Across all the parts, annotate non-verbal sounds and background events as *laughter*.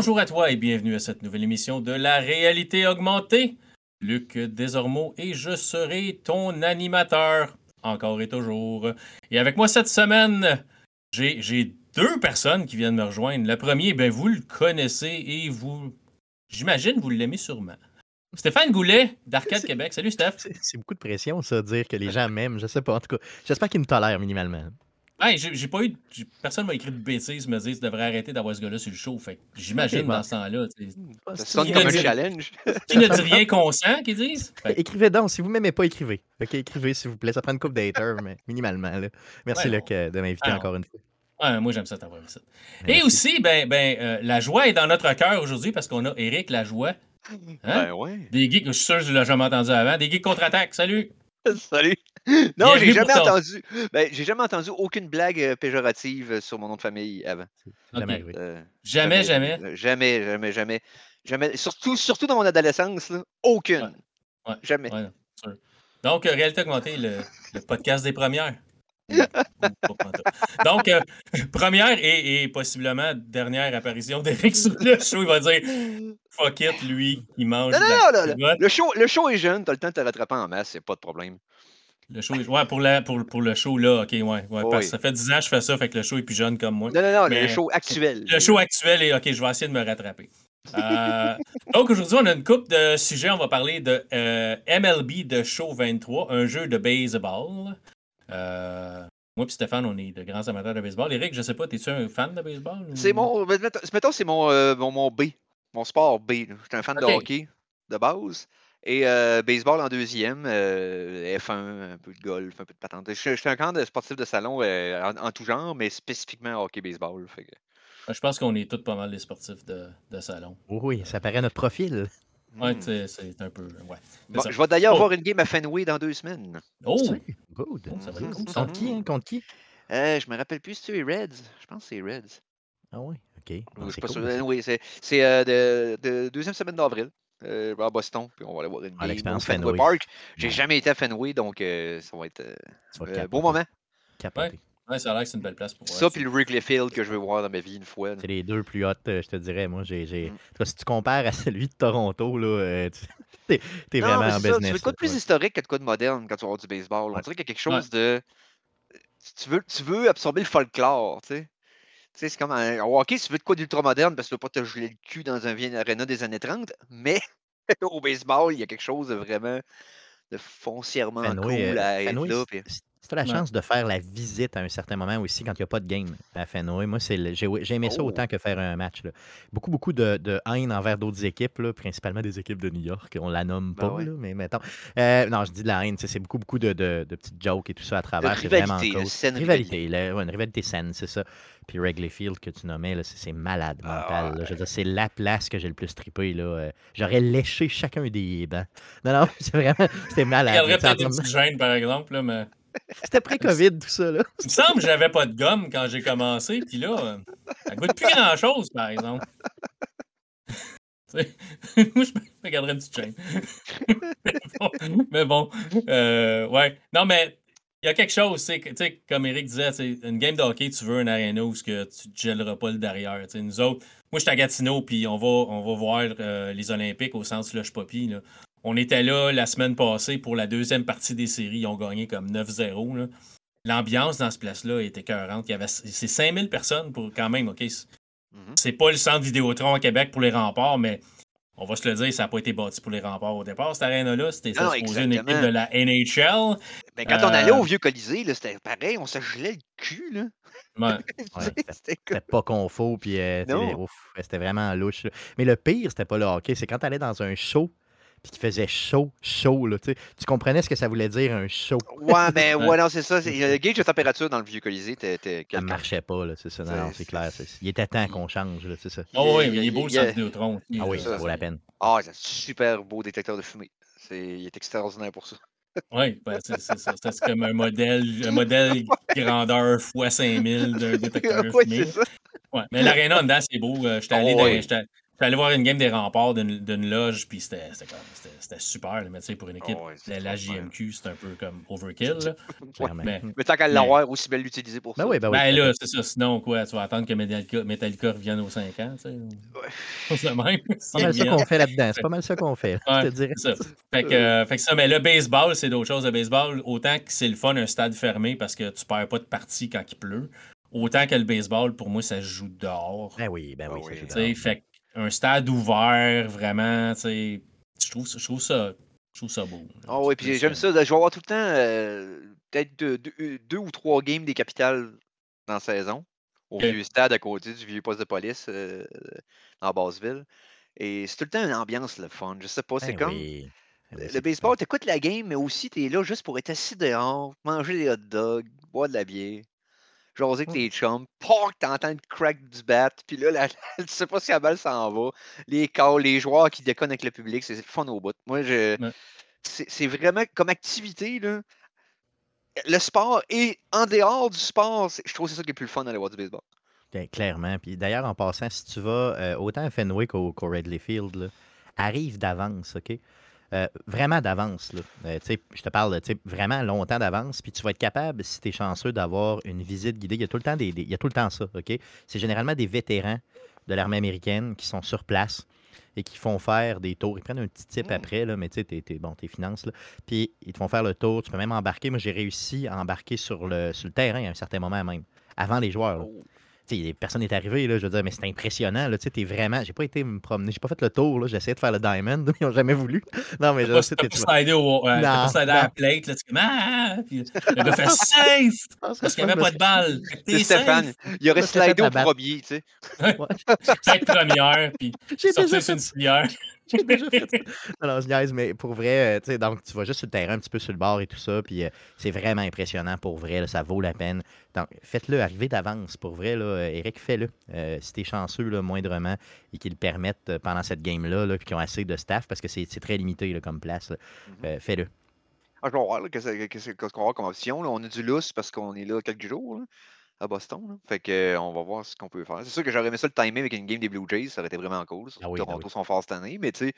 Bonjour à toi et bienvenue à cette nouvelle émission de la réalité augmentée. Luc Desormeaux et je serai ton animateur, encore et toujours. Et avec moi cette semaine, j'ai deux personnes qui viennent me rejoindre. Le premier, ben vous le connaissez et vous, j'imagine, vous l'aimez sûrement. Stéphane Goulet d'Arcade Québec. Salut Steph. C'est beaucoup de pression, ça, dire que les gens m'aiment. Je sais pas. En tout cas, j'espère qu'ils me tolèrent minimalement. Hey, j'ai pas eu. Personne m'a écrit de bêtises, me dit tu devrais arrêter d'avoir ce gars-là sur le show. Fait j'imagine dans ce temps-là. Ça sonne comme un challenge. Qui *laughs* ne dit rien consent, qu'ils disent? *laughs* Écrivez donc. Si vous m'aimez pas, écrivez. OK, écrivez, s'il vous plaît. Ça prend une coupe d'haters, mais minimalement. Là. Merci, Luc, de m'inviter encore une fois. Ouais, moi, j'aime ça t'avoir ici. Et aussi, ben, ben, euh, la joie est dans notre cœur aujourd'hui parce qu'on a Eric Lajoie. *laughs* Hein? Ben ouais. Des geeks, je suis sûr que je l'ai jamais entendu avant. Des geeks contre-attaque. Salut. Salut. *laughs* Non, j'ai jamais entendu. Ben, j'ai jamais entendu aucune blague euh, péjorative euh, sur mon nom de famille avant. Jamais, euh, jamais, jamais, jamais, jamais, jamais, jamais, Surtout, surtout dans mon adolescence, aucune. jamais. Donc, réalité augmentée, le, le podcast des premières. *laughs* Donc, *laughs* première et, possiblement dernière apparition d'Eric sur le show. Il va dire Fuck it, lui, il mange. Non, non, non, le, show, le show est jeune, t'as le temps de te rattraper en masse, c'est pas de problème. Le show Ouais, pour, la, pour, pour, le show, là, ok, ouais. ouais parce que ça fait 10 ans que je fais ça, fait que le show est plus jeune comme moi. Non, non, non, le show actuel. Le show actuel est, ok, je vais essayer de me rattraper. Euh, donc aujourd'hui, on a une coupe de sujets. On va parler de euh, MLB de Show 23, un jeu de baseball. Euh, moi et Stéphane, on est de grands amateurs de baseball. Eric, je sais pas, es-tu un fan de baseball? C'est mon. Mettons, c'est mon, mon, B. Mon sport B. Je suis un fan de hockey de base. Et euh, baseball en deuxième, euh, F1, un peu de golf, un peu de patente. Je, suis un camp de sportif de salon euh, en, tout genre, mais spécifiquement hockey-baseball. Je pense qu'on est tous pas mal des sportifs de, de salon. Oui, ça paraît notre profil. Oui, hmm. c'est un peu. Ouais. je vais d'ailleurs avoir une game à Fenway dans deux semaines. Oh! Good. Ça va être cool. Contre qui? Hein? Contre qui? je me rappelle plus si c'est Reds. Je pense que c'est Reds. Ah oui, ok. c'est cool, oui, c'est de, de, deuxième semaine d'avril euh, à Boston, puis on va aller voir une ah, game Fenway, Park. J'ai jamais été à Fenway, donc euh, ça va être un euh, bon moment. Ouais. ça a l'air que c'est une belle place pour Ça, puis le Wrigley Field que je veux voir dans ma vie une fois. C'est les deux plus hautes, je te dirais. Moi, j'ai. Mm. Si tu compares à celui de Toronto, là, *laughs* tu es, vraiment en business. Tu veux quoi de plus historique que de quoi de moderne quand tu vas voir du baseball? On dirait qu'il y a quelque chose de. Tu veux, tu veux absorber le folklore, tu sais. Tu sais, c'est comme un hockey, tu veux de quoi d'ultra-moderne parce que tu veux pas te geler le cul dans un vieil arena des années 30, mais *laughs* au baseball, il y a quelque chose de vraiment de foncièrement cool euh, à être là as la chance de faire la visite à un certain moment aussi quand il n'y a pas de game à Fenway. Moi, j'ai aimé ça autant oh! que faire un match. Beaucoup, beaucoup de, haine envers d'autres équipes, principalement des équipes de New York. On la nomme ben pas, mais mettons. Euh, non, je dis de la haine. C'est beaucoup, beaucoup de, petites jokes et tout ça à travers. C'est vraiment cool. Rivalité, une rivalité saine, c'est ça. Puis Wrigley Field que tu nommais, c'est malade ah mental. c'est la place que j'ai le plus trippé. Euh, j'aurais léché chacun des bancs. Non, non, *laughs* c'est vraiment. C'était malade. Il y aurait peut-être une par exemple, mais. C'était pré-COVID, tout ça, là. Il me semble que j'avais pas de gomme quand j'ai commencé, puis là, ça goûte plus grand-chose, par exemple. *laughs* *laughs* Moi, je me garderais une petite chaîne. *laughs* mais bon, euh, ouais. Non, mais il y a quelque chose, c'est que, comme Eric disait, une game de hockey, tu veux un arena où que tu ne gèleras pas le derrière. nous autres, moi, je suis à Gatineau, puis on va, on va voir euh, les Olympiques au centre Slush Poppy. On était là la semaine passée pour la deuxième partie des séries. Ils ont gagné comme 9-0. L'ambiance dans ce place-là était écœurante. Il y avait, c'est 5000 personnes pour quand même, OK? Mm-hmm. C'est pas le centre Vidéotron à Québec pour les remparts, mais on va se le dire, ça n'a pas été bâti pour les remparts au départ, cette arène-là. C'était supposé une équipe de la NHL. Mais quand on allait au euh, vieux Colisée, c'était pareil, on se gelait le cul. Là. *laughs* c'était pas confort, puis euh, c'était vraiment louche. Mais le pire, c'était pas le hockey, c'est quand tu allais dans un show puis qui faisait chaud, chaud. Là, tu comprenais ce que ça voulait dire, un chaud. Ouais, mais *laughs* ouais, non, c'est ça. Le gauge de température dans le vieux Colisée, t'es. Ça marchait pas, là, c'est ça. Non, c'est clair. Il était temps qu'on change, là, c'est ça. Oh oui, il est beau le centre Neutron. Ah oui, ça vaut la peine. Ah, c'est un super beau détecteur de fumée. Il est extraordinaire pour ça. *laughs* Oui, ben, c'est ça. C'est comme un modèle, un modèle grandeur x 5000 d'un *laughs* détecteur de fumée. Ouais, mais l'aréna dedans, c'est beau. Euh, j'étais allé, oh, J'étais allé voir une game des remparts d'une d'une loge, puis c'était super. là, Mais tu sais, pour une équipe ouais, c'est de la. JMQ, c'est un peu comme overkill. là. *laughs* Mais, Mais tant qu'à l'avoir, aussi bien l'utiliser pour Ben ça. oui, ben oui. ben là, c'est ça. Sinon, quoi, tu vas attendre que Metallica, Metallica revienne aux 5 ans, tu sais. *laughs* C'est le même. C'est pas mal ça qu'on fait là-dedans. C'est pas mal ça qu'on fait. Je Ouais, te dirais. c'est ça. Fait que, euh, fait que ça, mais le baseball, c'est d'autres choses. Le baseball, autant que c'est le fun, un stade fermé parce que tu perds pas de partie quand il pleut, autant que le baseball, pour moi, ça se joue dehors. Ben oui, ben oui. Ah ça oui. joue dehors. fait un stade ouvert, vraiment, tu sais, je trouve, ça- je trouve ça. Je trouve ça beau. Ah oui, C'est puis j'aime ça. Je vais avoir tout le temps euh, peut-être deux, deux- deux ou trois games des capitales dans la saison. Au vieux stade à côté du vieux poste de police euh, dans Basseville. Et c'est tout le temps une ambiance le fun. Je sais pas, c'est Ben comme. oui. Ben oui, Le c'est baseball, t'écoutes la game, mais aussi t'es là juste pour être assis dehors, manger des hot dogs, boire de la bière, jaser avec Mm. tes chums, POC, t'entends le crack du bat, puis là, la- *laughs* tu sais pas si la balle s'en va, les calls, les joueurs qui déconnent avec le public, c'est le fun au bout. Moi, je, Ouais. c'est vraiment comme activité, là, le sport et en dehors du sport, je trouve que c'est ça qui est le plus fun d'aller voir du baseball. Ben, clairement. Puis d'ailleurs, en passant, si tu vas euh, autant à Fenway qu'au Wrigley Field, là, arrive d'avance, OK? Euh, vraiment d'avance. Euh, je te parle vraiment longtemps d'avance. Puis tu vas être capable, si tu es chanceux, d'avoir une visite guidée. Il y a tout le temps, des, des- il y a tout le temps ça. OK? C'est généralement des vétérans de l'armée américaine qui sont sur place et qui font faire des tours. Ils prennent un petit type Mm. après, là, mais tu sais, t'es, t'es- bon, tes finances. Là. Puis ils te font faire le tour. Tu peux même embarquer. Moi, j'ai réussi à embarquer sur le, sur le terrain à un certain moment même, avant les joueurs. là. Personne n'est arrivé, là, je veux dire, mais c'est impressionnant. Là, tu sais, t'es vraiment. J'ai pas été me promener, j'ai pas fait le tour, là, j'ai essayé de faire le diamond, *laughs* ils n'ont jamais voulu. Non, mais je sais, t'as pas slidé au, euh, t'as pas Non, slidé à la plate, là, tu comme, ah, puis le gars fait *laughs* safe parce qu'il n'y avait pas de balle. *laughs* C'est Stéphane, safe. il aurait slidé au premier, tu sais. Peut-être première, puis sortir sur une. *laughs* J'ai déjà fait ça. Non, non, je niaise, mais pour vrai, euh, tu sais, donc tu vas juste sur le terrain, un petit peu sur le bord et tout ça, puis euh, c'est vraiment impressionnant pour vrai, là, ça vaut la peine. Donc, faites-le, arrivez d'avance, pour vrai, là, euh, Eric, fais-le. Euh, si t'es chanceux, là, moindrement, et qu'ils le permettent pendant cette game-là, là, puis qu'ils ont assez de staff, parce que c'est très limité là, comme place, Mhm. euh, fais-le. Ah, je vais voir là, qu'est-ce que- qu'est-ce qu'est-ce qu'on va avoir comme option. Là. On a du lousse parce qu'on est là quelques jours là, à Boston. là. Fait que, euh, on va voir ce qu'on peut faire. C'est sûr que j'aurais aimé ça le timer avec une game des Blue Jays. Ça aurait été vraiment cool. Surtout Ah oui, que ben Toronto oui. sont forts cette année. Mais tu sais,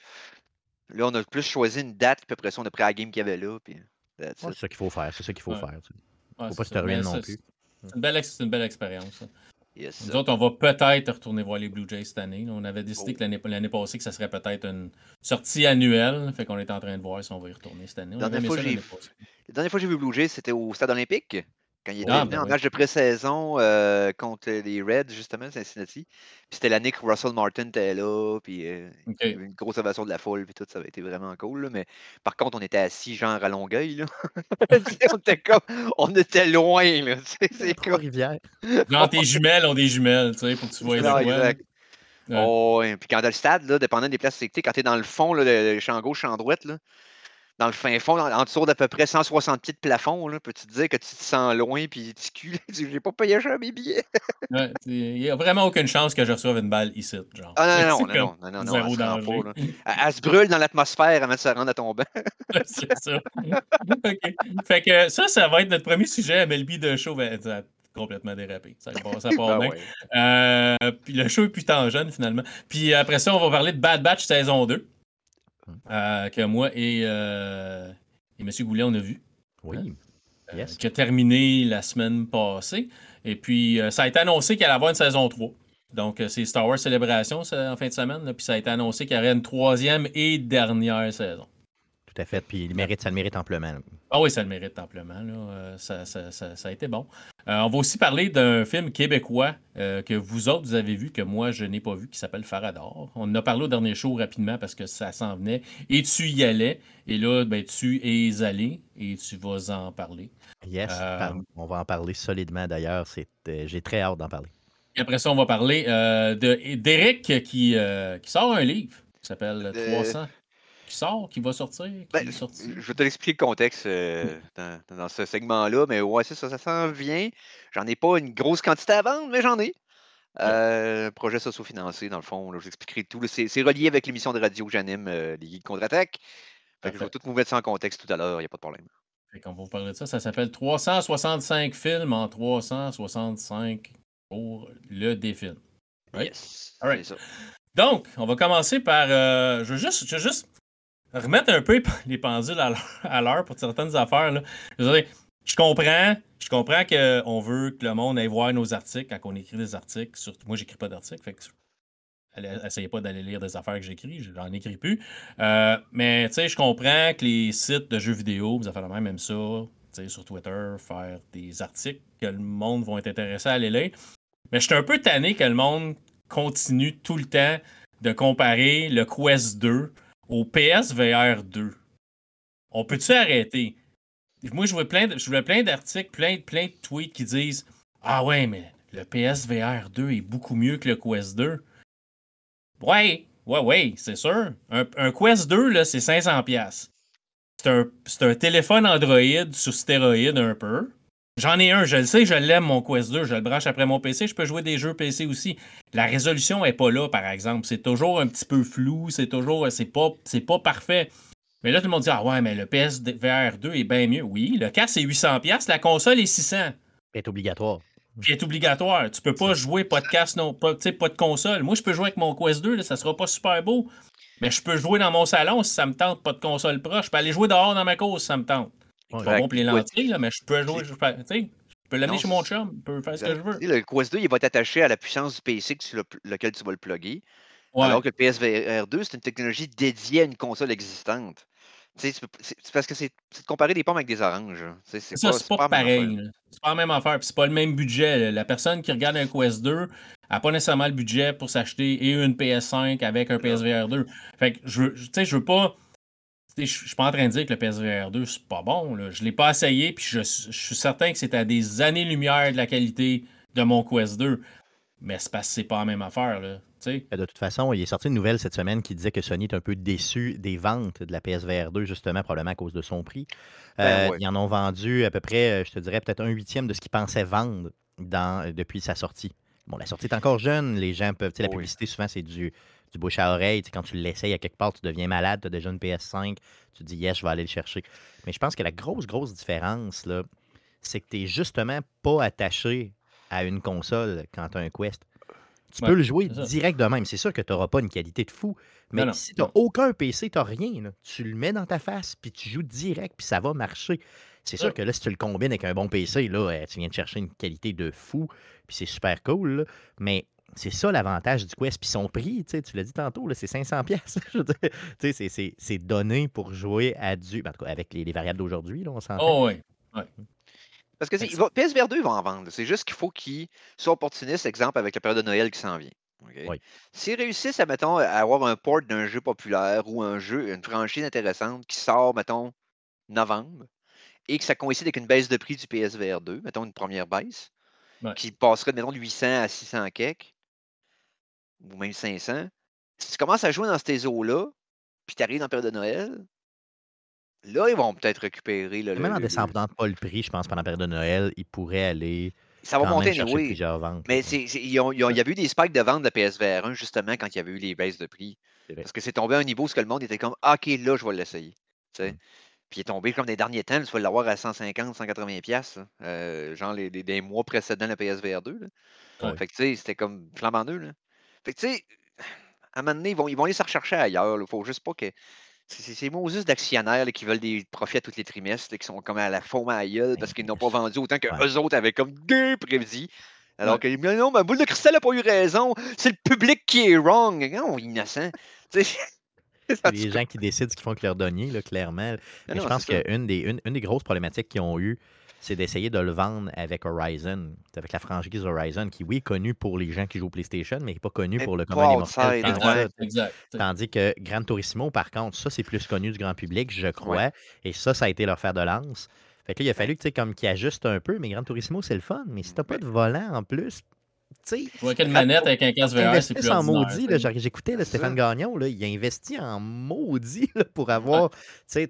là, on a plus choisi une date. Puis après ça, on a pris la game qu'il y avait là. Puis that's Ouais, it. c'est ça qu'il faut faire, c'est ça qu'il faut Ouais. faire. tu sais. Ouais, Faut c'est pas se ça. ruiner Mais non ça, plus. C'est une belle, ex- c'est une belle expérience. ça. Yes, Nous autres, on va peut-être retourner voir les Blue Jays cette année. là. On avait décidé Oh. que l'année l'année passée que ça serait peut-être une sortie annuelle. Fait qu'on est en train de voir si on va y retourner cette année. On avait Dernière aimé fois, ça j'ai- l'année passée. La dernière fois que j'ai vu Blue Jays, c'était au Stade olympique. Quand il était Ah, venu ben en oui. match de pré-saison euh, contre les Reds, justement, Cincinnati. Puis c'était l'année que Russell Martin était là. Puis euh, il y avait une grosse ovation de la foule. Puis tout, ça avait été vraiment cool. là. Mais par contre, on était assis genre à Longueuil. Là. *laughs* On, était comme, on était loin. Là. C'est comme. Trois-Rivières. Genre, tes jumelles ont des jumelles, tu sais, pour que tu vois quoi. exact. Ouais. Oh, ouais. Puis quand dans le stade, là, dépendant des places, c'est quand tu es dans le fond, là, le, le champ gauche, champ droite, là, dans le fin fond, en, en dessous d'à peu près 160 pieds de plafond, là, peux-tu te dire que tu te sens loin puis tu cules, *laughs* j'ai pas payé cher mes billets. Ouais, Il n'y a vraiment aucune chance que je reçoive une balle ici, genre. Ah non, *laughs* non, non, non, non, non, non, elle se pas. Elle, elle se brûle dans l'atmosphère avant de se rendre à ton banc. *laughs* c'est ça. OK. Fait que ça, ça va être notre premier sujet à MLB de show. Ben, ça complètement dérapé. Ça, part- ça part Ben bien. ouais. Euh, puis le show est plus tant jeune, finalement. Puis après ça, on va parler de Bad Batch saison 2. Euh, que moi et, euh, et M. Goulet, on a vu. Oui. euh, Yes. qui a terminé la semaine passée. Et puis, ça a été annoncé qu'il allait avoir une saison 3. Donc, c'est Star Wars Célébration ça, en fin de semaine. là. puis, ça a été annoncé qu'il y aurait une troisième et dernière saison. Tout à fait. Puis il mérite, ça le mérite amplement. Ah oui, ça le mérite amplement. là. Euh, ça, ça- ça- ça a été bon. Euh, on va aussi parler d'un film québécois euh, que vous autres, vous avez vu, que moi, je n'ai pas vu, qui s'appelle Farador. On en a parlé au dernier show rapidement parce que ça s'en venait. Et tu y allais. Et là, ben, tu es allé et tu vas en parler. Yes. Euh, On va en parler solidement d'ailleurs. C'est, euh, J'ai très hâte d'en parler. Et après ça, on va parler euh, de- d'Éric qui, euh, qui sort un livre qui s'appelle Euh, 300. Qui sort, qui va sortir, qui Ben, est sorti. je vais te l'expliquer le contexte euh, dans, dans ce segment-là, mais ouais, c'est ça, ça s'en vient. J'en ai pas une grosse quantité à vendre, mais j'en ai. Euh, projet socio-financé, dans le fond, là, je vous expliquerai tout. C'est relié avec l'émission de radio que j'anime, euh, les Geeks contre-attaque. Je vais tout vous mettre ça en contexte tout à l'heure, il n'y a pas de problème. Fait qu'on va vous parler de ça. Ça s'appelle 365 films en 365 pour le défilm. Right? Yes. C'est ça. Donc, on va commencer par. Euh, je, veux juste, je juste remettre un peu *laughs* les pendules à l'heure pour certaines affaires. Là. Je, je comprends, je comprends qu'on veut que le monde aille voir nos articles quand on écrit des articles. Surtout, moi, j'écris pas d'articles, fait que essayez pas d'aller lire des affaires que j'écris, je n'en écris plus. Euh, mais je comprends que les sites de jeux vidéo, vous avez même, même ça, sur Twitter, faire des articles que le monde va être intéressé à aller lire. Mais je suis un peu tanné que le monde continue tout le temps de comparer le Quest 2 au PSVR 2. On peut-tu arrêter? Moi, je vois plein, plein d'articles, plein, plein de tweets qui disent Ah ouais, mais le PSVR 2 est beaucoup mieux que le Quest 2. Ouais, ouais, ouais, c'est sûr. Un, Quest 2, là, c'est 500$. C'est un, un téléphone Android sous stéroïde un peu. J'en ai un, je le sais, je l'aime, mon Quest 2. Je le branche après mon PC. Je peux jouer des jeux PC aussi. La résolution n'est pas là, par exemple. C'est toujours un petit peu flou. C'est toujours. C'est pas, c'est pas parfait. Mais là, tout le monde dit Ah ouais, mais le PSVR 2 est bien mieux. Oui, le casque, c'est 800$. La console est 600$. C'est obligatoire. Puis est obligatoire. Tu peux pas jouer podcast, non, pas, pas de console. Moi, je peux jouer avec mon Quest 2, là, ça sera pas super beau. Mais je peux jouer dans mon salon si ça me tente, pas de console proche. Je peux aller jouer dehors dans ma cause si ça me tente. C'est pas bon pour les lentilles, là, mais je peux jouer. Je peux, je peux l'amener chez mon chum, je peux faire ce que je veux. Le Quest 2, il va t'attacher à la puissance du PC sur lequel tu vas le plugger. Alors que le PSVR 2, c'est une technologie dédiée à une console existante. C'est parce que c'est de comparer des pommes avec des oranges. C'est ça, c'est pas, pareil. C'est pas la même affaire. c'est pas le même budget. La personne qui regarde un Quest 2 n'a pas nécessairement le budget pour s'acheter et une PS5 avec un PSVR 2. Fait que je, sais, je veux pas. Je suis pas en train de dire que le PSVR 2 c'est pas bon. Là. Je l'ai pas essayé, puis je, je suis certain que c'est à des années-lumière de la qualité de mon Quest 2. Mais c'est parce que c'est pas la même affaire. Là. Ben, de toute façon, il est sorti une nouvelle cette semaine qui disait que Sony est un peu déçu des ventes de la PSVR 2, justement, probablement à cause de son prix. Ben euh, ils en ont vendu à peu près, euh, je te dirais, peut-être un huitième de ce qu'ils pensaient vendre dans, depuis sa sortie. Bon, la sortie est encore jeune, les gens peuvent. La publicité, souvent, c'est du, du bouche à oreille. quand tu l'essayes à quelque part, tu deviens malade, tu as déjà une PS5, tu dis yes, je vais aller le chercher. Mais je pense que la grosse, grosse différence, là, c'est que tu n'es justement pas attaché à une console quand tu as un Quest. Tu peux le jouer direct de même. C'est sûr que tu n'auras pas une qualité de fou, mais si tu n'as aucun PC, tu n'as rien. Tu le mets dans ta face, puis tu joues direct, puis ça va marcher. C'est sûr que là, si tu le combines avec un bon PC, là, euh, tu viens de chercher une qualité de fou, puis c'est super cool. Mais c'est ça l'avantage du Quest. Puis son prix, tu l'as dit tantôt, c'est 500 pièces. *laughs* c'est donné pour jouer à du... Ben, avec les, variables d'aujourd'hui, on s'entend. Oh oui. Parce que PSVR 2 va en vendre. C'est juste qu'il faut qu'ils soient opportunistes, exemple, avec la période de Noël qui s'en vient. S'ils réussissent à, mettons, à avoir un port d'un jeu populaire ou un jeu, une franchise intéressante qui sort, mettons, novembre, et que ça coïncide avec une baisse de prix du PSVR 2, mettons une première baisse, qui passerait, mettons, de 800 à 600 kek, ou même 500, si tu commences à jouer dans ces eaux-là, puis tu arrives dans la période de Noël, Là, ils vont peut-être récupérer. le, Même en descendant pas le prix, je pense, pendant la période de Noël, ils pourraient aller. Ça va monter, oui. Mais il y avait eu des spikes de vente de PSVR 1 justement quand il y avait eu les baisses de prix. Parce que c'est tombé à un niveau où le monde était comme ah, OK, là, je vais l'essayer. Puis il est tombé comme des derniers temps, tu vas l'avoir à 150, 180 pièces, genre les, des mois précédents le PSVR 2. Fait que tu sais, c'était comme flambant neuf. Là. Fait que tu sais, à un moment donné, ils vont, ils vont aller se rechercher ailleurs. Il faut juste pas que. C'est ces Moses d'actionnaires qui veulent des profits à tous les trimestres, qui sont comme à la faume à gueule parce qu'ils n'ont pas vendu autant que eux autres avaient comme deux prédits. Alors que non, ma boule de cristal n'a pas eu raison. C'est le public qui est wrong. Non, innocent. *laughs* C'est les gens qui décident ce qu'ils font avec leur denier, là, clairement. Mais je pense qu'une des, une, une des grosses problématiques qu'ils ont eues, c'est d'essayer de le vendre avec Horizon, avec la franchise Horizon, qui, oui, est connue pour les gens qui jouent au PlayStation, mais qui n'est pas connue pour le commun des mortels. Tandis, que Gran Turismo, par contre, ça, c'est plus connu du grand public, je crois. Et ça, ça a été leur fer de lance. Fait que là, il a fallu que, comme qu'ils ajustent un peu, mais Gran Turismo, c'est le fun. Mais si t'as pas de volant en plus, tu vois quelle manette avec un casque VR, c'est plus en maudit. J'écoutais Stéphane Gagnon, là, il a investi en maudit pour avoir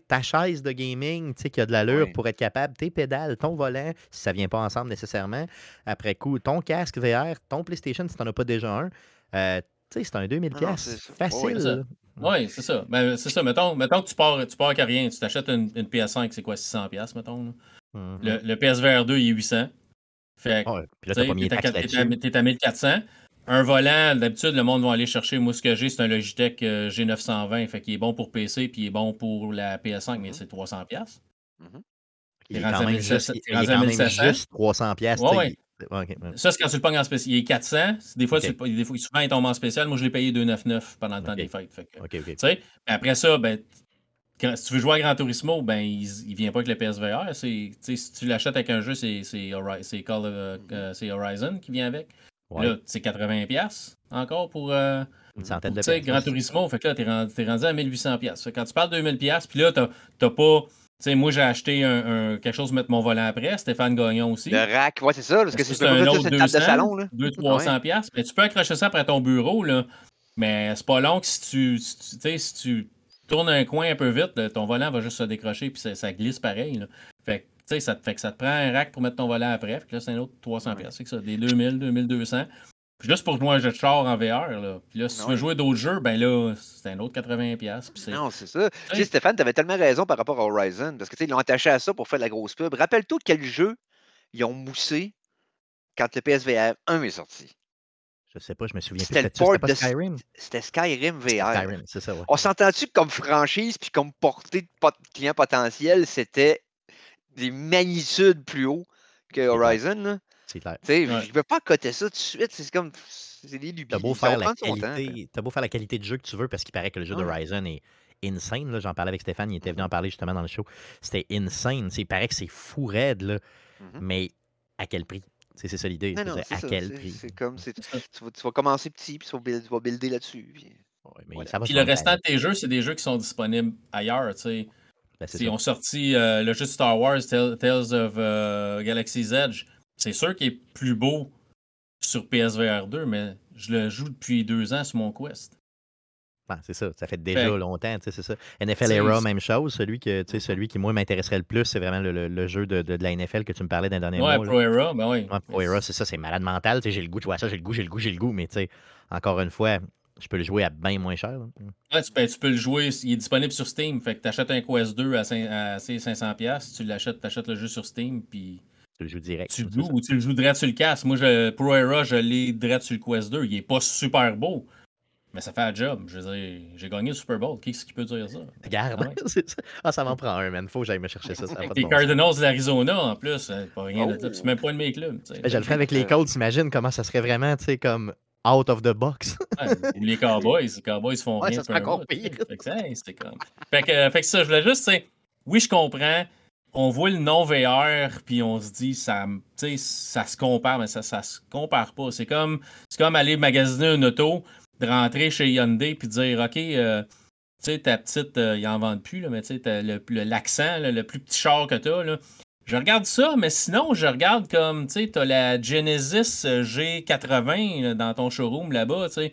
ta chaise de gaming qui a de l'allure pour être capable, tes pédales, ton volant, si ça vient pas ensemble nécessairement. Après coup, ton casque VR, ton PlayStation si tu n'en as pas déjà un. Euh, c'est un 2000 pièces facile. Oui, c'est ça. Ben, c'est ça. Mettons, mettons que tu pars, tu pars avec rien. Tu t'achètes une, PS5, c'est quoi, 600 pièces mettons. Mm-hmm. le, le PSVR 2, il est 800. Fait puis là, mis T'es à 1400. un volant, d'habitude, le monde va aller chercher. Moi, ce que j'ai, c'est un Logitech euh, G920. Fait qu'il est bon pour PC, puis il est bon pour la PS5, mais Mhm. c'est 300$. piastres. Mhm. Il est quand même 1700, juste, il t'es est rendu à quand même 1700. juste 300 pièces. Ouais, ouais. OK. Ça, c'est quand tu le pognes en spécial. Il est 400. Des fois, Ok. tu des fois, souvent, il tombe en spécial. Moi, je l'ai payé 299 pendant le temps des fêtes. Fait que, après ça, ben, si tu veux jouer à Gran Turismo, ben, il, il vient pas avec le PSVR. Si tu l'achètes avec un jeu, c'est, Call of- euh, c'est Horizon qui vient avec. Ouais. Là, c'est 80$ encore pour. euh, Une centaine de tu sais. Gran Turismo, fait que là, t'es rendu, t'es rendu à 1800$. piastres. Fait que Quand tu parles de 2000$, puis là, t'as, t'as pas. Tu sais, moi, j'ai acheté un, un- quelque chose pour mettre mon volant après. Stéphane Gagnon aussi. Le rack, ouais, c'est ça. Parce que c'est un ça, autre c'est une table de 200, salon. Là. 200-300$. piastres? Mais tu peux accrocher ça après ton bureau, là. Mais c'est pas long que si tu, si tu, tu sais, si tu tournes un coin un peu vite, là, ton volant va juste se décrocher puis ça, ça glisse pareil. Là. Fait que, tu sais, ça, te- fait que ça te prend un rack pour mettre ton volant après. Puis là, c'est un autre 300$. piastres. C'est que ça, des 2000, 2200$. Puis juste pour jouer un jeu de char en VR, là. Puis là, si tu veux jouer d'autres jeux, ben là, c'est un autre 80$. piastres, Puis c'est... Non, c'est ça. Tu sais, Stéphane, tu avais tellement raison par rapport à Horizon. Parce que tu sais, ils l'ont attaché à ça pour faire de la grosse pub. Rappelle-toi quel jeu ils ont moussé quand le PSVR 1 est sorti. Je sais pas, je me souviens plus. C'était pas de Skyrim? C'était Skyrim VR. Skyrim, c'est ça, ouais. On s'entend-tu que comme franchise puis comme portée de pot- client potentiel, c'était des magnitudes plus haut que Horizon. C'est clair. Tu sais, Ouais. je ne peux pas coter ça tout de suite. C'est comme. C'est des lubies. T'as beau, faire la qualité, t'as beau faire la qualité de jeu que tu veux, parce qu'il paraît que le jeu Ouais. d'Horizon est insane. J'en parlais avec Stéphane, il était venu Mhm. en parler justement dans le show. C'était insane. Il paraît que c'est fou raide, là. Mhm. mais à quel prix? C'est ça l'idée. À ça. quel prix? C'est comme. Tu vas, tu vas commencer petit, puis tu vas, build- tu vas builder là-dessus. puis- Ouais, mais Voilà. ça va Puis le restant de tes jeux, c'est des jeux qui sont disponibles ailleurs, tu sais. Ben, Ils ont sorti euh, le jeu de Star Wars, Tales, Tales of euh, Galaxy's Edge. C'est sûr qu'il est plus beau sur PSVR 2, mais je le joue depuis deux ans sur mon Quest. Ah, c'est ça, ça fait déjà Fait- longtemps, tu sais, c'est ça. NFL Era, même chose. Celui, que, tu sais, Mhm. celui qui, moi, m'intéresserait le plus, c'est vraiment le, le- le jeu de, de- de la NFL que tu me parlais d'un dernier Ouais, mois. là. Pro Era, ben oui. Ouais, Pro Era, c'est ça, c'est malade mental. tu sais, J'ai le goût, tu vois ça, j'ai le goût, j'ai le goût, j'ai le goût, mais tu sais, encore une fois, je peux le jouer à bien moins cher. Ouais, tu, ben, tu peux le jouer, il est disponible sur Steam. Fait que tu achètes un Quest 2 à, cin- à 500$, piastres, tu l'achètes, tu achètes le jeu sur Steam, puis Tu le joues direct. tu joues ou tu le joues direct sur le casque. Moi, je, Pro Era, je l'ai direct sur le Quest 2. Il est pas super beau, mais ça fait un job. Je veux dire, j'ai gagné le Super Bowl. Qui est-ce qui peut dire ça? Regarde, Ah *laughs* ça. Ah, ça m'en prend un, man. Faut que j'aille me chercher ça. ça Avec pas de *laughs* les bon. Cardinals de l'Arizona, en plus, euh, pas rien de Oh. tout. C'est même pas un de mes clubs. Ben, Je le ferais avec les Colts, t'imagines comment ça serait vraiment, tu sais, comme out of the box. *laughs* Ouais, les Cowboys. Les Cowboys font Ouais, rien. ça encore pire. Fait que, hey, c'était comme... fait, que, fait que ça, je voulais juste, tu sais, oui, je comprends. On voit le non VR, puis on se dit, ça, tu sais, ça se compare, mais ça, ça se compare pas. C'est comme, c'est comme aller magasiner une auto, de rentrer chez Hyundai, puis de dire, OK, euh, tu sais, ta petite, euh, ils en vendent plus, là, mais tu sais, t'as le, le- l'accent, plus petit char que t'as, là. Je regarde ça, mais sinon, je regarde comme, tu sais, t'as la Genesis euh, G80 là, dans ton showroom là-bas, tu sais.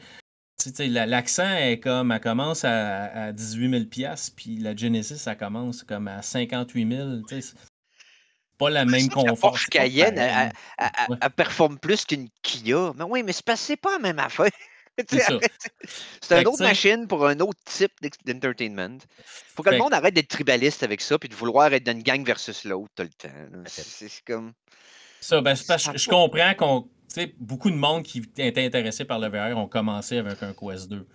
Tu sais, la- l'accent est comme, elle commence à, à 18 000 piastres, puis la Genesis, ça commence comme à 58 000. tu sais, C'est pas la même que la confort. Porsche Cayenne, elle, elle- elle- Ouais. elle performe plus qu'une Kia. Mais oui, mais c'est pas la même affaire. C'est une autre machine pour un autre type d'entertainment. Faut que le Fait monde arrête d'être tribaliste avec ça puis de vouloir être dans une gang versus l'autre tout le temps. C'est comme. Ça, ben, c'est parce que je comprends qu'on. Tu sais, beaucoup de monde qui était intéressé par le VR ont commencé avec un Quest 2.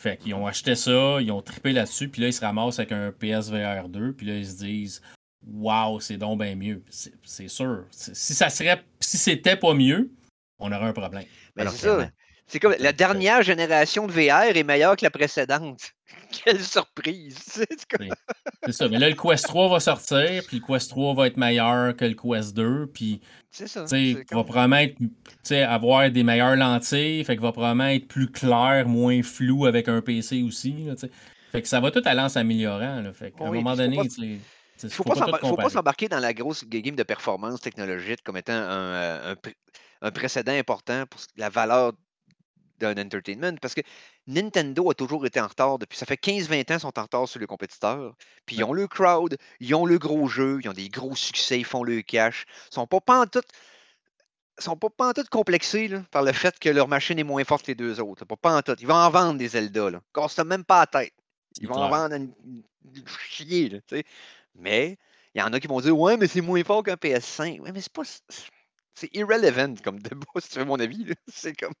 Fait qu'ils ont acheté ça, ils ont trippé là-dessus, puis là, ils se ramassent avec un PSVR 2, puis là, ils se disent Waouh, c'est donc bien mieux. C'est sûr. Si ça serait. Si c'était pas mieux, on aurait un problème. Mais Alors, c'est ça. C'est comme la dernière génération de VR est meilleure que la précédente. *laughs* Quelle surprise! *laughs* C'est comme- ça. Mais là, le Quest 3 va sortir, puis le Quest 3 va être meilleur que le Quest 2, puis C'est ça. c'est va probablement être, avoir des meilleures lentilles, fait qu'il va probablement être plus clair, moins flou avec un PC aussi. là, fait que ça va tout aller en s'améliorant. Fait qu'à un moment donné, pas- Il faut, faut pas faut s'embarquer dans la grosse game de performance technologique comme étant un, euh, un précédent important pour la valeur d'un entertainment. Parce que Nintendo a toujours été en retard depuis. Ça fait 15-20 ans qu'ils sont en retard sur les compétiteurs. Puis ils ont le crowd, ils ont le gros jeu, ils ont des gros succès, ils font le cash. Ils sont pas pantoute sont pas pantoute complexés là, par le fait que leur machine est moins forte que les deux autres. Pas pantoute. Ils vont en vendre des Zelda. Là. Casse même pas la tête. Ils vont en vendre une, une chier. Là, mais il y en a qui vont dire Ouais, mais c'est moins fort qu'un PS5. Ouais, mais c'est pas. C'est irrelevant comme débat, *laughs* si tu veux mon avis. C'est comme.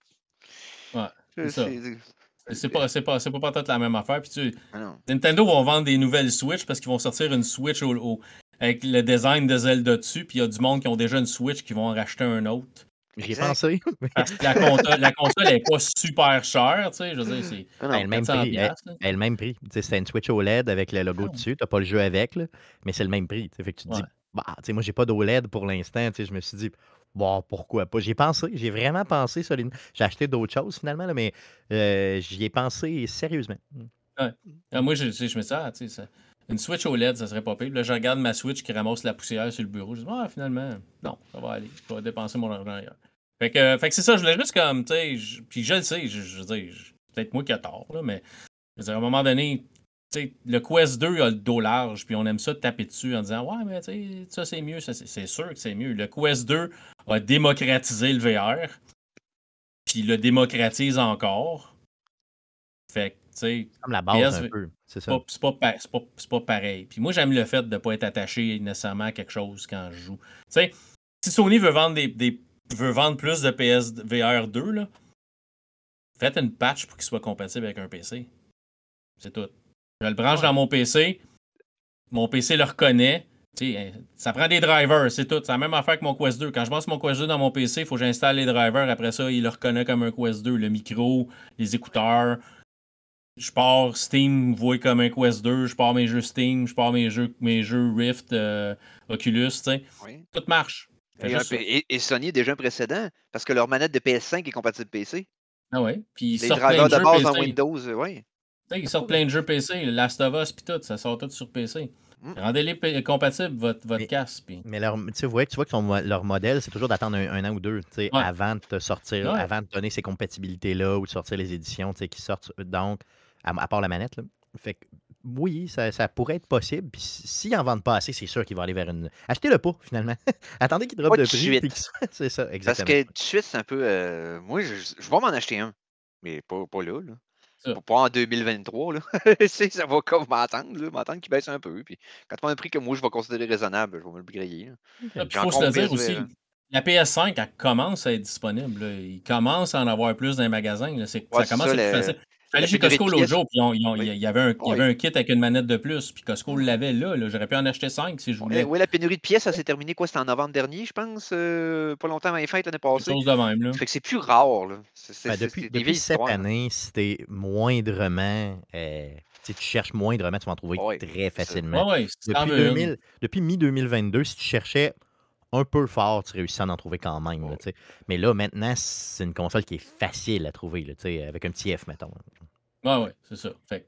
Ouais, c'est ça. C'est- C'est pas, c'est pas, c'est pas, pas la même affaire. Puis tu, Ah. Nintendo vont vendre des nouvelles Switch parce qu'ils vont sortir une Switch au- au- avec le design de Zelda dessus. Puis il y a du monde qui ont déjà une Switch qui vont en racheter un autre. J'y ai pensé. *laughs* Parce que la console, la console elle est pas super chère. Tu sais, je veux dire, c'est Ah non. Le même 400 prix. Elle, elle a le même prix. C'était une Switch OLED avec le logo Ah. dessus. Tu n'as pas le jeu avec, là, mais c'est le même prix. Fait que tu te dis, bah, moi, j'ai pas d'OLED pour l'instant. Je me suis dit, bon, pourquoi pas? J'ai pensé, j'ai vraiment pensé solidement. J'ai acheté d'autres choses finalement, là, mais euh, j'y ai pensé sérieusement. Ah, moi, je, je me ah, tu sais, une Switch OLED, ça serait pas pire. Là, je regarde ma Switch qui ramasse la poussière sur le bureau. Je dis, ah, finalement, non, ça va aller. Je vais dépenser mon argent ailleurs. Fait que, que c'est ça, je voulais juste comme, tu sais, puis je le sais, je, veux dire, peut-être moi qui ai tort, là, mais à un moment donné, le Quest 2 a le dos large, puis on aime ça de taper dessus en disant, ouais, mais tu sais, ça c'est mieux, c'est sûr que c'est mieux. Le Quest 2 a démocratisé le VR, puis le démocratise encore. Fait que, tu sais, Comme la base PS, un peu. C'est ça. c'est pas pas- pas pareil. Puis moi, j'aime le fait de ne pas être attaché nécessairement à quelque chose quand je joue. Tu sais, si Sony veut vendre des, des- veut vendre plus de PSVR 2, là, faites une patch pour qu'il soit compatible avec un PC. C'est tout. Je le branche Ouais. dans mon PC, mon PC le reconnaît. Ça prend des drivers, c'est tout. C'est la même affaire que mon Quest 2. Quand je lance mon Quest 2 dans mon PC, il faut que j'installe les drivers. Après ça, il le reconnaît comme un Quest 2. Le micro, les écouteurs. Je pars Steam, voit comme un Quest 2. Je pars mes jeux Steam, je pars mes jeux, mes jeux Rift, euh, Oculus. Oui. Tout marche. Et, Sony a déjà un précédent parce que leur manette de PS5 est compatible PC. Ah ouais. Puis Les drivers de base en Windows, euh, oui. Ils sortent plein de jeux PC. Last of Us, puis tout. Ça sort tout sur PC. Mm. Rendez-les compatibles, votre, votre Mais- casque. Mais leur, tu sais, vous voyez que tu vois que leur modèle, c'est toujours d'attendre un, un an ou deux tu sais, Ouais. avant de te sortir, Ouais. avant de donner ces compatibilités-là ou de sortir les éditions tu sais, qui sortent. Donc, à, à part la manette. Là. Fait que, oui, ça, ça pourrait être possible. Puis si- s'ils en vendent pas assez, c'est sûr qu'ils vont aller vers une. Achetez-le pas, finalement. *laughs* Attendez qu'il drop Pas de prix. *laughs* C'est ça, Parce exactement. que tout de suite, c'est un peu. euh, moi, je, je vais m'en acheter un. Mais pas, pas là. là. Ça. Pas, en 2023. Là. *laughs* Ça va comme m'attendre. M'attendre qu'il baisse un peu. Puis quand tu prends un prix que moi, je vais considérer raisonnable, je vais me le griller. Ah, il faut se le dire aussi. La PS5, elle commence à être disponible. là. Il commence à en avoir plus dans les magasins. Ouais, ça commence ça, à être le- facile. Je suis allé chez Costco l'autre jour, puis Oui. il y avait un, il y avait Oui. un kit avec une manette de plus, puis Costco l'avait là, là. J'aurais pu en acheter 5 si je voulais. ouais, la pénurie de pièces, ça s'est terminé quoi? C'était en novembre dernier, je pense. euh, pas longtemps avant les fêtes l'année passée. chose de même. Là. Fait que c'est plus rare. Là. C'est, c'est- Ben, depuis depuis cette année, si t'es moindrement. euh, tu sais, tu cherches moindrement, tu vas en trouver Ouais, très facilement. Ouais, ouais, si t'en Depuis, veux une. 2000 depuis mi-2022, si tu cherchais un peu fort, tu réussis à en trouver quand même. là. Mais là, maintenant, c'est une console qui est facile à trouver, là, avec un petit F, mettons. Ouais, ouais, c'est ça. Fait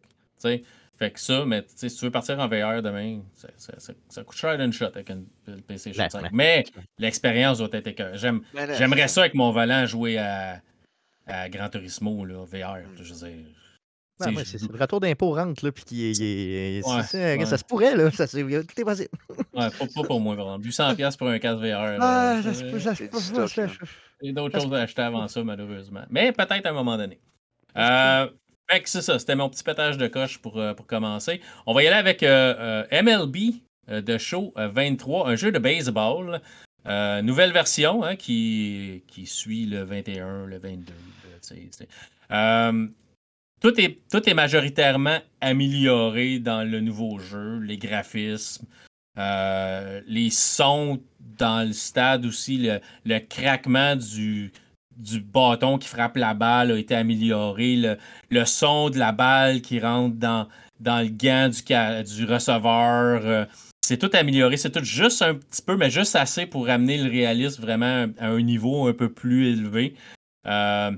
que, fait que ça, mais si tu veux partir en VR demain, ça, ça- ça- ça coûte cher d'une shot avec une PlayStation Ben, 5. ben, Mais l'expérience doit être écœurante. J'aime, Ben J'aimerais ça avec mon volant jouer à, à Gran Turismo, là, VR. Mm. Je veux dire. Ben, ouais, c'est le retour d'impôt rentre, là, puis qui est- Ouais, ça, se pourrait, là. Ça, c'est- tout est possible. Ouais, pas, pas pour moi, vraiment. 800$ pour un casque VR. Ah, là, ça c'est- se peut, ça se c'est peut, du stock, ça- là. Il y a d'autres choses à acheter avant ça, malheureusement. Mais peut-être à un moment donné. Euh, fait que c'est ça, c'était mon petit pétage de coche pour, euh, pour commencer. On va y aller avec euh, euh, MLB euh, de Show euh, 23, un jeu de baseball. Nouvelle version hein, qui, qui suit le 21, le 22. là, tu sais, c'est- Euh, tout, est, majoritairement amélioré dans le nouveau jeu, les graphismes, euh, les sons dans le stade aussi, le, craquement du, bâton qui frappe la balle a été amélioré, le, son de la balle qui rentre dans, le gant du, receveur. euh, c'est tout amélioré, c'est tout juste un petit peu, mais juste assez pour ramener le réalisme vraiment à un niveau un peu plus élevé. Euh,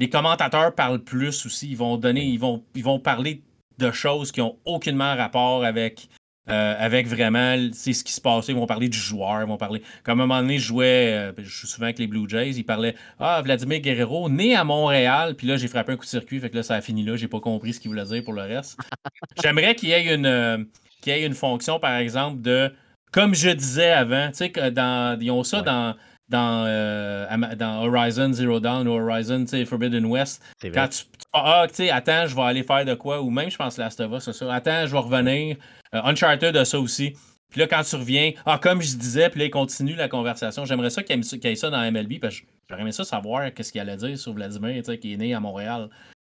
les commentateurs parlent plus aussi. Ils vont donner, ils vont, ils vont parler de choses qui ont aucunement rapport avec, euh, avec vraiment c'est ce qui se passait. Ils vont parler du joueur, ils vont parler. Comme à un moment donné, je jouais, euh, je joue souvent avec les Blue Jays, ils parlaient Ah, Vladimir Guerrero, né à Montréal, puis là, j'ai frappé un coup de circuit, fait que là, ça a fini là, j'ai pas compris ce qu'il voulait dire pour le reste. *laughs* J'aimerais qu'il y ait une euh, qu'il y ait une fonction, par exemple, de comme je disais avant, tu sais, que dans. Ils ont ça Ouais. dans. Dans, euh, dans Horizon Zero Dawn ou Horizon Forbidden West, quand tu, tu- ah, tu sais, attends, je vais aller faire de quoi, ou même, je pense, Last of Us, c'est ça. Attends, je vais revenir. Euh, Uncharted a ça aussi. Puis là, quand tu reviens, ah, comme je disais, puis là, il continue la conversation. J'aimerais ça qu'il y ait qu'il y ait ça dans MLB, parce que j'aurais aimé ça savoir qu'est-ce qu'il allait dire sur Vladimir, qui est né à Montréal.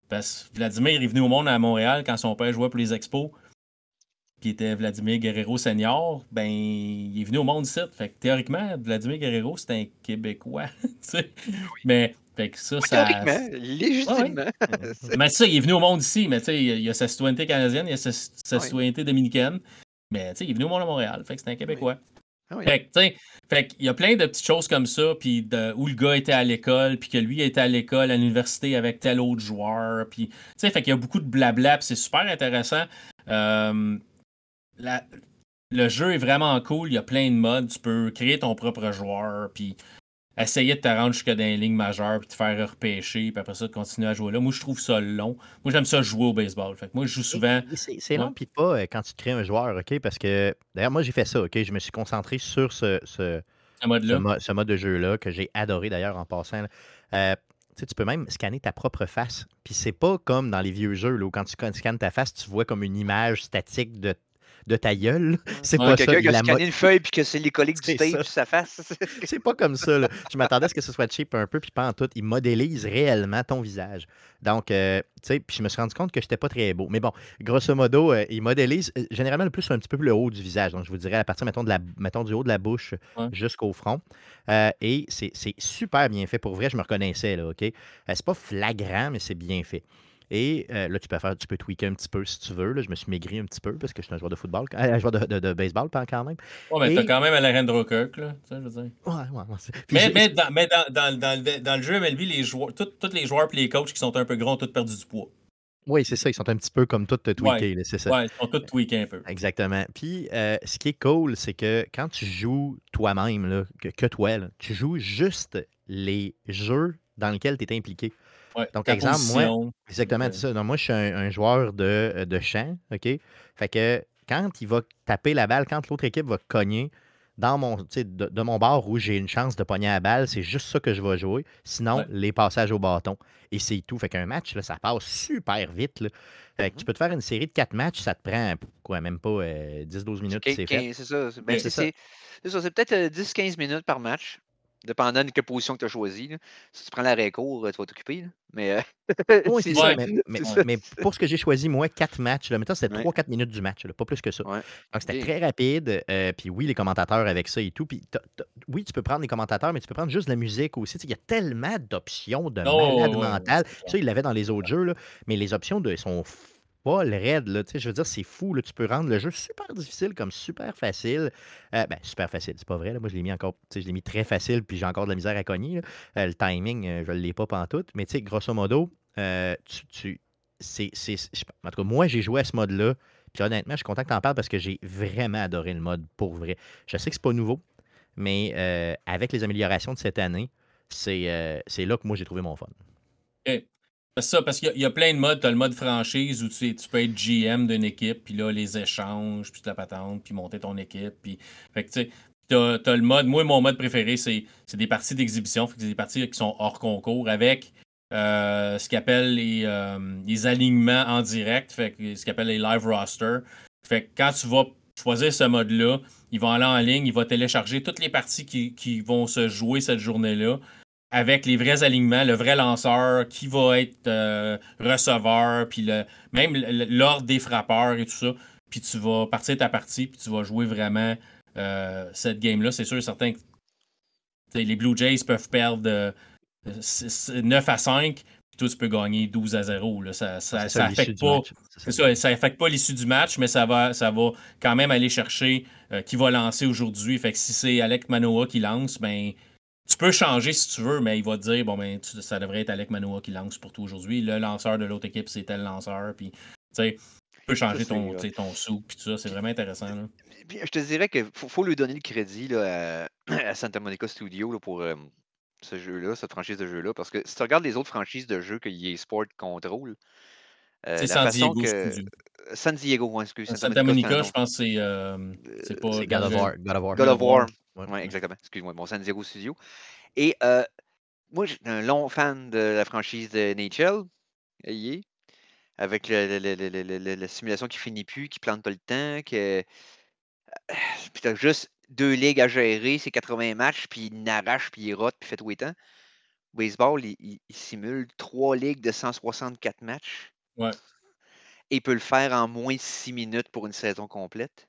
Parce que Vladimir est venu au monde à Montréal quand son père jouait pour les expos, qui était Vladimir Guerrero Senior. Ben, il est venu au monde ici. Fait que théoriquement, Vladimir Guerrero, c'est un Québécois. *laughs* mais fait que ça, ça. Théoriquement, légitimement. mais ça, il est venu au monde ici, mais tu sais, il y a sa citoyenneté canadienne, il y a sa, citoyenneté dominicaine. Mais tu sais, il est venu au monde à Montréal. Fait que c'est un Québécois. Ah fait que, fait qu'il y a plein de petites choses comme ça, puis où le gars était à l'école, puis que lui était à l'école, à l'université avec tel autre joueur, puis, tu sais, fait qu'il y a beaucoup de blabla, puis c'est super intéressant. Euh, le jeu est vraiment cool, il y a plein de modes, tu peux créer ton propre joueur, puis essayer de te rendre jusqu'à dans les lignes majeures, puis te faire repêcher, puis après ça, de continuer à jouer là. Moi, je trouve ça long. Moi, j'aime ça jouer au baseball. Fait que moi, je joue souvent. C'est long, puis pas euh, quand tu crées un joueur, OK? Parce que, d'ailleurs, moi, j'ai fait ça, OK? Je me suis concentré sur ce, ce, ce mode, de jeu-là, que j'ai adoré d'ailleurs en passant. Euh, tu peux même scanner ta propre face. Puis c'est pas comme dans les vieux jeux où quand tu scannes ta face, tu vois comme une image statique de de ta gueule. C'est pas ça. Quelqu'un qui a scanné une feuille puis que c'est les collègues du tape sur sa face. *laughs* c'est pas comme ça. Là. Je m'attendais à ce que ce soit cheap un peu, puis pas en tout. Il modélise réellement ton visage. Donc, euh, tu sais, puis je me suis rendu compte que j'étais pas très beau. Mais bon, grosso modo, euh, il modélise euh, généralement le plus un petit peu plus le haut du visage. Donc, je vous dirais à partir, mettons, de la, mettons du haut de la bouche jusqu'au front. et c'est super bien fait. Pour vrai, je me reconnaissais, là, OK? c'est pas flagrant, mais c'est bien fait. Et euh, là, tu peux faire, tu peux tweaker un petit peu si tu veux. Là. Je me suis maigri un petit peu parce que je suis un joueur de football, *laughs* un joueur de, de, baseball quand même. Ouais, mais t'as quand même Alejandro Kirk, là. Tu sais, je veux dire. Ouais, ouais. Mais, mais, dans, mais dans, dans, dans, le, dans, le, jeu MLB, les joueurs, tous les joueurs et les coachs qui sont un peu gros ont tous perdu du poids. Oui, c'est ça. Ils sont un petit peu comme tous tweakés. Ouais, c'est ça. Ouais, ils sont tous tweakés un peu. Exactement. Puis, euh, ce qui est cool, c'est que quand tu joues toi-même, que, que, toi, là, tu joues juste les jeux dans lesquels tu es impliqué. Donc, exemple, moi, exactement, c'est ça. moi, je suis un, joueur de, euh, de champ, OK? Fait que quand il va taper la balle, quand l'autre équipe va cogner dans mon, de, de mon bord où j'ai une chance de pogner la balle, c'est juste ça que je vais jouer. Sinon, les passages au bâton. Et c'est tout. Fait qu'un match, là, ça passe super vite. Là. Fait que tu mm-hmm. peux te faire une série de quatre matchs, ça te prend quoi, même pas 10-12 euh, minutes. C'est ça. Ben, c'est ça. C'est peut-être 10-15 euh, minutes par match. Dépendant de quelle position que tu as choisi. Si tu prends l'arrêt court, tu vas t'occuper. Mais, euh, *laughs* oui, *laughs* c'est ça, mais, pour ce que j'ai choisi, moi, quatre matchs, là, maintenant, c'était 3-4 minutes du match, pas plus que ça. Donc, c'était très rapide. Euh, puis oui, les commentateurs avec ça et tout. Puis oui, tu peux prendre les commentateurs, mais tu peux prendre juste la musique aussi. Il y a tellement d'options de oh, malade mental. Ça, il l'avait dans les autres jeux, là, mais les options de, sont pas le raid, là. Je veux dire, c'est fou, là. Tu peux rendre le jeu super difficile comme super facile. Euh, ben, super facile, c'est pas vrai, là. Moi, je l'ai mis encore, je l'ai mis très facile, puis j'ai encore de la misère à cogner, euh, le timing, euh, je l'ai pas pantoute. Mais, grosso modo, tu, tu c'est, en tout cas, moi, j'ai joué à ce mode-là. Puis honnêtement, je suis content que tu en parles parce que j'ai vraiment adoré le mode pour vrai. Je sais que c'est pas nouveau, mais avec les améliorations de cette année, c'est, c'est là que moi, j'ai trouvé mon fun. Ça, parce qu'il y, a plein de modes. Tu as le mode franchise où tu, peux être GM d'une équipe, puis là, les échanges, puis la patente, puis monter ton équipe. Puis, fait que tu sais, tu as, le mode. Moi, mon mode préféré, c'est des parties d'exhibition. C'est des parties qui sont hors concours avec euh, ce qu'on appelle les, euh, les, alignements en direct, fait que, ce qu'on appelle les live roster. Fait que quand tu vas choisir ce mode-là, il va aller en ligne, il va télécharger toutes les parties qui vont se jouer cette journée-là avec les vrais alignements, le vrai lanceur, qui va être euh, receveur, puis le, même l'ordre des frappeurs et tout ça. Puis tu vas partir ta partie, puis tu vas jouer vraiment euh, cette game-là. C'est sûr et certain que les Blue Jays peuvent perdre 9 à 5, puis toi, tu peux gagner 12 à 0. Là. Ça, ça, ça. Ça, ça affecte pas l'issue du match, mais ça va, ça va quand même aller chercher euh, qui va lancer aujourd'hui. Fait que si c'est Alec Manoa qui lance, ben tu peux changer si tu veux, mais il va te dire bon ben ça devrait être Alec Manoa qui lance pour toi aujourd'hui. Le lanceur de l'autre équipe, c'est tel lanceur. Puis tu peux changer ton, ton sou puis tout ça. C'est vraiment intéressant. je te dirais qu'il faut, lui donner le crédit là, à, *clears throat* Santa Monica Studio pour euh, ce jeu-là, cette franchise de jeu-là. Parce que si tu regardes les autres franchises de jeux que EA Sport contrôle, euh, c'est San Diego que... San Diego, excuse. Santa, Monica, je pense que c'est euh, pas. God of War. God of War. Oui, exactement. Excuse-moi, mon San Diego Studio. Et euh, moi, j'ai un long fan de la franchise de NHL, avec la simulation qui finit plus, qui plante pas le temps, que. *sighs* Puis t'as juste deux ligues à gérer, c'est 80 matchs, puis il n'arrache, puis il rote, puis fait tout le temps. baseball, il, il- il simule trois ligues de 164 matchs. Ouais. Et il peut le faire en moins de 6 minutes pour une saison complète.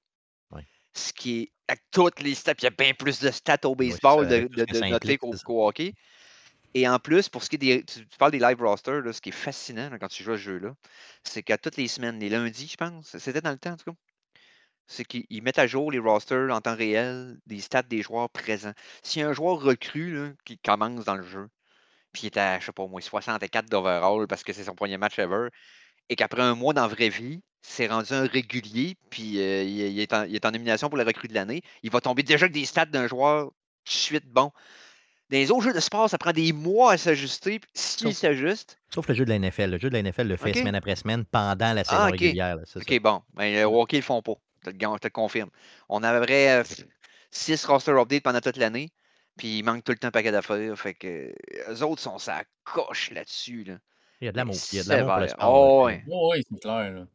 Ce qui est, avec toutes les stats, il y a bien plus de stats au baseball ça, de, de, de noter qu'au hockey. Et en plus, pour ce qui est des. Tu, tu parles des live rosters, là, ce qui est fascinant là, quand tu joues à ce jeu-là, c'est qu'à toutes les semaines, les lundis, je pense, c'était dans le temps en tout cas, c'est qu'ils ils mettent à jour les rosters en temps réel, des stats des joueurs présents. S'il y a un joueur recru là, qui commence dans le jeu, puis il est à, je sais pas, au moins 64 d'overall parce que c'est son premier match ever, et qu'après un mois dans la vraie vie, c'est rendu un régulier, puis euh, il, il est en, il est en nomination pour la recrue de l'année, il va tomber déjà avec des stats d'un joueur tout de suite bon. Dans les autres jeux de sport, ça prend des mois à s'ajuster. puis S'il Sauf- s'ajuste, Sauf le jeu de la NFL. Le jeu de la NFL le fait semaine après semaine pendant la saison Ah, ok. régulière. là, c'est ça. OK, bon. Ben, le hockey, ils le font pas. Je te le, gan- je te le confirme. On avait 6 roster updates pendant toute l'année. Puis il manque tout le temps un paquet d'affaires. Fait que eux autres sont ça coche là-dessus. Là. Il y a de l'amour. Il y a de l'amour pour le sport. Oh. Oui, oui, c'est clair. là.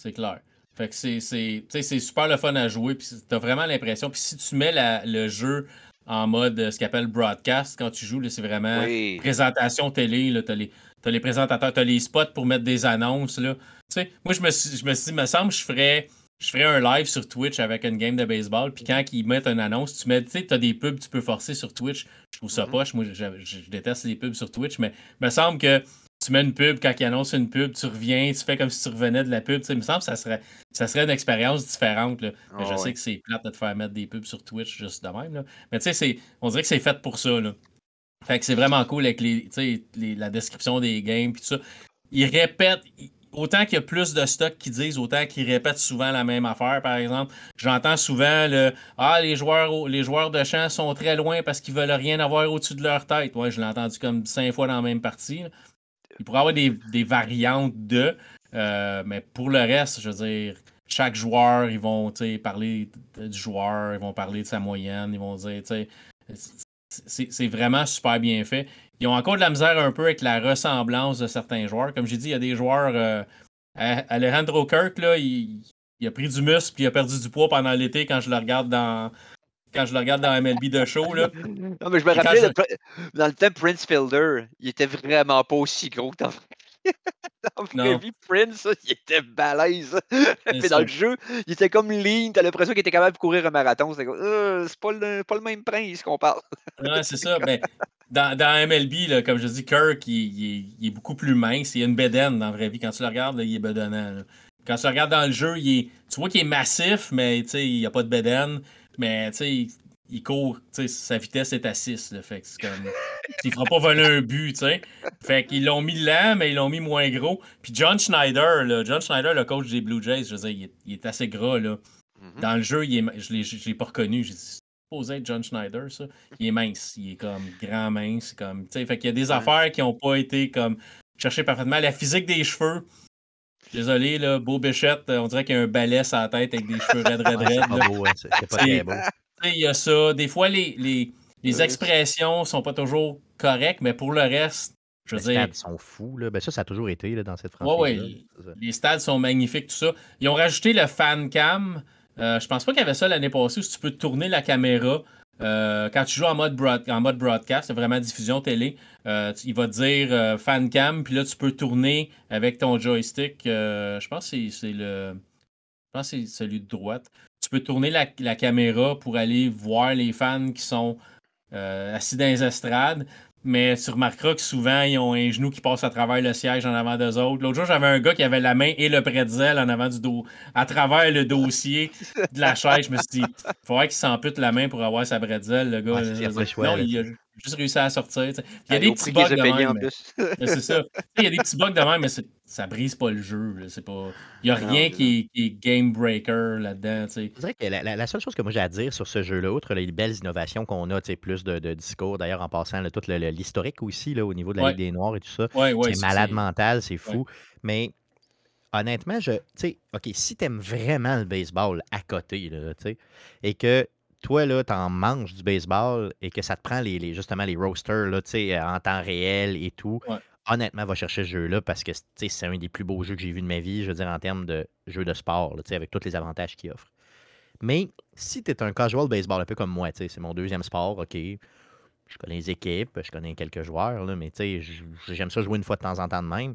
C'est clair. Fait que c'est, c'est, tu sais, c'est super le fun à jouer. Puis t'as vraiment l'impression. Puis si tu mets la- le jeu en mode euh, ce qu'on appelle broadcast, quand tu joues, c'est vraiment Oui. présentation télé. Là, t'as, les, t'as les présentateurs, t'as les spots pour mettre des annonces. Là. Tu sais, moi, je me, suis, je me suis dit, me semble, je ferais. Je ferais un live sur Twitch avec une game de baseball, puis quand ils mettent une annonce, tu mets, tu sais, t'as des pubs, tu peux forcer sur Twitch. Je trouve ça Mhm. poche. Moi, je, je- je déteste les pubs sur Twitch, mais il me semble que tu mets une pub, quand ils annoncent une pub, tu reviens, tu fais comme si tu revenais de la pub. Il me semble que ça serait, ça serait une expérience différente. là. Mais je Ah sais que c'est plate de te faire mettre des pubs sur Twitch juste de même. là. Mais tu sais, on dirait que c'est fait pour ça. Là. Fait que c'est vraiment cool avec les, les- la description des games puis tout ça. Ils répètent. Autant qu'il y a plus de stocks qui disent, autant qu'ils répètent souvent la même affaire, par exemple. J'entends souvent le Ah, les joueurs, les joueurs de champ sont très loin parce qu'ils veulent rien avoir au-dessus de leur tête. Ouais, je l'ai entendu comme cinq fois dans la même partie. là. Il pourrait avoir des, des variantes de, euh, mais pour le reste, je veux dire, chaque joueur, ils vont parler du joueur, ils vont parler de sa moyenne, ils vont dire, c'est vraiment super bien fait. Ils ont encore de la misère un peu avec la ressemblance de certains joueurs. Comme j'ai dit, il y a des joueurs. euh, Alejandro Kirk, là, il, il a pris du muscle puis il a perdu du poids pendant l'été quand je le regarde dans. Quand je le regarde dans MLB de show, là. Non, mais je me rappelais, je- Pr- dans le temps, Prince Fielder, il était vraiment pas aussi gros que dans, *laughs* dans la vie. Prince, il était balèze. Mais ça. dans le jeu, il était comme lean. T'as l'impression qu'il était capable de courir un marathon. Comme, Euh, c'est pas le, pas le même prince qu'on parle. *laughs* Ouais, c'est ça. Mais dans, dans MLB, là, comme je dis, Kirk, il, il est, il est beaucoup plus mince. Il a une bedaine dans la vraie vie. Quand tu le regardes, là, il est bedonnant. là. Quand tu le regardes dans le jeu, il est, tu vois qu'il est massif, mais il n'y a pas de bedaine. Mais tu sais, il, il court, sa vitesse est à 6. Là, fait que c'est comme. *laughs* Il fera pas voler un but, tu sais. Fait qu'ils l'ont mis lent, mais ils l'ont mis moins gros. Puis John Schneider, là, John Schneider, le coach des Blue Jays, je veux dire, il est, il est assez gras, là. Mhm. Dans le jeu, il est, je ne l'ai pas reconnu. J'ai dit, c'est supposé être John Schneider, ça. Il est mince. Il est comme grand mince. Comme, fait qu'il y a des affaires qui n'ont pas été comme cherchées parfaitement. La physique des cheveux. Désolé, là, Beau Bichette, on dirait qu'il y a un balai sur la tête avec des cheveux raides, raides, c'est raides. pas là. beau, hein, c'est pas très beau. Il y a ça. Des fois, les, les, les expressions sont pas toujours correctes, mais pour le reste, je Les veux dire, stades sont fous. Là. Ben, ça, ça a toujours été là, dans cette franchise. ouais. Les stades sont magnifiques, tout ça. Ils ont rajouté le fan cam. Euh, je pense pas qu'il y avait ça l'année passée où tu peux tourner la caméra. Euh, quand tu joues en mode, en mode broadcast, c'est vraiment diffusion télé, euh, il va te dire euh, fan cam, puis là tu peux tourner avec ton joystick. je pense que c'est- le. Je pense c'est celui de droite. Tu peux tourner la, la caméra pour aller voir les fans qui sont assis dans les estrades. Mais tu remarqueras que souvent, ils ont un genou qui passe à travers le siège en avant d'eux autres. L'autre jour, j'avais un gars qui avait la main et le pretzel en avant du dos, à travers le dossier de la chaise. Je me suis dit, il faudrait qu'il s'ampute la main pour avoir sa pretzel, le gars. Ouais, là. dire, choix, non, là, il a juste réussi à sortir. Il y a des petits bugs de même. c'est ça. *laughs* Il y a des petits bugs de même, mais c'est- ça brise pas le jeu. C'est pas... Il n'y a rien c'est qui est, qui est game breaker là-dedans. tu. Je dirais que la, la- la seule chose que moi j'ai à dire sur ce jeu-là, outre les belles innovations qu'on a, tu plus de, de discours, d'ailleurs en passant là, tout l'historique aussi là, au niveau de la Ouais. Ligue des Noirs et tout ça, Ouais, ouais, c'est malade c'est- mental, c'est fou. Mais honnêtement, je, tu sais, OK, si t'aimes vraiment le baseball à côté, là, tu et que toi, là, t'en manges du baseball et que ça te prend les, les- justement les roasters, là, tu sais, en temps réel et tout, Ouais. Honnêtement, va chercher ce jeu-là parce que, c'est un des plus beaux jeux que j'ai vu de ma vie, je veux dire, en termes de jeu de sport, avec tous les avantages qu'il offre. Mais si tu es un casual baseball, un peu comme moi, c'est mon deuxième sport, OK. Je connais les équipes, je connais quelques joueurs, là, mais j'aime ça jouer une fois de temps en temps de même.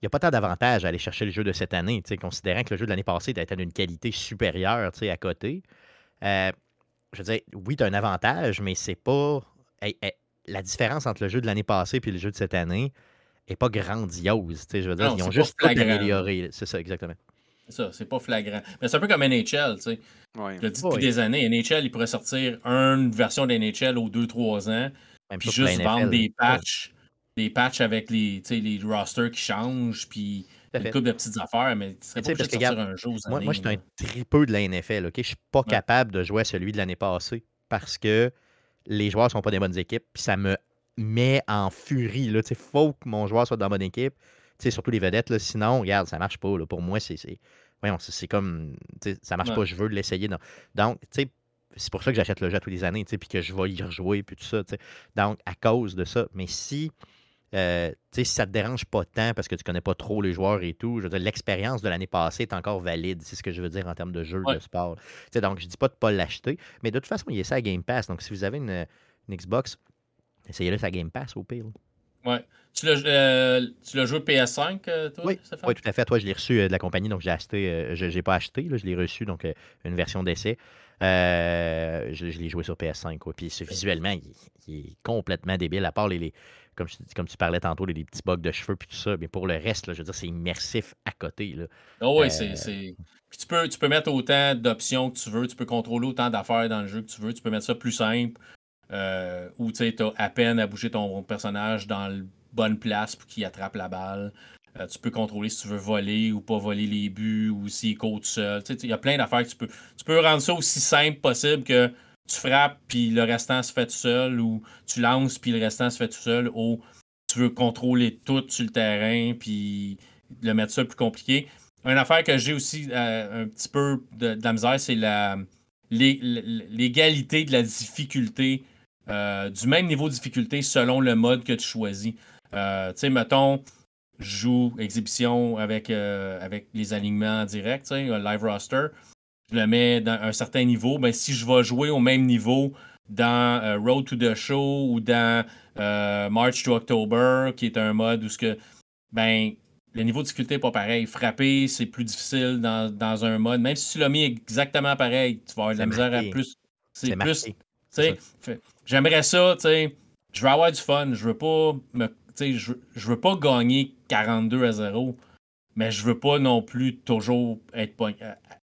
Il n'y a pas tant d'avantage à aller chercher le jeu de cette année, considérant que le jeu de l'année passée était d'une qualité supérieure à côté. Euh, je veux dire, oui, tu as un avantage, mais c'est pas. La différence entre le jeu de l'année passée et le jeu de cette année n'est pas grandiose. Je veux dire, ils ont juste amélioré. C'est ça, exactement. C'est ça, c'est pas flagrant. Mais c'est un peu comme NHL, tu sais. Ouais. Je dit depuis des années, NHL, il pourrait sortir une version d'NHL aux 2-3 ans, puis juste vendre des patchs, des patchs avec les, les rosters qui changent, puis une couple de petites affaires, mais tu serais pas obligé de sortir un jeu aux Moi, moi je suis un tripeux de la NFL, OK? Je suis pas capable de jouer à celui de l'année passée parce que les joueurs sont pas des bonnes équipes, puis ça me met en furie, Il faut que mon joueur soit dans la bonne équipe surtout les vedettes, là, sinon, regarde, ça marche pas. Là. Pour moi, c'est. C'est comme. Ça marche pas, je veux l'essayer. Donc, c'est pour ça que j'achète le jeu tous les années, puis que je vais y rejouer, puis tout ça. Donc, à cause de ça. Mais si. Euh, si ça te dérange pas tant parce que tu connais pas trop les joueurs et tout, je veux dire, l'expérience de l'année passée est encore valide, c'est ce que je veux dire en termes de jeu, de sport. donc, je dis pas de pas l'acheter, mais de toute façon, il y a ça à Game Pass. Donc, si vous avez une, Xbox, essayez-le à Game Pass au pire. Ouais. Tu l'as euh, joué PS5, euh, toi, oui. oui, tout à fait. Toi, je l'ai reçu euh, de la compagnie, donc j'ai acheté. je n'ai pas acheté, là, je l'ai reçu, donc une version d'essai. Je, l'ai joué sur PS5. Quoi. Puis visuellement, il, est complètement débile, à part les, comme, comme tu parlais tantôt, les, petits bugs de cheveux puis tout ça. Mais pour le reste, je veux dire, c'est immersif à côté. Là. Oh oui, c'est. tu peux, tu peux mettre autant d'options que tu veux, tu peux contrôler autant d'affaires dans le jeu que tu veux, tu peux mettre ça plus simple. Euh, où tu as à peine à bouger ton personnage dans la bonne place pour qu'il attrape la balle. Euh, tu peux contrôler si tu veux voler ou pas voler les buts ou s'il court seul. Il y a plein d'affaires que tu peux. Tu peux rendre ça aussi simple possible que tu frappes puis le restant se fait tout seul ou tu lances puis le restant se fait tout seul ou tu veux contrôler tout sur le terrain puis le mettre ça plus compliqué. Une affaire que j'ai aussi euh, un petit peu de, la misère, c'est l'égalité de la difficulté euh, du même niveau de difficulté selon le mode que tu choisis. Tu sais, mettons, joue exhibition avec, euh, avec les alignements directs, tu sais, live roster. Je le mets dans un certain niveau. Ben, si je vais jouer au même niveau dans Road to the Show ou dans March to October, qui est un mode où ce que, ben, le niveau de difficulté n'est pas pareil. Frapper, c'est plus difficile dans, un mode. Même si tu l'as mis exactement pareil, tu vas avoir de la misère à plus. C'est plus. J'aimerais ça, tu sais. Je veux avoir du fun. Je veux pas me. Je, je veux pas gagner 42 à 0, mais je veux pas non plus toujours être euh,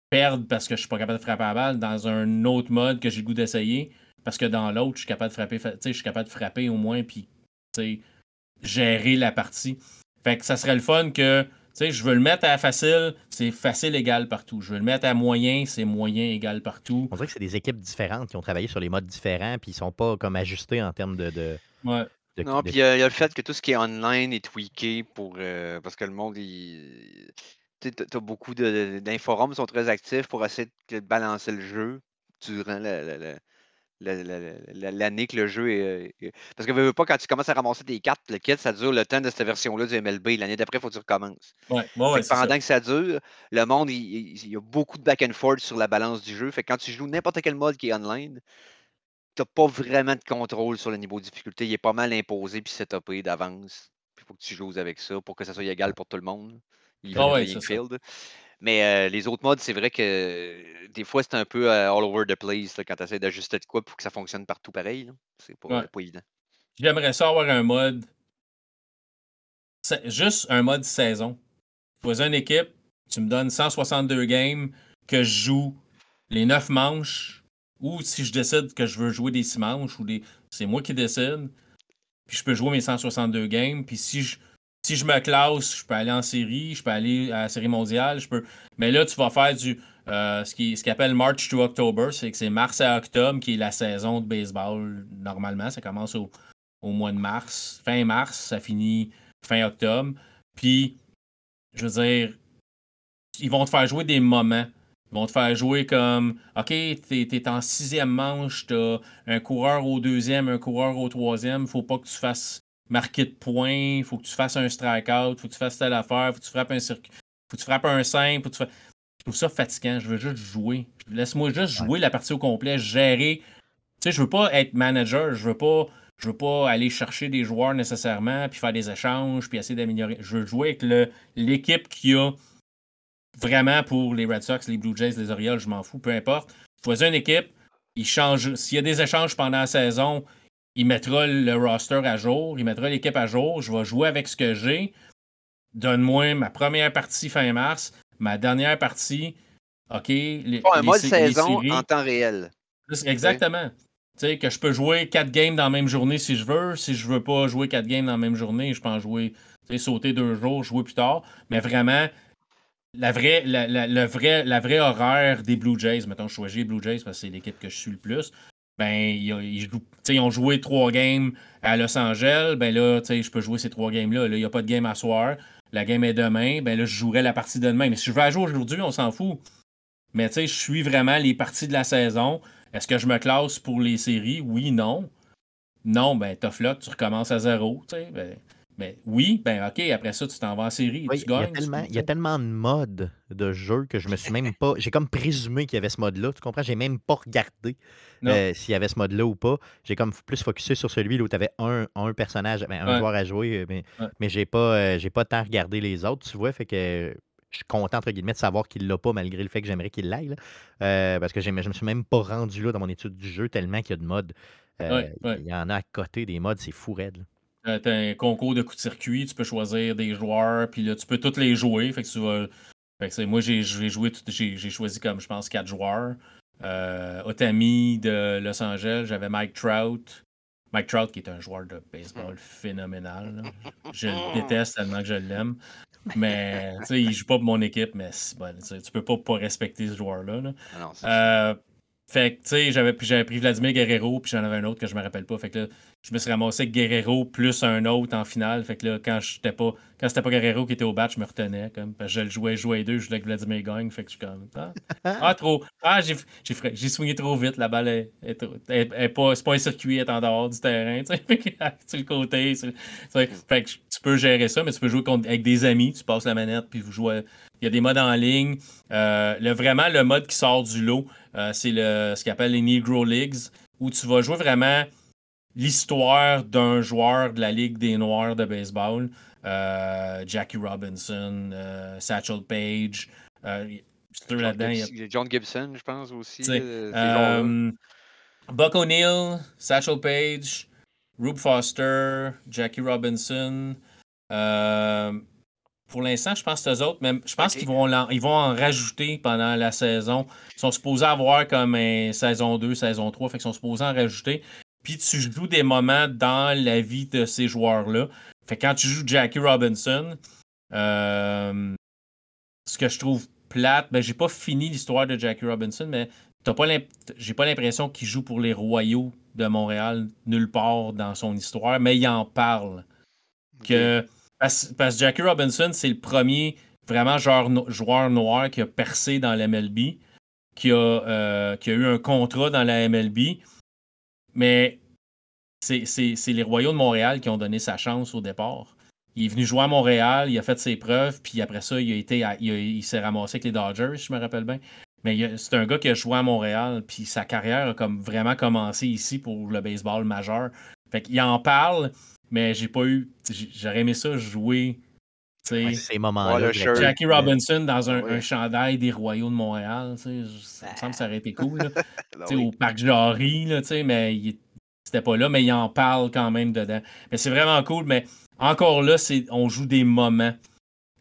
perdre parce que je suis pas capable de frapper la balle dans un autre mode que j'ai le goût d'essayer. Parce que dans l'autre, je suis capable de frapper. Je suis capable de frapper au moins puis gérer la partie. Fait que ça serait le fun que je veux le mettre à facile, c'est facile égal partout. Je veux le mettre à moyen, c'est moyen égal partout. On dirait que c'est des équipes différentes qui ont travaillé sur les modes différents, puis ils sont pas comme ajustés en termes de. Ouais. Non, puis il y, a le fait que tout ce qui est online est tweaké pour. Euh, parce que le monde, il. Tu as beaucoup d'inforums qui sont très actifs pour essayer de balancer le jeu durant l'année que le jeu est. Parce que veux pas, quand tu commences à ramasser des cartes, le kit, ça dure le temps de cette version-là du MLB. L'année d'après, il faut que tu recommences. Ouais, pendant que ça dure, le monde, il, y a beaucoup de back and forth sur la balance du jeu. Fait que quand tu joues n'importe quel mode qui est online, n'as pas vraiment de contrôle sur le niveau de difficulté. Il est pas mal imposé puis setupé d'avance. Il faut que tu joues avec ça pour que ça soit égal pour tout le monde. Il oh ouais, mais euh, les autres modes, c'est vrai que des fois, c'est un peu euh, all over the place quand tu essaies d'ajuster de quoi pour que ça fonctionne partout pareil. C'est pas, pas, évident. J'aimerais ça avoir un mode. Juste un mode saison. Choisis une équipe, tu me donnes 162 games que je joue les 9 manches, ou si je décide que je veux jouer des 6 manches, ou des. C'est moi qui décide. Puis je peux jouer mes 162 games. Puis si je si je me classe, je peux aller en série, je peux aller à la série mondiale, je peux. Mais là, tu vas faire du euh, ce qui ce March to October, c'est que c'est mars à octobre qui est la saison de baseball normalement. Ça commence au, mois de mars, fin mars, ça finit fin octobre. Puis, je veux dire, ils vont te faire jouer des moments. Ils vont te faire jouer comme OK, t'es es en sixième manche, t'as un coureur au deuxième, un coureur au troisième, faut pas que tu fasses marquer de points, il faut que tu fasses un strikeout, il faut que tu fasses telle affaire, il faut que tu frappes un circuit, faut que tu frappes un simple, tu Je trouve ça fatigant, je veux juste jouer. Laisse-moi juste jouer la partie au complet, gérer. sais, je veux pas être manager, je veux pas, je veux pas aller chercher des joueurs nécessairement, puis faire des échanges, puis essayer d'améliorer. Je veux jouer avec l'équipe qui a vraiment pour les Red Sox, les Blue Jays, les Orioles, je m'en fous, peu importe. Choisis une équipe, il change. S'il y a des échanges pendant la saison, il mettra le roster à jour, il mettra l'équipe à jour, je vais jouer avec ce que j'ai. Donne-moi ma première partie fin mars, ma dernière partie, OK. Les, un mode saison en temps réel. Exactement. Tu sais, que je peux jouer quatre games dans la même journée si je veux. Si je veux pas jouer quatre games dans la même journée, je peux en jouer, sauter deux jours, jouer plus tard. Mais vraiment, la vraie, la, vraie horaire des Blue Jays, mettons, je choisis les Blue Jays parce que c'est l'équipe que je suis le plus. Ben, ils, ont joué trois games à Los Angeles. Ben là, je peux jouer ces trois games-là. il n'y a pas de game à soir. La game est demain. Ben là, je jouerai la partie de demain. Mais si je veux à jour aujourd'hui, on s'en fout. Mais je suis vraiment les parties de la saison. Est-ce que je me classe pour les séries? Oui, non. Non, ben, tough luck, tu recommences à zéro. Ben, ben, oui, ben ok, après ça, tu t'en vas en série tu gagnes. Il y, a tellement, de modes de jeu que je me suis même pas. J'ai comme présumé qu'il y avait ce mode-là. Tu comprends? J'ai même pas regardé euh, s'il y avait ce mode-là ou pas. J'ai comme plus focusé sur celui où tu avais un, un personnage, ben, un joueur à jouer, euh, mais, mais j'ai pas, euh, j'ai pas tant regardé les autres, tu vois? Fait que je suis content, entre guillemets, de savoir qu'il l'a pas, malgré le fait que j'aimerais qu'il l'aille. Euh, parce que je me suis même pas rendu là dans mon étude du jeu, tellement qu'il y a de modes. Il y en a à côté des modes, c'est fou raide. Tu as un concours de coups de circuit, tu peux choisir des joueurs, puis là, tu peux tous les jouer. Fait que tu vas. moi, j'ai joué, j'ai choisi comme, je pense, quatre joueurs. Otami de Los Angeles, j'avais Mike Trout. Mike Trout, qui est un joueur de baseball phénoménal. Je le déteste tellement que je l'aime. *laughs* Mais tu sais, il joue pas pour mon équipe, mais bon, tu peux pas, pas respecter ce joueur-là. Ah euh, fait que, tu sais, j'avais, pris Vladimir Guerrero, puis j'en avais un autre que je me rappelle pas. Fait que là, je me suis ramassé avec Guerrero plus un autre en finale. Fait que là, quand j'étais pas, quand c'était pas Guerrero qui était au bat, je me retenais. Comme, parce que je le jouais, jouais deux, je jouais avec Vladimir gagne. Fait que je suis comme, ah, ah trop. Ah, j'ai, j'ai, swingé trop vite. La balle est, est, pas, c'est pas un circuit, elle est en dehors du terrain. Tu *laughs* le côté. fait que tu peux gérer ça, mais tu peux jouer avec des amis. Tu passes la manette, puis vous jouez. Il y a des modes en ligne. Euh, le, vraiment, le mode qui sort du lot, euh, c'est le, ce qu'on appelle les Negro Leagues, où tu vas jouer vraiment l'histoire d'un joueur de la Ligue des Noirs de baseball. Euh, Jackie Robinson, Satchel Page. John, Gibson, je pense aussi. Buck O'Neill, Satchel Page, Rube Foster, Jackie Robinson. Pour l'instant, je pense eux autres, mais je pense qu'ils vont, ils vont en rajouter pendant la saison. Ils sont supposés avoir comme une saison 2, saison 3, fait qu'ils sont supposés en rajouter. Puis tu joues des moments dans la vie de ces joueurs-là. Fait quand tu joues Jackie Robinson, euh, ce que je trouve plate, ben j'ai pas fini l'histoire de Jackie Robinson, mais j'ai pas l'impression qu'il joue pour les Royaux de Montréal nulle part dans son histoire, mais il en parle. Que parce, que Jackie Robinson, c'est le premier vraiment joueur noir qui a percé dans l'MLB, qui, a, euh, qui a eu un contrat dans la MLB. Mais c'est les Royaux de Montréal qui ont donné sa chance au départ. Il est venu jouer à Montréal, il a fait ses preuves, puis après ça, il a été il, s'est ramassé avec les Dodgers, je me rappelle bien. Mais c'est un gars qui a joué à Montréal, puis sa carrière a vraiment commencé ici pour le baseball majeur. Fait qu'il en parle, mais j'ai pas eu. J'aurais aimé ça jouer. ces moments-là. Jackie Robinson dans un, chandail des Royaux de Montréal. Ça me semble que ça aurait été cool. *laughs* Ben au Parc Jarry, mais c'était pas là, mais il en parle quand même dedans. Mais c'est vraiment cool, mais encore là, on joue des moments.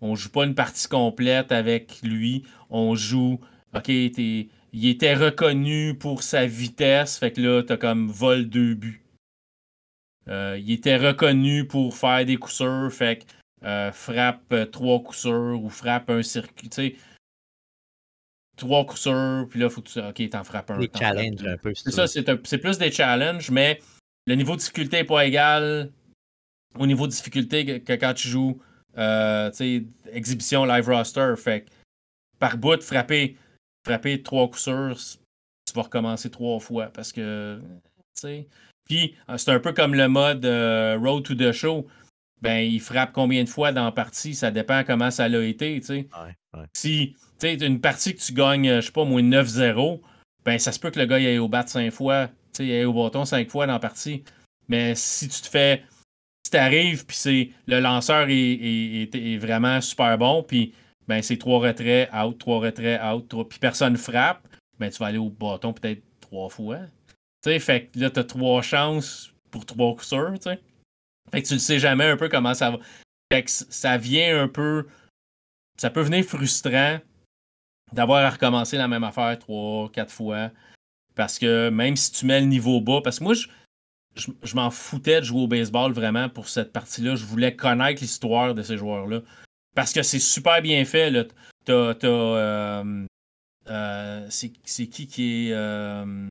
On joue pas une partie complète avec lui. On joue. OK, il était reconnu pour sa vitesse. Fait que là, t'as comme vol deux buts. Euh, il était reconnu pour faire des coups sûrs, fait que euh, frappe euh, trois coups sûrs ou frappe un circuit. Tu sais, trois coups sûrs, puis là, faut que tu. Ok, t'en frappes un. Des challenges un peu. C'est ça, c'est plus des challenges, mais le niveau de difficulté n'est pas égal au niveau de difficulté que, quand tu joues euh, exhibition live roster. Fait par bout, frapper, frapper trois coups sûrs, tu vas recommencer trois fois parce que. tu sais puis, euh, c'est un peu comme le mode euh, Road to the Show. Ben, il frappe combien de fois dans la partie, ça dépend comment ça l'a été, tu sais. Si, tu sais, une partie que tu gagnes, je sais pas, moins 9-0, ben, ça se peut que le gars aille au bat cinq fois, sais, il est au bâton cinq fois dans la partie. Mais si tu te fais. Si t'arrives, puis c'est le lanceur est, vraiment super bon, puis ben, c'est trois retraits, out, trois retraits, out, puis personne frappe, ben, tu vas aller au bâton peut-être trois fois. Tu sais, fait que là, t'as trois chances pour trois coups sûrs, tu sais. Fait que tu le sais jamais un peu comment ça va. Fait que ça vient un peu. Ça peut venir frustrant d'avoir à recommencer la même affaire trois, quatre fois. Parce que même si tu mets le niveau bas, parce que moi, je, je, m'en foutais de jouer au baseball vraiment pour cette partie-là. Je voulais connaître l'histoire de ces joueurs-là. Parce que c'est super bien fait. Là. T'as. Euh, euh, c'est, qui qui est. Euh,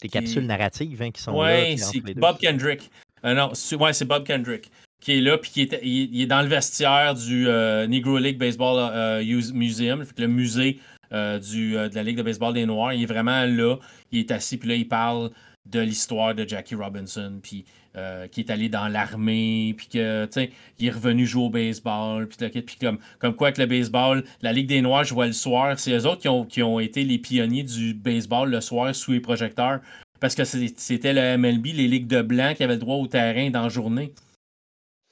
Tes capsules narratives hein, qui sont ouais, là. c'est Bob Kendrick. non, ouais, c'est Bob Kendrick qui est là, puis qui est, il, est dans le vestiaire du Negro League Baseball Museum, le musée du, de la Ligue de baseball des Noirs. Il est vraiment là. Il est assis, puis là, il parle de l'histoire de Jackie Robinson, puis euh, qui est allé dans l'armée, puis que, il est revenu jouer au baseball, puis, comme, comme quoi que le baseball, la Ligue des Noirs jouait le soir, c'est eux autres qui ont, qui ont été les pionniers du baseball le soir sous les projecteurs, parce que c'était le MLB, les ligues de blanc qui avaient le droit au terrain dans la journée.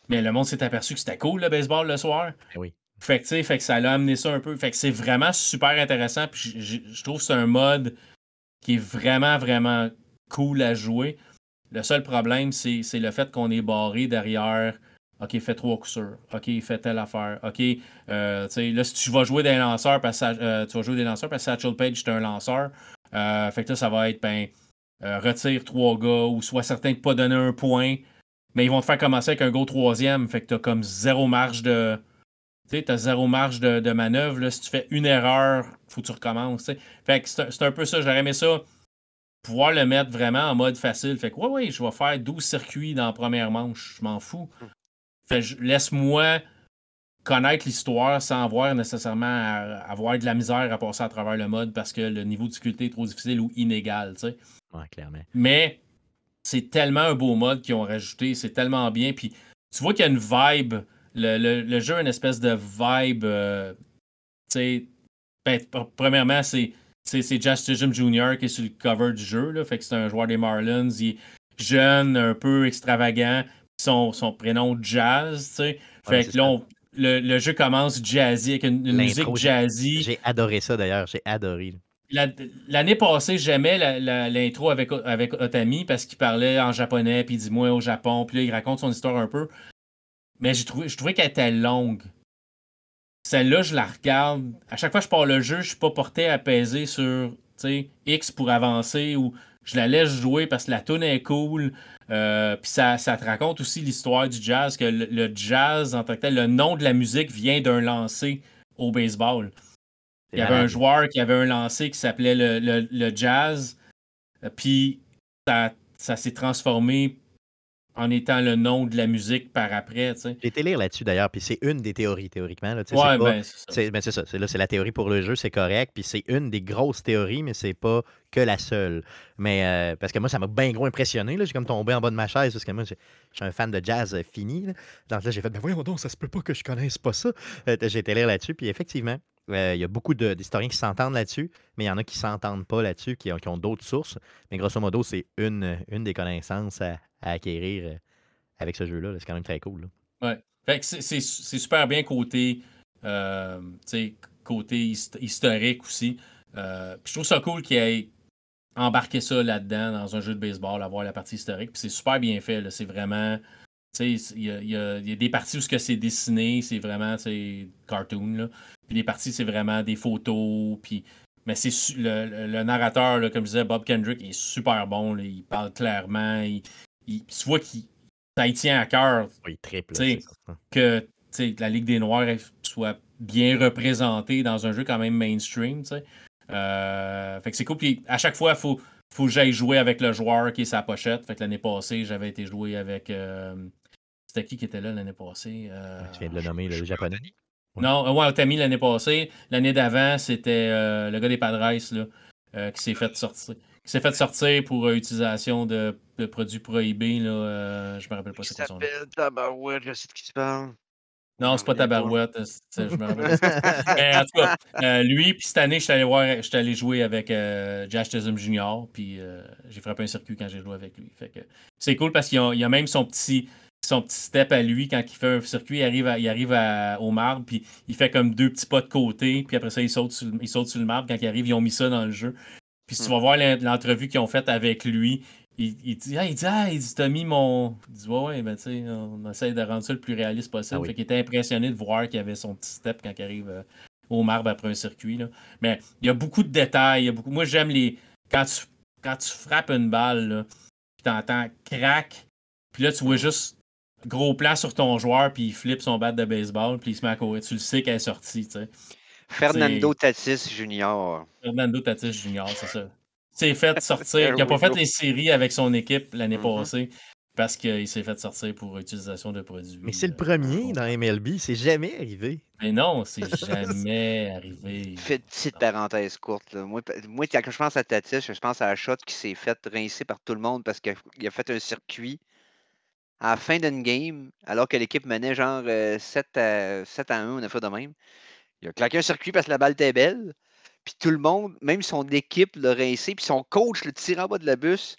Mais le monde s'est aperçu que c'était cool le baseball le soir. Eh oui. Fait que, fait que ça l'a amené ça un peu. Fait que c'est vraiment super intéressant. Puis je trouve que c'est un mode qui est vraiment, vraiment cool à jouer. Le seul problème, c'est le fait qu'on est barré derrière. OK, fait trois coups sûrs. OK, fait telle affaire. OK, euh, là, si tu vas jouer des lanceurs, parce que euh, tu vas jouer des lanceurs, parce que Satchel Page, c'est un lanceur. Euh, fait que là, ça va être, ben, retire trois gars, ou soit certain de pas donner un point, mais ils vont te faire commencer avec un go troisième. Fait que tu as comme zéro marge de. Tu sais, zéro marge de, manœuvre. Là. Si tu fais une erreur, faut que tu recommences. Fait que c'est un, peu ça. J'aurais aimé ça pouvoir le mettre vraiment en mode facile. Fait que, ouais, ouais, je vais faire 12 circuits dans la première manche. Je m'en fous. Hmm. Fait laisse-moi connaître l'histoire sans avoir nécessairement à avoir de la misère à passer à travers le mode parce que le niveau de difficulté est trop difficile ou inégal, tu sais. Ouais, clairement. Mais c'est tellement un beau mode qu'ils ont rajouté, c'est tellement bien. Puis tu vois qu'il y a une vibe. Le, jeu a une espèce de vibe. Euh, tu sais, ben, premièrement, c'est c'est Jazz Jr. qui est sur le cover du jeu. Là, fait que c'est un joueur des Marlins. Il est jeune, un peu extravagant. Son, son prénom Jazz. Fait que là, le, jeu commence jazzy avec une, musique jazzy. J'ai adoré ça d'ailleurs. J'ai adoré. L'année passée, j'aimais l'intro avec, avec Otami parce qu'il parlait en japonais, puis il dit moi au Japon, puis là, il raconte son histoire un peu. Mais j'ai trouvé, je trouvais qu'elle était longue. Celle-là, je la regarde. À chaque fois que je pars le jeu, je suis pas porté à peser sur X pour avancer ou je la laisse jouer parce que la tune est cool. Euh, puis ça, ça, te raconte aussi l'histoire du jazz, que le, jazz en tant que tel, le nom de la musique vient d'un lancer au baseball. Il y avait un joueur qui avait un lancer qui s'appelait le, jazz. Euh, puis ça, ça s'est transformé en étant le nom de la musique par après. J'ai été lire là-dessus d'ailleurs, puis c'est une des théories théoriquement. Là, ouais, ben, c'est ben, ça. C'est, là, c'est la théorie pour le jeu, c'est correct, puis c'est une des grosses théories, mais c'est pas que la seule. Mais euh, parce que moi, ça m'a bien gros impressionné. Là. J'ai comme tombé en bas de ma chaise parce que moi, je suis un fan de jazz euh, fini. Donc là, j'ai fait, ben voyons donc, ça se peut pas que je connaisse pas ça. Euh, j'ai été lire là-dessus, puis effectivement, il y a beaucoup d'historiens qui s'entendent là-dessus, mais il y en a qui s'entendent pas là-dessus, qui ont, d'autres sources. Mais grosso modo, c'est une, une des connaissances à, acquérir euh, avec ce jeu-là. c'est quand même très cool. Ouais. c'est super bien côté, euh, côté historique aussi. Euh, je trouve ça cool qu'il ait embarqué ça là-dedans dans un jeu de baseball, avoir la partie historique. c'est super bien fait. C'est vraiment. Il y a, des parties où c'est dessiné, c'est vraiment cartoon. Puis des parties, c'est vraiment des photos. Puis mais c'est le, narrateur, comme je disais, Bob Kendrick, est super bon. il parle clairement. Il, tu vois qu'il ça tient à cœur. Oui, triple. Que la Ligue des Noirs soit bien représentée dans un jeu quand même mainstream. Euh, fait que c'est cool. Puis à chaque fois, il faut, faut que j'aille jouer avec le joueur qui est sa pochette. Fait que l'année passée, j'avais été joué avec. Euh, c'était qui qui était là l'année passée? Euh, Tu viens de le nommer, le japonais. Non, ouais, Otami l'année passée. L'année d'avant, c'était le gars des Padres là, qui s'est fait sortir s'est fait sortir pour euh, utilisation de, produits prohibés. Là, euh, je me rappelle pas c'est quoi son nom. s'appelle Tabarouette, je sais de qui tu parles. Non, c'est pas. Tabarouette. euh, c'est- Je me rappelle. *laughs* Mais en tout cas, euh, lui, puis cette année, je suis allé, voir, j'étais allé jouer avec Josh Chisholm Jr., puis j'ai frappé un circuit quand j'ai joué avec lui. Fait que c'est cool parce qu'il a, il y a même son petit, son petit step à lui quand il fait un circuit, il arrive, à- il arrive à- au marbre, puis il fait comme deux petits pas de côté, puis après ça, il saute, sur, le- il saute sur le marbre. Quand il arrive, ils ont mis ça dans le jeu. Puis si tu Hmm. vas voir l'en- l'entrevue qu'ils ont faite avec lui, il, il dit, ah, il dit, ah, il dit, t'as mis mon. Il dit, ouais, ouais, ben, tu sais, on essaie de rendre ça le plus réaliste possible. Ah oui. Fait qu'il était impressionné de voir qu'il y avait son petit step quand il arrive euh, au marbre après un circuit. Là. Mais il y a beaucoup de détails. il y a beaucoup... Moi, j'aime les. Quand tu, quand tu frappes une balle, là, puis t'entends crack, puis là, tu vois juste gros plan sur ton joueur, puis il flippe son bat de baseball, puis il se met à courir. Tu le sais qu'elle est sortie, tu sais. Fernando Tatis Jr. Fernando Tatis Jr., c'est ça. s'est fait *laughs* sortir. Il n'a pas fait les séries avec son équipe l'année Mhm. passée parce qu'il s'est fait sortir pour utilisation de produits. Mais c'est le euh, premier dans MLB, c'est jamais arrivé. Mais non, c'est *laughs* jamais arrivé. Fait petite parenthèse courte. là. Moi, quand je pense à Tatis, je pense à la shot qui s'est fait rincer par tout le monde parce qu'il a, fait un circuit à la fin d'une game, alors que l'équipe menait genre euh, 7, à, 7 à 1, on a fait de même. Il a claqué un circuit parce que la balle était belle. Puis tout le monde, même son équipe l'a rincé, puis son coach le tire en bas de la bus.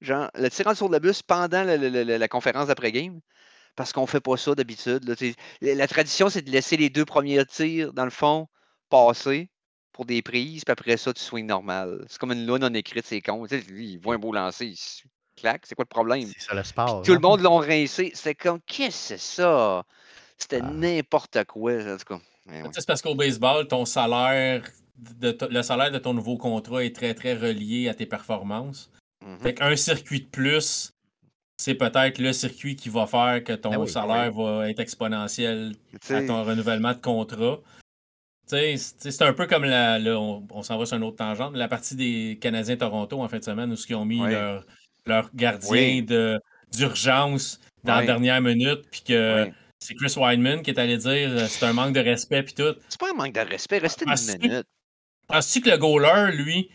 Genre, le tirant sur le bus pendant la conférence d'après-game. Parce qu'on fait pas ça d'habitude. La la tradition, c'est de laisser les deux premiers tirs, dans le fond, passer pour des prises, puis après ça, tu swings normal. C'est comme une lune non écrite, c'est con. Tu sais, lui, il voit un beau lancer, il claque, c'est quoi le problème? C'est ça le sport. Tout le monde l'ont rincé. C'était comme, qu'est-ce que c'est ça? C'était Ah. n'importe quoi, en tout cas. Ouais. Sais, C'est parce qu'au baseball, ton salaire, de le salaire de ton nouveau contrat est très, très relié à tes performances. Fait qu'un circuit de plus, c'est peut-être le circuit qui va faire que ton Ah oui, salaire va être exponentiel à ton renouvellement de contrat. C'est- un peu comme la. là, on on s'en va sur une autre tangente, la partie des Canadiens Toronto en fin de semaine où ils ont mis leur, leur gardien Oui. de d'urgence dans la dernière minute, puis que. C'est Chris Weidman qui est allé dire euh, c'est un manque de respect, puis tout. c'est pas un manque de respect, restez une minute. Penses-tu que le goaler, lui,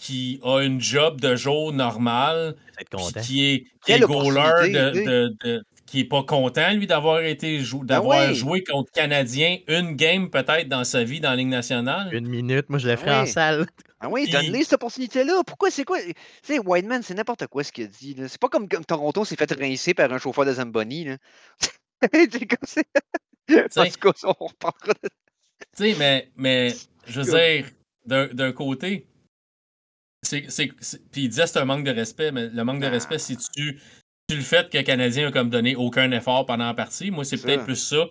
qui a une job de jour normal, Être puis content. qui est, qui Quelle goaler opportunité, de, tu sais. de- de- qui est pas content, lui, d'avoir été jou- Ben d'avoir oui. joué contre Canadien une game peut-être dans sa vie dans la Ligue nationale? Une minute, moi je le ferai en Oui. salle. Ah oui, Puis- donne-les cette opportunité-là. Pourquoi c'est quoi? Tu sais, Whiteman, c'est n'importe quoi ce qu'il a dit. là. C'est pas comme, comme Toronto s'est fait rincer par un chauffeur de Zamboni. Là. *laughs* C'est comme ça. En sais- tout cas, ça, on reparlera de Tu sais, mais, mais je veux dire, d'un d'un côté, c'est, puis il disait que c'est un manque de respect, mais le manque de Ah. respect, c'est tu, tu le fait que le Canadien a comme donné aucun effort pendant la partie. Moi, c'est peut-être plus ça.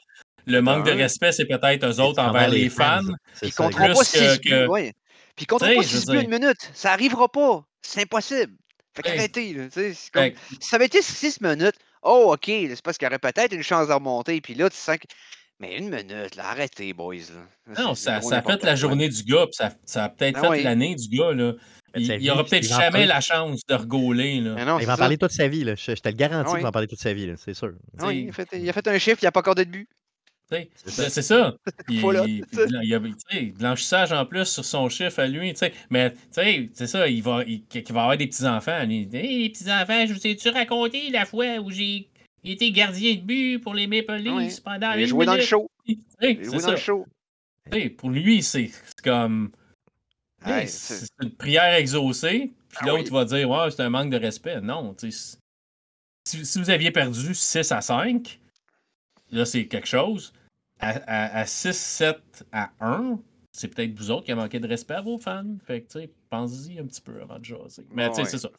Le manque de un. respect, c'est peut-être eux autres envers les fans. Ils compteront pas Plus que- 6 buts. que- ouais. Puis ils compteront pas sais, je 6 veux buts dire- une minute. Ça arrivera pas. C'est impossible. Fait qu'arrêtez. Si ça avait été 6 minutes, oh, OK, c'est parce qu'il y aurait peut-être une chance de remonter. Puis là, tu sens que. Mais une minute, là, arrêtez, boys. Là. Non, ça, ça a fait la journée du gars, puis ça, ça a peut-être Ah fait l'année du gars. Là. Il, sa il vie, aura puis peut-être jamais la chance de regoler. Là. Non, Il c'est va en parler toute sa vie. Là. Je, je te le garantis Ah qu'il va en parler toute sa vie, là, c'est sûr. Ah oui, il, a fait, il a fait un chiffre, il n'a pas accordé de but. Sais, C'est ça. *laughs* Puis, Voilà, il, il- il y a blanchissage en plus sur son chiffre à lui. Mais tu sais, c'est ça, il va, il, va avoir des petits-enfants. lui. Hey, les petits-enfants, je vous ai-tu raconté la fois où j'ai été gardien de but pour les Maple Ah. Leafs pendant Il une joué dans le show. *laughs* Il joué dans le show. Pour lui, c'est comme. c'est une prière exaucée. Puis Ah l'autre oui. va dire Ouais, c'est un manque de respect. Non. Si, si vous aviez perdu 6 à 5, là, c'est quelque chose. À, à, à 6, 7 à 1, c'est peut-être vous autres qui avez manqué de respect à vos fans. Fait que, tu sais, pensez-y un petit peu avant de jaser. Mais, Ah tu sais, ouais. c'est ça.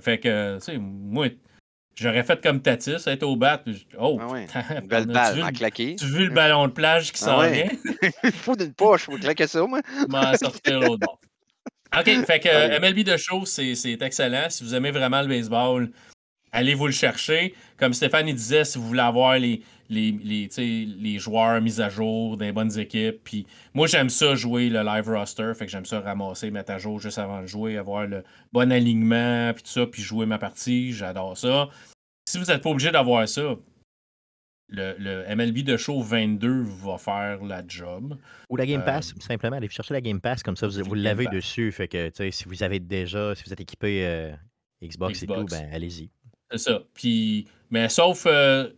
Fait que, tu sais, moi, j'aurais fait comme Tatis, être au bat. puis Oh, Ah ouais. putain, Une *laughs* belle tu balle vu à le- claquer? Tu as vu le ballon de plage qui Ah s'en ouais. vient? Il *laughs* faut d'une poche, il faut claquer ça, moi. *laughs* m'en sortir l'autre bord. OK, fait que euh, MLB de show, c'est c'est excellent. Si vous aimez vraiment le baseball, allez vous le chercher. Comme Stéphane il disait, si vous voulez avoir les, les, les, les joueurs mis à jour des bonnes équipes. Puis moi, j'aime ça jouer le live roster. Fait que j'aime ça ramasser, mettre à jour juste avant de jouer, avoir le bon alignement, puis tout ça, puis jouer ma partie. J'adore ça. Si vous n'êtes pas obligé d'avoir ça, le, le MLB de show 22 va faire la job. Ou la Game Euh, Pass, simplement, allez chercher la Game Pass, comme ça, vous, vous l'avez dessus. Fait que, tu sais, si vous avez déjà, si vous êtes équipé euh, Xbox, et tout, ben allez-y. C'est ça. Puis, mais sauf euh,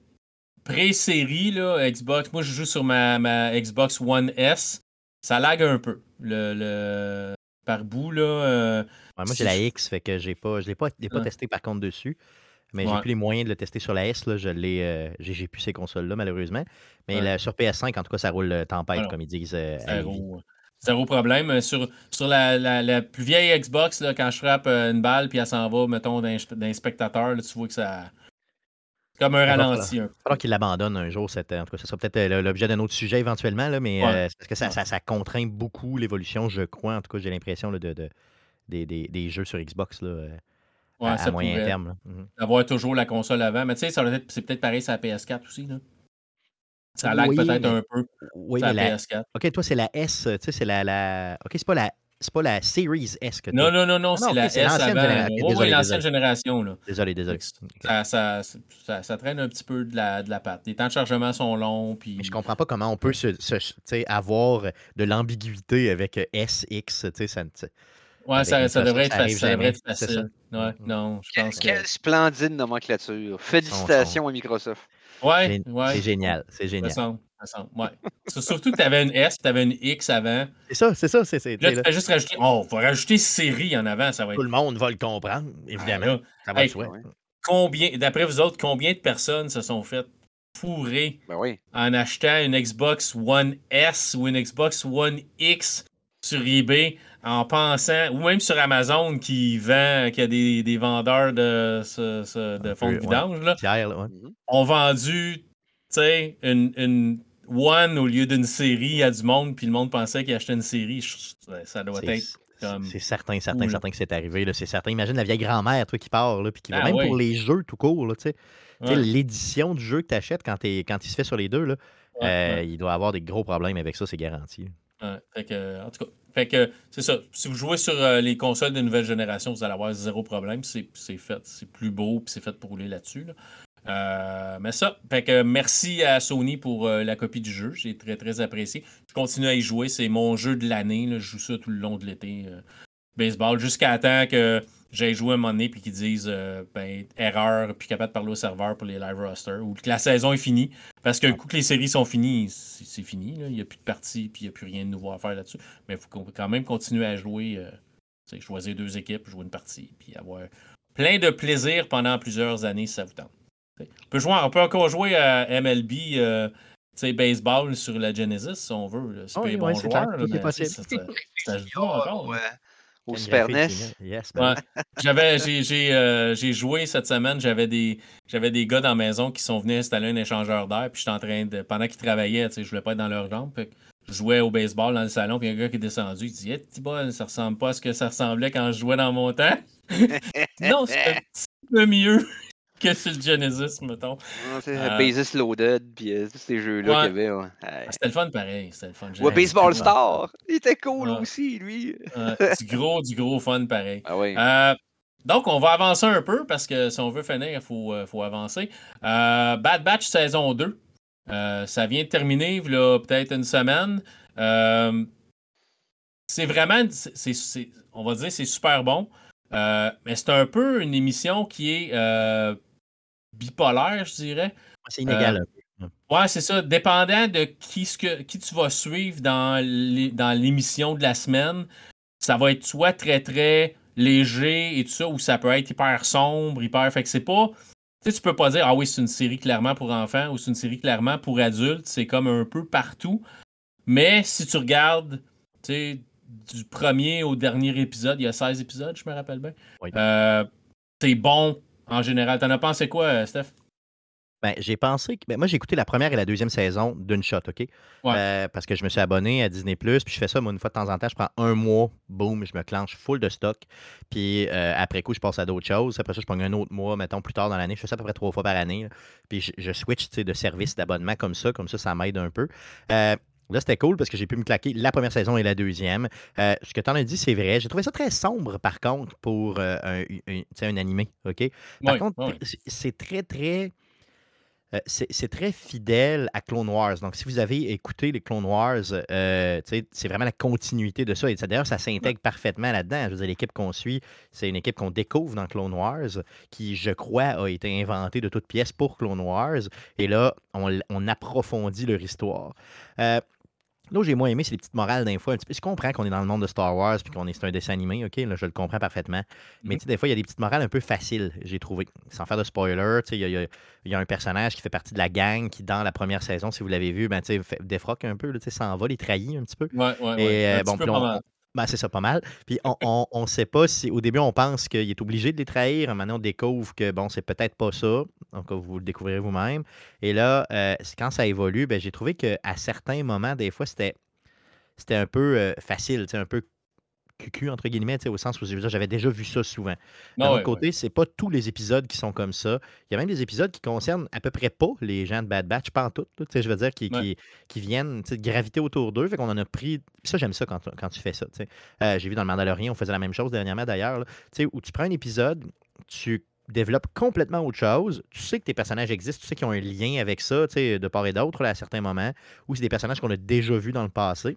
pré-série, là, Xbox, moi je joue sur ma, ma Xbox One S, ça lag un peu. Le, le par bout, là. euh, Ouais, moi, j'ai la X, fait que j'ai pas, je l'ai pas, pas Ouais. testé par contre dessus. Mais j'ai plus les moyens de le tester sur la S. Là, je l'ai, euh, j'ai, plus ces consoles-là, malheureusement. Mais sur PS5, en tout cas, ça roule euh, tempête, Alors, comme ils disent. euh. Zéro, zéro problème. Sur, sur la, la- la plus vieille Xbox, là, quand je frappe une balle puis elle s'en va, mettons, d'un d'un spectateur, là, tu vois que ça. Comme un ralenti. Alors qu'il l'abandonne un jour, cette, en tout cas, ce sera peut-être euh, l'objet d'un autre sujet éventuellement, là, mais Ouais. euh, parce que ça, Ouais. ça, ça contraint beaucoup l'évolution, je crois. En tout cas, j'ai l'impression de, de- des, des- des jeux sur Xbox là, euh, Ouais, à, moyen terme. là. Mhm. D'avoir toujours la console avant. Mais tu sais, c'est peut-être pareil sur la PS4 aussi. Là. Ça lag Oui, peut-être mais- un peu Oui, la la... PS4. OK, toi, c'est la S, tu sais, c'est la, la... OK, c'est pas la... C'est pas la Series S que Non, t'as. non, non, non, Ah non, c'est la c'est S l'ancienne avant. génération. Ok, Oui, l'ancienne génération. Là. Désolé, désolé. Ça, ça, ça, ça traîne un petit peu de la, de la patte. Les temps de chargement sont longs. Puis... Mais je comprends pas comment on peut se, se- tu sais, avoir de l'ambiguïté avec S, X, tu sais, ça... tu. Ouais, ça, ça devrait être facile. Ça devrait être c'est facile. Ouais, non, je Quelle, pense que. quelle splendide nomenclature. Félicitations à Microsoft. Ouais, C'est ouais. c'est génial, c'est génial. Ouais. C'est Surtout que tu avais une S, tu avais une X avant. C'est ça, c'est ça, c'est... Là, tu fais juste rajouter. Oh, on va rajouter série en avant, ça va Tout être. le monde va le comprendre, Ah, évidemment. Ça va hey, combien, d'après vous autres, combien de personnes se sont fait fourrer Ben oui. en achetant une Xbox One S ou une Xbox One X sur eBay en pensant, ou même sur Amazon qui vend, qui a des, des vendeurs de, ce- ce- de fonds de ouais. vidange, là, Pierre, là, ouais. Mhm. ont vendu, tu sais, une, une One au lieu d'une série à du monde, puis le monde pensait qu'il achetait une série. Ça doit C'est- être c'est- comme C'est certain, certain, certain que c'est arrivé. C'est certain. Imagine la vieille grand-mère, toi, qui part, là, puis qui va Ah même ouais. pour les jeux tout court, là, tu sais. Ouais, L'édition du jeu que tu achètes quand, quand il se fait sur les deux, là, ouais, euh, il doit avoir des gros problèmes avec ça, c'est garanti. Fait que, en tout cas, fait que c'est ça. Si vous jouez sur euh, les consoles de nouvelle génération, vous allez avoir zéro problème. C'est c'est fait, c'est plus beau, puis c'est fait pour rouler là-dessus. là. Euh, mais ça, fait que merci à Sony pour euh, la copie du jeu. J'ai très très apprécié. Je continue à y jouer. C'est mon jeu de l'année. Je joue ça tout le long de l'été. euh, baseball, jusqu'à temps que j'aille jouer un moment donné puis qu'ils disent ben, erreur, puis capable de parler au serveur pour les live rosters, ou que la saison est finie. Parce que coup que les séries sont finies, c'est fini. Il n'y a plus de partie, puis il n'y a plus rien de nouveau à faire là-dessus. Mais il faut quand même continuer à jouer, choisir deux équipes, jouer une partie, puis avoir plein de plaisir pendant plusieurs années si ça vous tente. On peut, jouer, on peut encore jouer à MLB, euh, tu sais, baseball sur la Genesis si on veut. là. C'est Ah pas oui, les bons ouais, c'est joueurs, clair, là, tout est mais, tu sais, possible. ça, ça- *laughs* ça se joue encore. Au, Super NES. c'est- Yes, ben Ouais. J'avais, j'ai, j'ai, euh, j'ai joué cette semaine, j'avais des, j'avais des gars dans la maison qui sont venus installer un échangeur d'air, puis j'étais en train de, pendant qu'ils travaillaient, tu sais, je voulais pas être dans leurs jambes, fait que je jouais au baseball dans le salon, puis il y a un gars qui est descendu, il dit, hey, petit bol, ça ressemble pas à ce que ça ressemblait quand je jouais dans mon temps. *laughs* non, c'est un petit peu mieux que sur le Genesis, mettons. Ah, Euh, Basis Loaded, puis euh, tous ces jeux-là Ouais. qu'il y avait. ouais. Ah, C'était le fun pareil, c'était le fun. Ouais, Baseball Star! Il était cool aussi, lui. Du gros, du gros fun pareil. Ah oui. Euh, donc, on va avancer un peu parce que si on veut finir, il faut, faut avancer. Bad Batch saison 2. Euh, ça vient de terminer, a peut-être une semaine. C'est vraiment, c'est- c'est- c'est- on va dire, c'est super bon. Mais c'est un peu une émission qui est bipolaire, je dirais. C'est inégal. peu. Ouais, c'est ça. Dépendant de qui, ce que, qui tu vas suivre dans l'é- dans l'émission de la semaine, ça va être soit très très léger et tout ça, ou ça peut être hyper sombre, hyper. Fait que c'est pas. Tu sais, tu peux pas dire, ah oui, c'est une série clairement pour enfants ou c'est une série clairement pour adultes. C'est comme un peu partout. Mais si tu regardes, tu sais, du premier au dernier épisode, il y a 16 épisodes, je me rappelle bien. Oui. Euh, c'est bon en général. T'en as pensé quoi, euh, Steph? Ben, j'ai pensé que. ben, moi, j'ai écouté la première et la deuxième saison d'une shot, OK? Ouais. Euh, parce que je me suis abonné à Disney, puis je fais ça, moi, une fois de temps en temps. Je prends un mois, boum, je me clenche full de stock. Puis euh, après coup, je passe à d'autres choses. Après ça, je prends un autre mois, mettons, plus tard dans l'année. Je fais ça à peu près trois fois par année. là. Puis je, je switch de service d'abonnement comme ça. Comme ça, ça m'aide un peu. Euh, Là, c'était cool parce que j'ai pu me claquer la première saison et la deuxième. Euh, ce que tu en as dit, c'est vrai. J'ai trouvé ça très sombre, par contre, pour euh, un, animé. OK? Par contre, c'est- très, très. Euh, c'est très fidèle à Clone Wars. Donc, si vous avez écouté les Clone Wars, c'est vraiment la continuité de ça. Et d'ailleurs, ça s'intègre parfaitement là-dedans. Je veux dire, l'équipe qu'on suit, c'est une équipe qu'on découvre dans Clone Wars, qui, je crois, a été inventée de toutes pièces pour Clone Wars. Et là, on approfondit leur histoire. Là où j'ai moins aimé, c'est les petites morales d'un fois. Je comprends qu'on est dans le monde de Star Wars puis qu'on est c'est un dessin animé, ok, là, je le comprends parfaitement. Mais Mhm. des fois, il y a des petites morales un peu faciles, j'ai trouvé. Sans faire de spoiler, il y y a- il y a un personnage qui fait partie de la gang qui, dans la première saison, si vous l'avez vu, ben, fait- défroque un peu, s'en va, les trahit un petit peu. Ouais, ouais, ouais. Et Un euh, petit peu on- ben, c'est ça, pas mal. Puis on ne sait pas si, au début, on pense qu'il est obligé de les trahir. Maintenant, on découvre que, bon, c'est peut-être pas ça. Donc, vous le découvrirez vous-même. Et là, euh, quand ça évolue, ben, j'ai trouvé qu'à certains moments, des fois, c'était c'était un peu euh, facile, un peu cucu, entre guillemets, au sens où j'avais déjà vu ça souvent. D'un Ah autre ouais, ouais. côté, c'est pas tous les épisodes qui sont comme ça. Il y a même des épisodes qui concernent à peu près pas les gens de Bad Batch, pas en tout, je veux dire, qui, Ouais. qui, qui viennent graviter autour d'eux. Fait qu'on en a pris. Ça, j'aime ça quand, quand tu fais ça. Euh, J'ai vu dans le Mandalorian, on faisait la même chose dernièrement d'ailleurs, où tu prends un épisode, tu développes complètement autre chose. Tu sais que tes personnages existent, tu sais qu'ils ont un lien avec ça, tu sais, de part et d'autre, à certains moments, ou c'est des personnages qu'on a déjà vus dans le passé.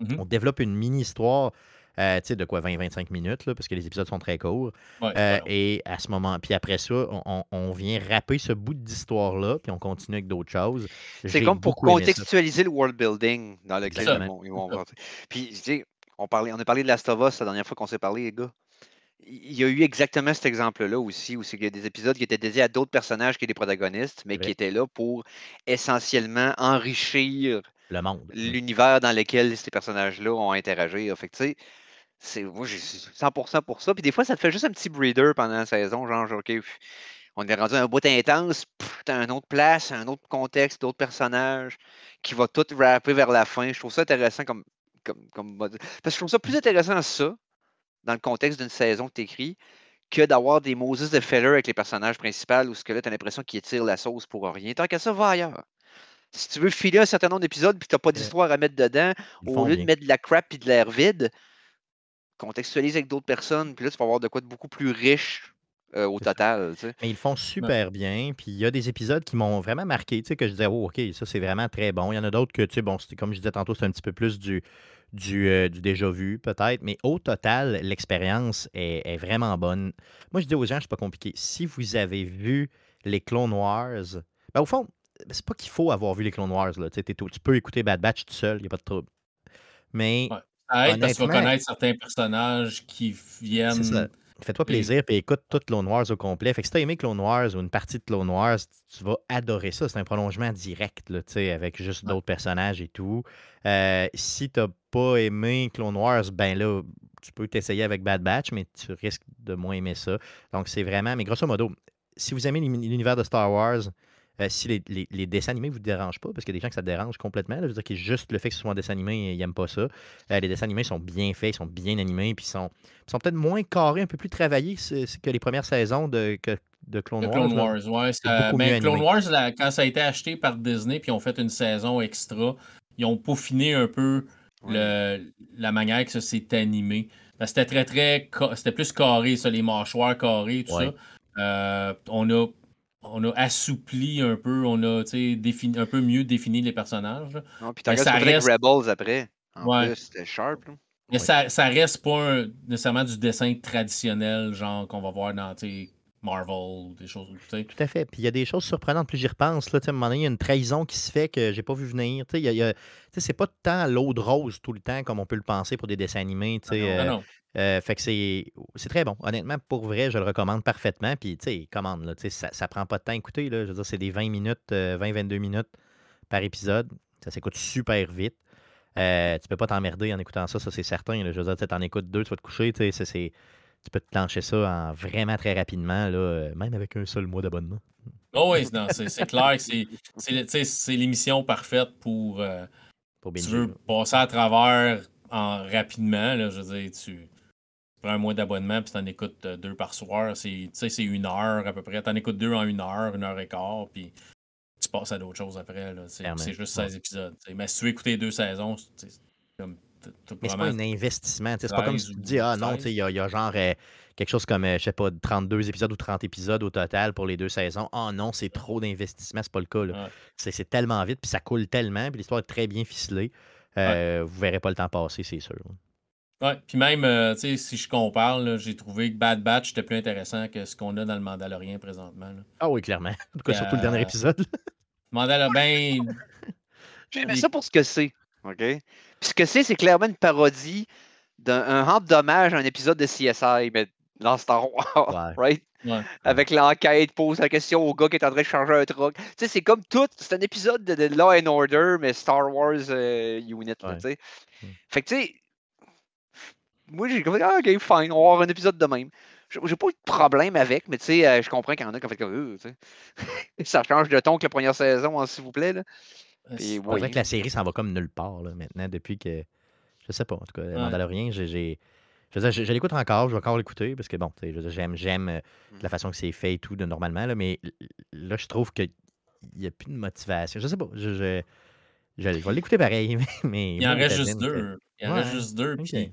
Mhm. On développe une mini-histoire, euh, tu sais, de quoi, 20-25 minutes, là, parce que les épisodes sont très courts. Ouais, Euh, et à ce moment, puis après ça, on, on- vient rapper ce bout d'histoire-là, puis on continue avec d'autres choses. C'est comme pour contextualisation le world building dans lequel ils vont, ils vont C'est ça. rentrer. Puis, tu sais, on, parlait, on a parlé de Last of Us la dernière fois qu'on s'est parlé, les gars. Il y a eu exactement cet exemple-là aussi, où c'est qu'il y a des épisodes qui étaient dédiés à d'autres personnages que des protagonistes, mais qui étaient là pour essentiellement enrichir Le monde. L'univers dans lequel ces personnages-là ont interagi. Fait que, tu sais, c'est, moi, j'ai 100% pour ça. Puis des fois, ça te fait juste un petit breeder pendant la saison, genre, OK, on est rendu à un bout intense, t'as une autre place, un autre contexte, d'autres personnages qui va tout rapper vers la fin. Je trouve ça intéressant comme, comme, comme mode. Parce que je trouve ça plus intéressant ça, dans le contexte d'une saison que t'écris, que d'avoir des Moses de filler avec les personnages principaux où ce que là, t'as l'impression qu'ils tirent la sauce pour rien. Tant qu'à ça, va ailleurs. Si tu veux filer un certain nombre d'épisodes puis t'as pas d'histoire à mettre dedans, au lieu de mettre de la crap et de l'air vide, contextualise avec d'autres personnes, puis là, tu vas avoir de quoi de beaucoup plus riche euh, au total. tu sais. Mais ils le font super bien. Puis il y a des épisodes qui m'ont vraiment marqué, tu sais, que je disais, oh, OK, ça, c'est vraiment très bon. Il y en a d'autres que, tu sais, bon, comme je disais tantôt, c'est un petit peu plus du, du, euh, du déjà vu, peut-être. Mais au total, l'expérience est, est vraiment bonne. Moi, je dis aux gens, c'est pas compliqué. Si vous avez vu les Clone Wars, ben, au fond, c'est pas qu'il faut avoir vu les Clone Wars. Là. Tu sais, tu peux écouter Bad Batch tout seul, il n'y a pas de trouble. Mais Ouais. Aide parce que tu vas honnêtement, connaître certains personnages qui viennent. Fais-toi plaisir et écoute tout Clone Wars au complet. Fait que si t'as aimé Clone Wars ou une partie de Clone Wars, tu vas adorer ça. C'est un prolongement direct, là, avec juste Ouais. d'autres personnages et tout. Euh, si t'as pas aimé Clone Wars, ben là, tu peux t'essayer avec Bad Batch, mais tu risques de moins aimer ça. Donc c'est vraiment, mais grosso modo, si vous aimez l'uni- l'univers de Star Wars, euh, si les, les- les dessins animés ne vous dérangent pas, parce qu'il y a des gens que ça dérange complètement, là, je veux dire que juste le fait que ce soit un dessin animé, ils n'aiment pas ça. Euh, les dessins animés sont bien faits, ils sont bien animés, puis ils sont, ils sont peut-être moins carrés, un peu plus travaillés que les premières saisons de, que- de Clone De Wars. Clone là. Wars, ouais. C'est ça- beaucoup mieux mais Clone animé. Wars, là, quand ça a été acheté par Disney, puis ils ont fait une saison extra, ils ont peaufiné un peu Ouais. le- la manière que ça s'est animé. Que C'était très, très. C'était plus carré, ça, les mâchoires carrées, tout Ouais. ça. Euh, on, a, on a assoupli un peu, on a défini, un peu mieux défini les personnages. là. Non, puis t'as reste. Rebels après. En Ouais. plus, c'était sharp. là. Mais ça, ça reste pas un- nécessairement du dessin traditionnel, genre qu'on va voir dans Marvel ou des choses. tu sais. Tout à fait. Puis il y a des choses surprenantes. Plus j'y repense, là, à un moment donné, il y a une trahison qui se fait que j'ai pas vu venir. Tu sais, c'est pas tant l'eau de rose tout le temps comme on peut le penser pour des dessins animés. tu Ah non, euh, ah non. euh, fait que c'est c'est très bon. Honnêtement, pour vrai, je le recommande parfaitement. Puis, tu sais, commande, là, tu sais, ça, ça prend pas de temps à écouter. Là. Je veux dire, c'est des 20 minutes, 20-22 minutes par épisode. Ça s'écoute super vite. Euh, tu peux pas t'emmerder en écoutant ça, ça c'est certain. là. Je veux dire, tu en écoutes deux, tu vas te coucher. tu sais, c'est- Tu peux te plancher ça en vraiment très rapidement, là, euh, même avec un seul mois d'abonnement. Oh oui, c'est clair que c'est- l'émission parfaite pour. euh, Pour tu veux là. passer à travers en, rapidement. Là, je veux dire, tu, prends un mois d'abonnement puis tu en écoutes euh, deux par soir. C'est tu sais, c'est une heure à peu près. Tu en écoutes deux en une heure, une heure et quart. Puis tu passes à d'autres choses après. C'est juste ouais. 16 épisodes. Mais si tu veux écouter deux saisons, c'est comme Mais c'est pas un investissement. C'est pas comme si tu dis, ah non, il y, a, y a genre euh, quelque chose comme, euh, je sais pas, 32 épisodes ou 30 épisodes au total pour les deux saisons. Ah non, c'est trop d'investissement, c'est pas le cas. C'est tellement vite, puis ça coule tellement, puis l'histoire est très bien ficelée. Euh, Vous verrez pas le temps passer, c'est sûr. Ouais, puis même, euh, tu sais, si je compare, j'ai trouvé que Bad Batch était plus intéressant que ce qu'on a dans le Mandalorian présentement. Ah oui, clairement. *laughs* En tout cas, surtout le dernier épisode. Mandalorian, ben. J'aimais ça pour ce que c'est. OK? Puis ce que c'est, c'est clairement une parodie d'un rendre d'hommage à un épisode de CSI, mais dans Star Wars, *laughs* right? Avec l'enquête, pose la question au gars qui est en train de changer un truc. Tu sais, c'est comme tout, c'est un épisode de, Law and Order, mais Star Wars euh, Unit, tu sais. Hmm. Fait que, tu sais, moi, j'ai comme, ah, ok, fine, on va avoir un épisode de même. J'ai pas eu de problème avec, mais tu sais, euh, je comprends qu'il y en a qui ont fait comme, euh, *laughs* ça change de ton que la première saison, hein, s'il vous plaît, là. C'est vrai que la série s'en va comme nulle part, là, maintenant, depuis que, je sais pas, en tout cas, Mandalorian, j'ai je, je, l'écoute encore, je vais encore l'écouter parce que bon, j'aime, j'aime euh, mmh. la façon que c'est fait et tout de normalement, là, mais là, je trouve qu'il n'y a plus de motivation. Je sais pas. Je, je, je vais l'écouter pareil, *laughs* mais. Il en reste juste deux. Il en reste juste deux. Puis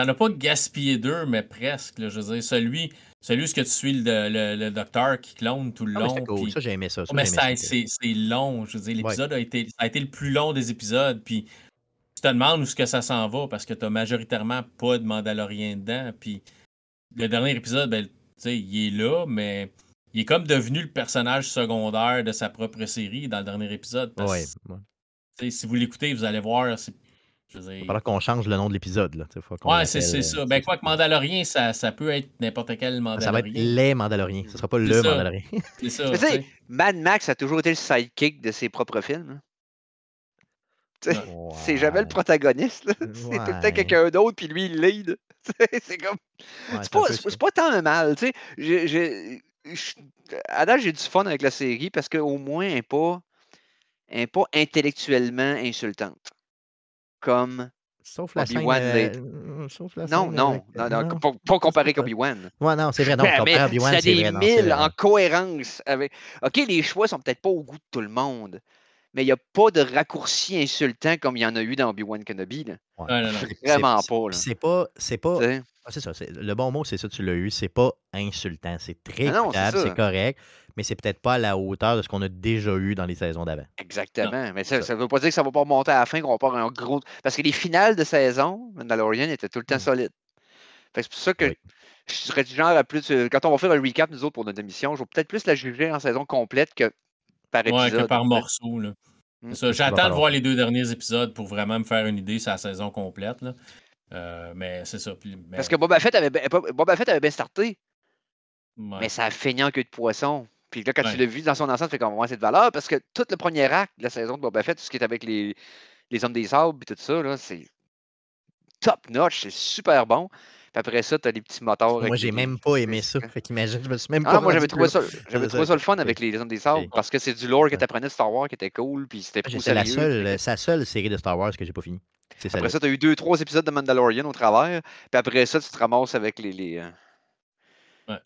t'en as pas gaspillé deux, mais presque. je veux dire, celui, celui ce que tu suis le, le, docteur qui clone tout le ah, long. Ça, j'ai aimé ça. mais c'est, long. Je veux dire, l'épisode a, été, a été le plus long des épisodes. Puis tu te demandes où ce que ça s'en va parce que tu n'as majoritairement pas de Mandalorien dedans. Puis le dernier épisode, ben, il est là, mais il est comme devenu le personnage secondaire de sa propre série dans le dernier épisode. Si vous l'écoutez, vous allez voir. Il va falloir qu'on change le nom de l'épisode. Là, ouais, c'est ça. Ben, quoi que Mandalorien, ça, ça peut être n'importe quel Mandalorien. Ça va être les Mandaloriens. Ce ne sera pas le Mandalorien. C'est ça. Mad Max a toujours été le sidekick de ses propres films. Hein. C'est jamais le protagoniste. C'est tout le temps quelqu'un d'autre, puis lui, il lead. *laughs* c'est comme. c'est pas, pas, tant un mal. À date, j'ai du fun avec la série parce qu'au moins, elle n'est pas, pas intellectuellement insultante. Comme Sauf la scène. Euh, sauf la non, non, non, non, pas, pas comparé Obi-Wan. Ouais, non, c'est vrai. Non, *laughs* comparé Obi-Wan, c'est des mille en cohérence avec. OK, les choix sont peut-être pas au goût de tout le monde, mais il n'y a pas de raccourci insultant comme il y en a eu dans Obi-Wan Kenobi. Là. Vraiment pas. C'est pas. C'est pas. Ah, c'est ça. Le bon mot, c'est ça, tu l'as eu. C'est pas insultant. C'est très ah c'est correct, mais c'est peut-être pas à la hauteur de ce qu'on a déjà eu dans les saisons d'avant. Exactement. mais ça ne veut pas dire que ça va pas remonter à la fin, qu'on va pas un gros. Parce que les finales de saison, Mandalorian étaient tout le temps mmh. solides. c'est pour ça que je serais du genre à plus. Euh, quand on va faire un recap, nous autres, pour notre émission, je vais peut-être plus la juger en saison complète que par épisode. Ouais, que par morceau. Là. Mmh. J'attends de voir les deux derniers épisodes pour vraiment me faire une idée sur la saison complète. Là. Euh, mais c'est ça. Parce que Boba Fett avait, Boba Fett avait bien starté. Mais ça a feignant que de poisson. Puis là, quand tu l'as vu dans son ensemble, tu fais comme c'est de valeur parce que tout le premier acte de la saison de Boba Fett, tout ce qui est avec les, les hommes des sables et tout ça, c'est top notch, c'est super bon. Puis après ça, tu as des petits moteurs. Moi, j'ai même pas aimé ça. Fait qu'imagine, je me suis même ah, pas. Ah, moi, j'avais trouvé, ça, *laughs* j'avais trouvé ça le fun avec les hommes des sables parce que c'est du lore que tu apprenais de Star Wars qui était cool. Puis c'était ah, C'est la seule, la seule série de Star Wars que j'ai pas fini. Après ça, tu as eu deux, trois épisodes de Mandalorian au travers. Puis après ça, tu te ramasses avec les,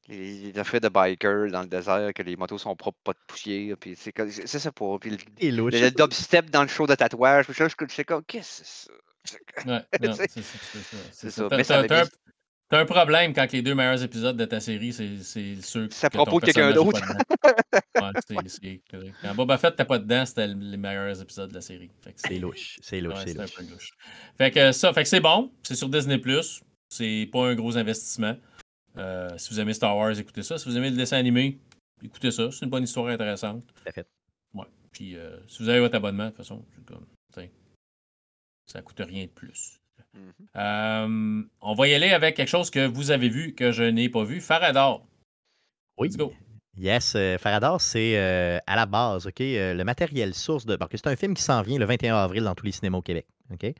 les, euh, les affaires de bikers dans le désert, que les motos sont propres, pas de poussière. Puis c'est, c'est ça pour. Puis le, le, le, dubstep dans le show de tatouage. Puis je, je, je, comme, qu'est-ce que c'est ça? Ouais, *laughs* c'est ça. C'est ça. T'as un problème quand les deux meilleurs épisodes de ta série, c'est ceux Ça propos de quelqu'un d'autre. *laughs* ouais, quand Boba Fett t'es pas dedans, c'était les meilleurs épisodes de la série. C'est louche. C'est louche. c'est louche. Fait que ça, fait que c'est bon. C'est sur Disney+. C'est pas un gros investissement. Euh, si vous aimez Star Wars, écoutez ça. Si vous aimez le dessin animé, écoutez ça. C'est une bonne histoire intéressante. fait. Ouais. Puis euh, si vous avez votre abonnement, de toute façon, comme, ça coûte rien de plus. Mhm. Euh, on va y aller avec quelque chose que vous avez vu, que je n'ai pas vu. Farador. Oui. Let's go. Yes, Farador, c'est euh, à la base, OK, le matériel source de. Parce que c'est un film qui s'en vient le 21 avril dans tous les cinémas au Québec. OK?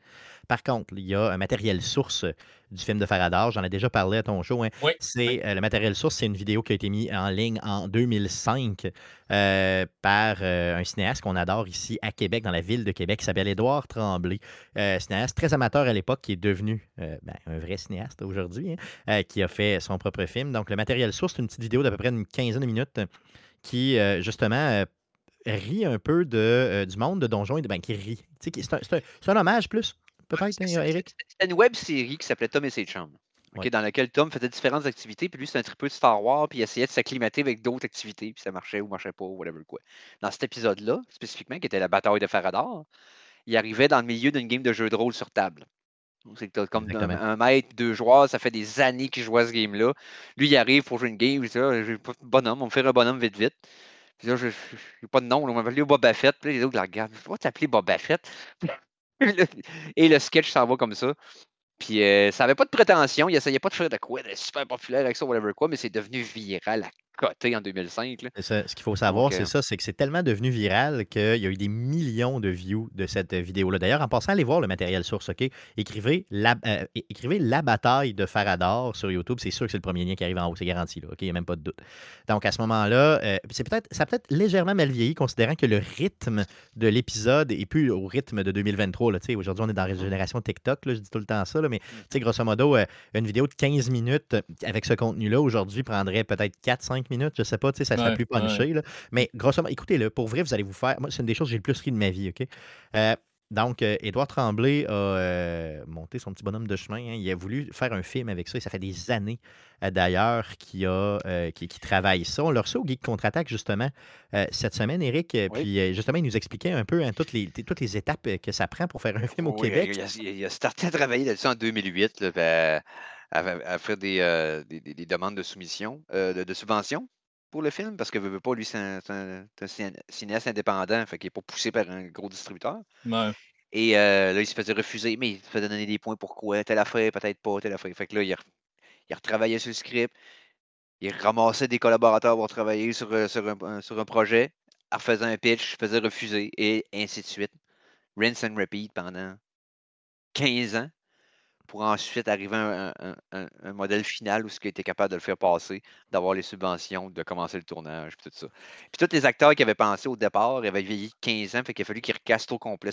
Par contre, il y a un matériel source du film de Faradar. J'en ai déjà parlé à ton show. Hein. C'est euh, le matériel source, c'est une vidéo qui a été mise en ligne en 2005 euh, par euh, un cinéaste qu'on adore ici à Québec, dans la ville de Québec, qui s'appelle Édouard Tremblay. cinéaste très amateur à l'époque, qui est devenu ben, un vrai cinéaste aujourd'hui, hein, qui a fait son propre film. Donc, le matériel source, c'est une petite vidéo d'à peu près une quinzaine de minutes qui, justement, rit un peu de, du monde de Donjons et de. Ben, qui rit. C'est un, un, hommage plus peut-être, hein, Eric? C'était une web série qui s'appelait Tom et ses chums. dans laquelle Tom faisait différentes activités, puis lui, c'est un tripeux de Star Wars, puis il essayait de s'acclimater avec d'autres activités, puis ça marchait ou marchait pas, ou whatever quoi. Dans cet épisode-là, spécifiquement, qui était la bataille de Faradar, il arrivait dans le milieu d'une game de jeu de rôle sur table. C'est que comme un, maître, deux joueurs, ça fait des années qu'il joue à ce game-là. Lui, il arrive pour jouer une game, il dit ah, j'ai pas de bonhomme, on va faire un bonhomme vite vite. Puis là, je n'ai pas de nom, on va m'appeler Boba Fett. Puis là, les autres la regardent, je vais t'appeler Boba Fett. *laughs* Et le sketch s'en va comme ça. Puis euh, ça n'avait pas de prétention, il essayait pas de faire de quoi de super populaire avec ça, whatever quoi, mais c'est devenu viral en 2005. ce qu'il faut savoir, c'est ça, c'est que c'est tellement devenu viral qu'il y a eu des millions de views de cette vidéo-là. D'ailleurs, en passant, allez voir le matériel source, OK? Écrivez la, euh, écrivez la bataille de Farador sur YouTube. C'est sûr que c'est le premier lien qui arrive en haut, c'est garanti, là, OK? Il n'y a même pas de doute. Donc, à ce moment-là, euh, c'est peut-être, ça peut être légèrement mal vieilli, considérant que le rythme de l'épisode est plus au rythme de 2023. Là, aujourd'hui, on est dans la génération TikTok, là, je dis tout le temps ça, là, mais mmh. grosso modo, euh, une vidéo de 15 minutes avec ce contenu-là, aujourd'hui, prendrait peut-être 4-5 minutes, je sais pas, tu sais, ça serait plus punché. Là. Mais grosso modo, écoutez-le, pour vrai, vous allez vous faire. Moi, c'est une des choses que j'ai le plus ri de ma vie, OK? Euh, donc, euh, Édouard Tremblay a euh, monté son petit bonhomme de chemin. Hein. Il a voulu faire un film avec ça. Et ça fait des années, d'ailleurs, qu'il qui, travaille ça. On l'a reçu au Geek Contre-Attaque, justement, cette semaine, Eric. Puis, justement, il nous expliquait un peu hein, toutes, les, toutes les étapes que ça prend pour faire un film au Québec. Il a, starté à travailler là-dessus en 2008, à, faire des, des, demandes de soumission, de, de subvention pour le film parce que veut, veut pas, lui, c'est un, cinéaste indépendant, fait qu'il n'est pas poussé par un gros distributeur. Et euh, là, il se faisait refuser, mais il se faisait donner des points pourquoi, telle affaire, peut-être pas, telle affaire. Fait que là, il, il retravaillait sur le script, il ramassait des collaborateurs pour travailler sur, euh, sur, un, sur un projet, en faisant un pitch, faisait refuser, et ainsi de suite. Rinse and repeat pendant 15 ans pour ensuite arriver à un, modèle final où ce qui était capable de le faire passer, d'avoir les subventions, de commencer le tournage, puis tout ça. Puis tous les acteurs qui avaient pensé au départ, ils avaient vieilli 15 ans, fait qu'il a fallu qu'ils recassent au complet.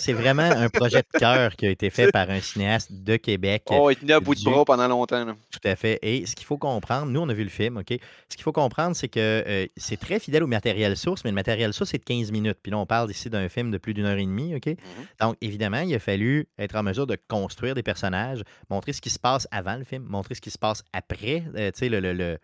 c'est vraiment un projet de cœur qui a été fait par un cinéaste de Québec. Oh, il tenait à bout de bras pendant longtemps. Tout à fait. Et ce qu'il faut comprendre, nous, on a vu le film, OK? Ce qu'il faut comprendre, c'est que euh, c'est très fidèle au matériel source, mais le matériel source, c'est de 15 minutes. Puis là, on parle ici d'un film de plus d'une heure et demie, OK? Mm-hmm. Donc, évidemment, il a fallu être en mesure de construire des personnages, montrer ce qui se passe avant le film, montrer ce qui se passe après, euh, tu sais, le, le,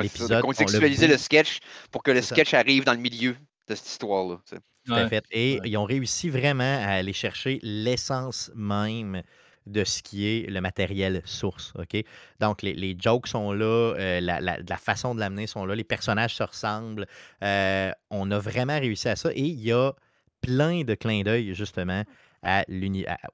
l'épisode. contextualiser le sketch pour que le sketch arrive dans le milieu de cette histoire-là. Tout à fait. Et ils ont réussi vraiment à aller chercher l'essence même de ce qui est le matériel source. OK? Donc, les, jokes sont là, euh, la, façon de l'amener sont là, les personnages se ressemblent. Euh, on a vraiment réussi à ça et il y a plein de clins d'œil, justement, à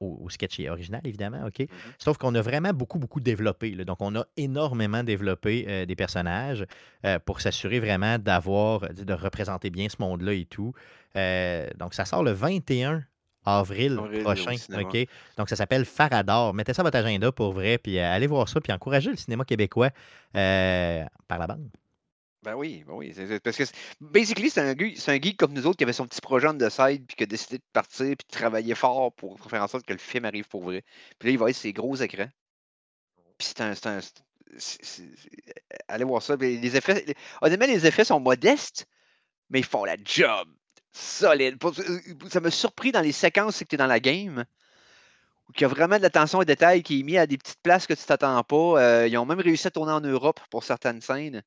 au, sketch original, évidemment, OK? Mmh Sauf qu'on a vraiment beaucoup, beaucoup développé. Donc, on a énormément développé euh, des personnages euh, pour s'assurer vraiment d'avoir, de représenter bien ce monde-là et tout. Euh, donc, ça sort le 21 avril, prochain. OK? Donc, ça s'appelle Farador. Mettez ça à votre agenda pour vrai, puis allez voir ça, puis encouragez le cinéma québécois par la bande. Ben oui, ben oui. parce que, basically, c'est un, un comme nous autres qui avait son petit projet the side, puis qui a décidé de partir, puis de travailler fort pour faire en sorte que le film arrive pour vrai. Puis là, il va être ses gros écrans. Puis c'est un. allez voir ça. Les effets, honnêtement, les effets sont modestes, mais ils font la job solide. Ça m'a surpris dans les séquences que tu es dans la game, où il y a vraiment de l'attention et détail qui est mis à des petites places que tu t'attends pas. Euh, ils ont même réussi à tourner en Europe pour certaines scènes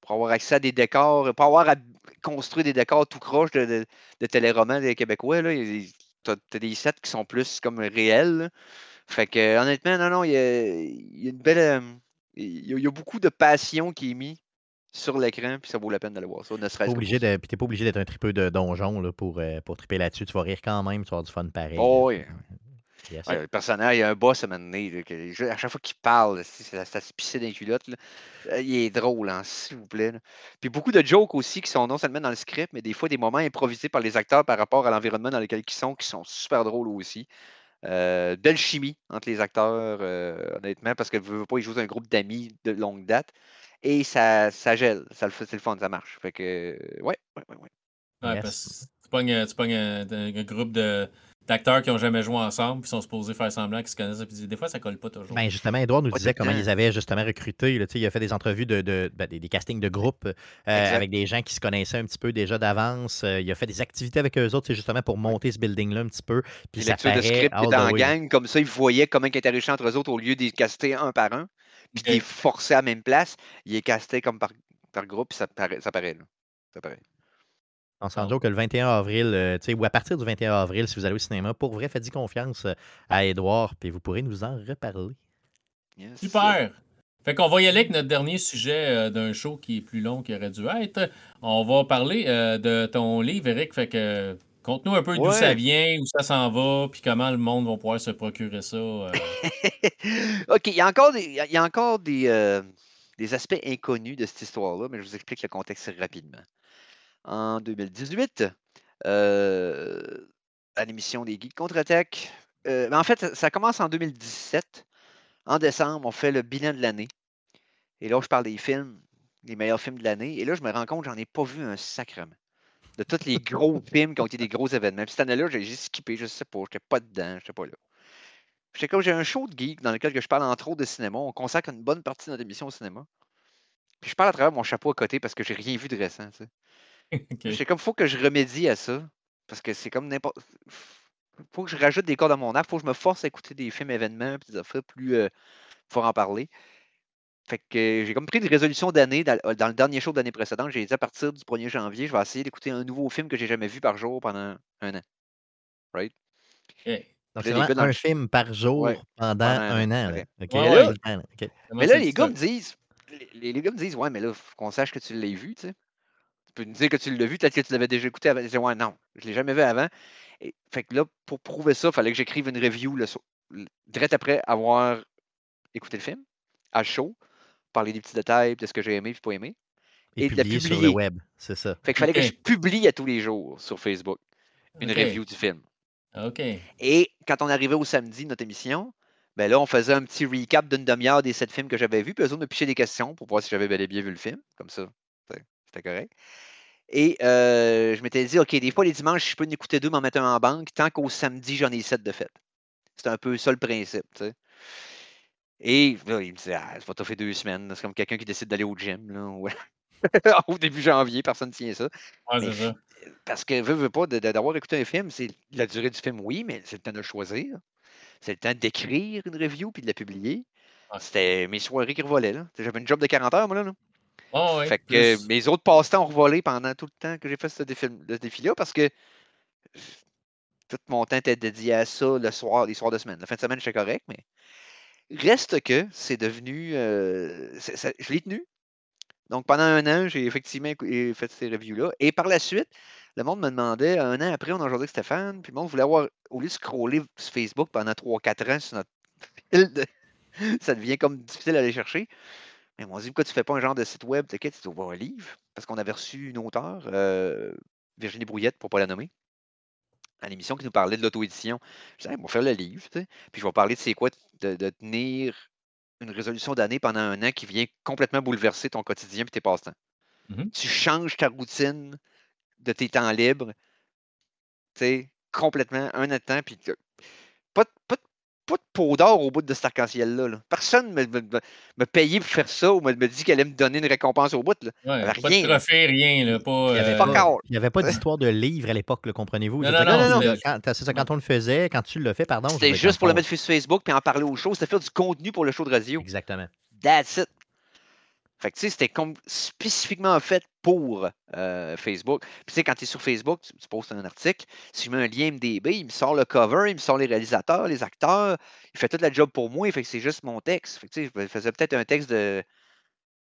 pour avoir accès à des décors, pour avoir à construire des décors tout croche de, de, de téléromans des Québécois. Tu as, des sets qui sont plus comme réels. Fait que honnêtement, non, non, il y a, une belle. Euh, il y, a, beaucoup de passion qui est mis sur l'écran, puis ça vaut la peine d'aller voir ça. Ne serait-ce obligé de, Puis t'es pas obligé d'être un tripeux de donjon là, pour, euh, pour triper là-dessus. Tu vas rire quand même, tu vas avoir du fun pareil. Oh, le personnage, il y a un boss à un moment donné, à chaque fois qu'il parle, ça, ça se pissait dans les culottes. Euh, il est drôle, hein, s'il vous plaît. Puis beaucoup de jokes aussi qui sont non seulement dans le script, mais des fois des moments improvisés par les acteurs par rapport à l'environnement dans lequel ils sont, qui sont super drôles aussi. Euh, belle chimie entre les acteurs, euh, honnêtement, parce que ne veut pas, ils jouent un groupe d'amis de longue date. Et ça, ça gèle, ça, c'est le fun, ça marche. Fait que, ouais, ouais, ouais. ouais. tu pognes, un, groupe de d'acteurs qui n'ont jamais joué ensemble, puis sont supposés faire semblant qu'ils se connaissent. Puis des fois, ça colle pas toujours. Ben justement, Edouard nous disait comment ils avaient justement recruté. Là, il a fait des entrevues, de, de ben, des, castings de groupe euh, avec des gens qui se connaissaient un petit peu déjà d'avance. Euh, il a fait des activités avec eux autres, justement pour monter ce building-là un petit peu. Puis ça paraît, de script dans gang, comme ça, ils voyaient comment ils étaient riches entre eux autres au lieu de les caster un par un. Puis okay. forcés à la même place, il est casté comme par, par groupe, puis ça paraît. Ça paraît, là. Ça paraît. On s'en que le 21 avril, euh, ou à partir du 21 avril, si vous allez au cinéma, pour vrai, faites-y confiance euh, à Edouard, puis vous pourrez nous en reparler. Super! Fait qu'on va y aller avec notre dernier sujet euh, d'un show qui est plus long qu'il aurait dû être. On va parler de ton livre, Eric. Fait que conte-nous un peu d'où ça vient, où ça s'en va, puis comment le monde va pouvoir se procurer ça. *laughs* OK, il y a encore des, il y a encore des, des aspects inconnus de cette histoire-là, mais je vous explique le contexte rapidement en 2018 euh, à l'émission des Geeks contre-attaque. Euh, en fait, ça commence en 2017. En décembre, on fait le bilan de l'année. Et là, je parle des films, les meilleurs films de l'année. Et là, je me rends compte que j'en ai pas vu un sacrement. De tous les gros *laughs* films qui ont été des gros événements. Puis cette année-là, j'ai juste skippé, je sais pas, j'étais pas dedans, j'étais pas là. J'étais comme j'ai un show de geek dans lequel je parle entre autres de cinéma. On consacre une bonne partie de notre émission au cinéma. Puis je parle à travers mon chapeau à côté parce que j'ai rien vu de récent. Tu sais. *laughs* C'est comme, faut que je remédie à ça. Parce que c'est comme n'importe. Faut que je rajoute des cordes à mon arc. Faut que je me force à écouter des films événements des affaires plus. Euh, pour en parler. Fait que j'ai comme pris des résolutions d'année dans, le dernier show de l'année précédente. J'ai dit à partir du 1er janvier, je vais essayer d'écouter un nouveau film que j'ai jamais vu par jour pendant un an. Right? Donc, c'est un film par jour pendant, un an. mais là, les gars me disent, les, les, gars me disent, ouais, mais là, faut qu'on sache que tu l'as vu, tu sais peux nous dire que tu l'as vu, peut-être que tu l'avais déjà écouté avant. Je ouais, non, je ne l'ai jamais vu avant. Et, fait que là, pour prouver ça, il fallait que j'écrive une review le, direct après avoir écouté le film, à chaud, parler des petits détails, de ce que j'ai aimé et pas aimé. Et, et publier, sur le web, c'est ça. Fait qu'il fallait que je *clears throat* publie à tous les jours sur Facebook une review du film. OK. Et quand on arrivait au samedi, notre émission, ben là, on faisait un petit recap d'une demi-heure des sept films que j'avais vus, puis eux autres me pichaient des questions pour voir si j'avais bel et bien vu le film. Comme ça, c'était correct. Et euh, je m'étais dit, OK, des fois, les dimanches, je peux en écouter deux, m'en mettre un en banque, tant qu'au samedi, j'en ai sept de fait. C'est un peu ça le principe. Et il me disait, ah, ça va fait deux semaines. C'est comme quelqu'un qui décide d'aller au gym. Là, *laughs* au début janvier, personne ne tient ça. ça. Parce que, veut, veut pas, d'avoir écouté un film, c'est la durée du film, oui, mais c'est le temps de choisir. C'est le temps d'écrire une review puis de la publier. C'était mes soirées qui revolaient. J'avais une job de 40 heures, moi, là. Oh, fait que mes autres passe-temps ont revolé pendant tout le temps que j'ai fait ce, défi-là parce que tout mon temps était dédié à ça le soir, les soirs de semaine. La fin de semaine, j'étais correct, mais reste que c'est devenu. Euh, je l'ai tenu. Donc pendant un an, j'ai effectivement fait ces reviews-là. Et par la suite, le monde me demandait, un an après, on a aujourd'hui avec Stéphane, puis le monde voulait avoir, au lieu de scroller sur Facebook pendant 3-4 ans sur notre *laughs* fil, ça devient comme difficile à aller chercher. Mais on dit, pourquoi tu ne fais pas un genre de site web, tu ouvres un livre? Parce qu'on avait reçu une auteure, euh, Virginie Brouillette, pour ne pas la nommer, à l'émission qui nous parlait de l'auto-édition. Je disais, on va faire le livre, puis je vais parler de c'est quoi de, tenir une résolution d'année pendant un an qui vient complètement bouleverser ton quotidien et tes passe-temps. Mmh tu changes ta routine de tes temps libres, tu sais, complètement, un an de temps, puis pas, pas, pas de peau d'or au bout de cet arc-en-ciel-là. Personne ne me, me, me, payait pour faire ça ou me, me dit qu'elle allait me donner une récompense au bout. Là. Ouais, rien. Pas de trophée, rien. Là, pas, il n'y avait, pas d'histoire de livre à l'époque, comprenez-vous? Non, non, non, non, Quand, ça, quand on le faisait, quand tu le fais, pardon. C'était juste pour le mettre sur Facebook puis en parler aux shows. C'était faire du contenu pour le show de radio. Exactement. That's it. Fait que, tu sais, c'était spécifiquement fait pour euh, Facebook. Puis, tu sais, quand tu es sur Facebook, tu, postes un article, si mets un lien MDB, il me sort le cover, il me sort les réalisateurs, les acteurs, il fait toute la job pour moi, fait que c'est juste mon texte. Fait que, tu sais, je faisais peut-être un texte de,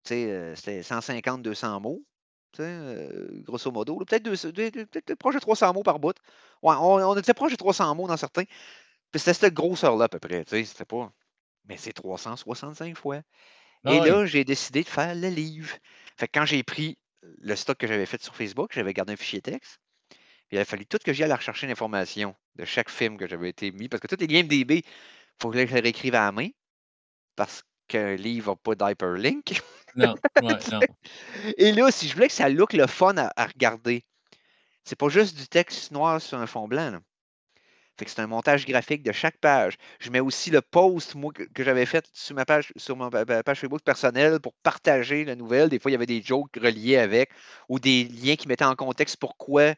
tu sais, euh, c'était 150, 200 mots, tu sais, euh, grosso modo. Peut-être peut proche de 300 mots par bout. Ouais, on, on, était proche de 300 mots dans certains. Puis, c'était cette grosseur-là, à peu près, tu sais, c'était pas... Mais c'est 365 fois. Ah Et là, j'ai décidé de faire le livre. Fait que quand j'ai pris le stock que j'avais fait sur Facebook, j'avais gardé un fichier texte. Il a fallu tout que j'y aille rechercher l'information de chaque film que j'avais été mis. Parce que tous les liens MDB, il faut que je les réécrive à la main. Parce qu'un livre n'a pas d'hyperlink. Non, ouais, non. *laughs* Et là, si je voulais que ça look le fun à, regarder, c'est pas juste du texte noir sur un fond blanc. Fait que c'est un montage graphique de chaque page. Je mets aussi le post, moi, que, j'avais fait sur ma page, sur page Facebook personnelle pour partager la nouvelle. Des fois, il y avait des jokes reliés avec ou des liens qui mettaient en contexte pourquoi.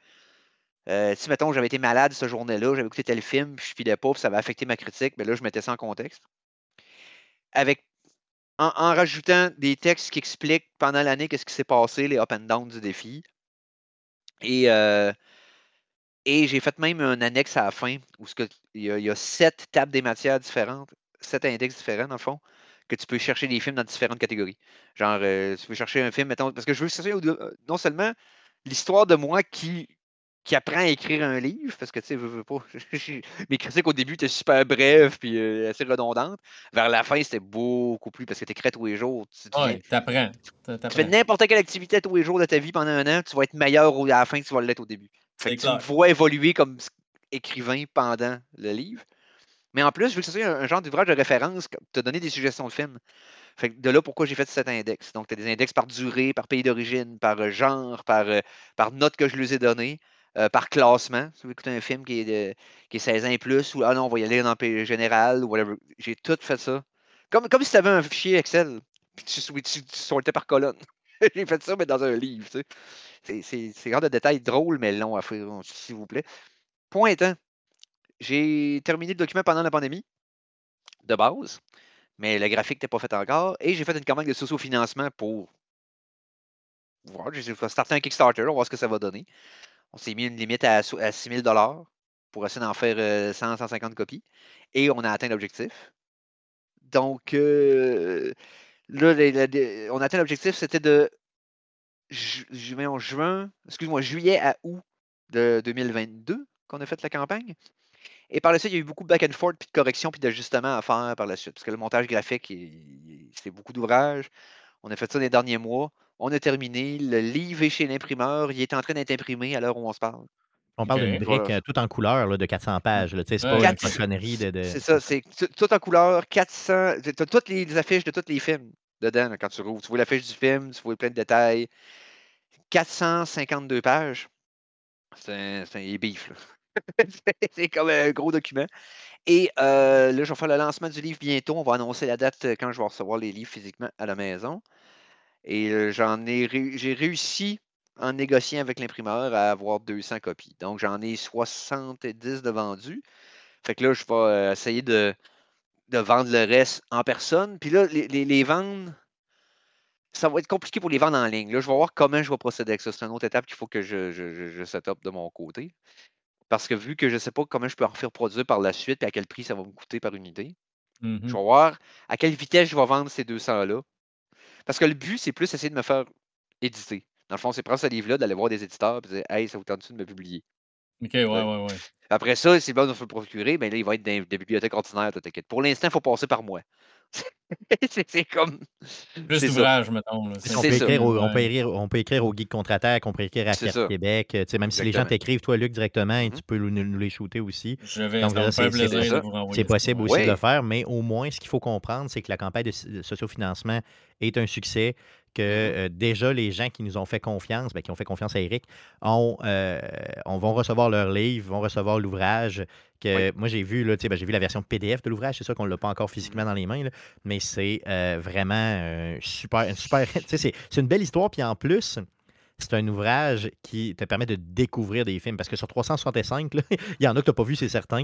euh, si, mettons, j'avais été malade cette journée-là, j'avais écouté tel film, puis je filais pas, puis ça avait affecté ma critique, mais là, je mettais ça en contexte. Avec, en, en rajoutant des textes qui expliquent pendant l'année qu'est-ce qui s'est passé, les up and down du défi. Et, euh, et j'ai fait même un annexe à la fin où ce que- il, y a, il y a sept tables des matières différentes, sept index différents, dans le fond, que tu peux chercher des films dans différentes catégories. Genre, euh, tu peux chercher un film, mettons, parce que je veux chercher euh, non seulement l'histoire de moi qui, qui apprend à écrire un livre, parce que tu sais, veux, veux pas, *laughs* mes critiques au début étaient super brèves puis euh, assez redondantes. Vers la fin, c'était beaucoup plus parce que tu écris tous les jours. Tu, tu Ouais, viens- t'apprends. T'a- tu fais n'importe quelle activité tous les jours de ta vie pendant un an, tu vas être meilleur à la fin que tu vas l'être au début. Fait que tu me vois évoluer comme écrivain pendant le livre. Mais en plus, je veux que ce soit un, un genre d'ouvrage de référence, te donner des suggestions de films. Fait que de là, pourquoi j'ai fait cet index? Donc, tu as des index par durée, par pays d'origine, par euh, genre, par, euh, par note que je lui ai donné, euh, par classement. Si vous écoutez un film qui est, de- qui est 16 ans et plus, ou ah non, on va y aller dans le pays général, ou whatever. J'ai tout fait ça. Comme, comme si tu avais un fichier Excel, puis tu, swi- tu, tu sortais par colonne. *laughs* j'ai fait ça, mais dans un livre. C'est- c'est genre de détails drôles, mais longs à faire, s'il vous plaît. Point étant, j'ai terminé le document pendant la pandémie, de base, mais le graphique n'était pas fait encore, et j'ai fait une campagne de socio-financement pour voir. J'ai starter un Kickstarter, on va voir ce que ça va donner. On s'est mis une limite à, à 6 000 pour essayer d'en faire euh, 100, 150 copies, et on a atteint l'objectif. Donc, euh, là, on atteint l'objectif, c'était de voyons, juin, excuse-moi, juillet à août de 2022 qu'on a fait la campagne. Et par la suite, il y a eu beaucoup de back and forth, puis de corrections, puis d'ajustements à faire par la suite. Parce que le montage graphique, c'est beaucoup d'ouvrages. On a fait ça les derniers mois. On a terminé. Le livre est chez l'imprimeur. Il est en train d'être imprimé à l'heure où on se parle. On parle d'une brique Voilà. euh, toute en couleur là, de 400 pages. C'est Ouais. pas une cochonnerie de. de- C'est ça, c'est tout- en couleur, 400. Tu as toutes les affiches de tous les films dedans là, quand tu rouvres. Tu vois l'affiche du film, tu vois plein de détails. 452 pages. C'est un, c'est un il est beef, là. *laughs* C'est- comme un gros document. Et euh, là, je vais faire le lancement du livre bientôt. On va annoncer la date euh, quand je vais recevoir les livres physiquement à la maison. Et euh, j'en ai j'ai réussi en négociant avec l'imprimeur à avoir 200 copies. Donc j'en ai 70 de vendus. Fait que là, je vais euh, essayer de, de vendre le reste en personne. Puis là, les, les- les vendre, ça va être compliqué pour les vendre en ligne. Là, je vais voir comment je vais procéder avec ça. C'est une autre étape qu'il faut que je, je, je, set up de mon côté. Parce que vu que je ne sais pas comment je peux en faire produire par la suite et à quel prix ça va me coûter par unité, je vais voir à quelle vitesse je vais vendre ces 200-là. Parce que le but, c'est plus essayer de me faire éditer. Dans le fond, c'est prendre ce livre-là, d'aller voir des éditeurs et dire Hey, ça vous tente-tu de me publier Ok, ouais, ouais, ouais. Après ça, c'est bon, on peut le procurer, mais là, il va être dans des bibliothèques ordinaires, t'inquiète. Pour l'instant, il faut passer par moi. *laughs* c'est comme. Plus d'ouvrages, mettons. là, On ça. peut, écrire au, on, peut écrire, on peut écrire au Geek Contre-Attaque, on peut écrire à Carte. Québec. euh, tu sais, Même si les gens t'écrivent, toi, Luc, directement, et Mhm. tu peux nous, nous les shooter aussi. Je vais, Donc là, c'est- plaisir de vous renvoyer C'est possible ouais. aussi de le faire, mais au moins, ce qu'il faut comprendre, c'est que la campagne de, de sociofinancement est un succès, que Mhm. euh, déjà les gens qui nous ont fait confiance, ben, qui ont fait confiance à Eric, ont, euh, on vont recevoir leur livre, vont recevoir l'ouvrage. Que moi j'ai vu là, ben, j'ai vu la version PDF de l'ouvrage, c'est sûr qu'on ne l'a pas encore physiquement dans les mains, là, mais c'est euh, vraiment euh, super, super, c'est c'est une belle histoire, puis en plus. C'est un ouvrage qui te permet de découvrir des films. Parce que sur 365, là, *laughs* il y en a que tu n'as pas vu, c'est certain.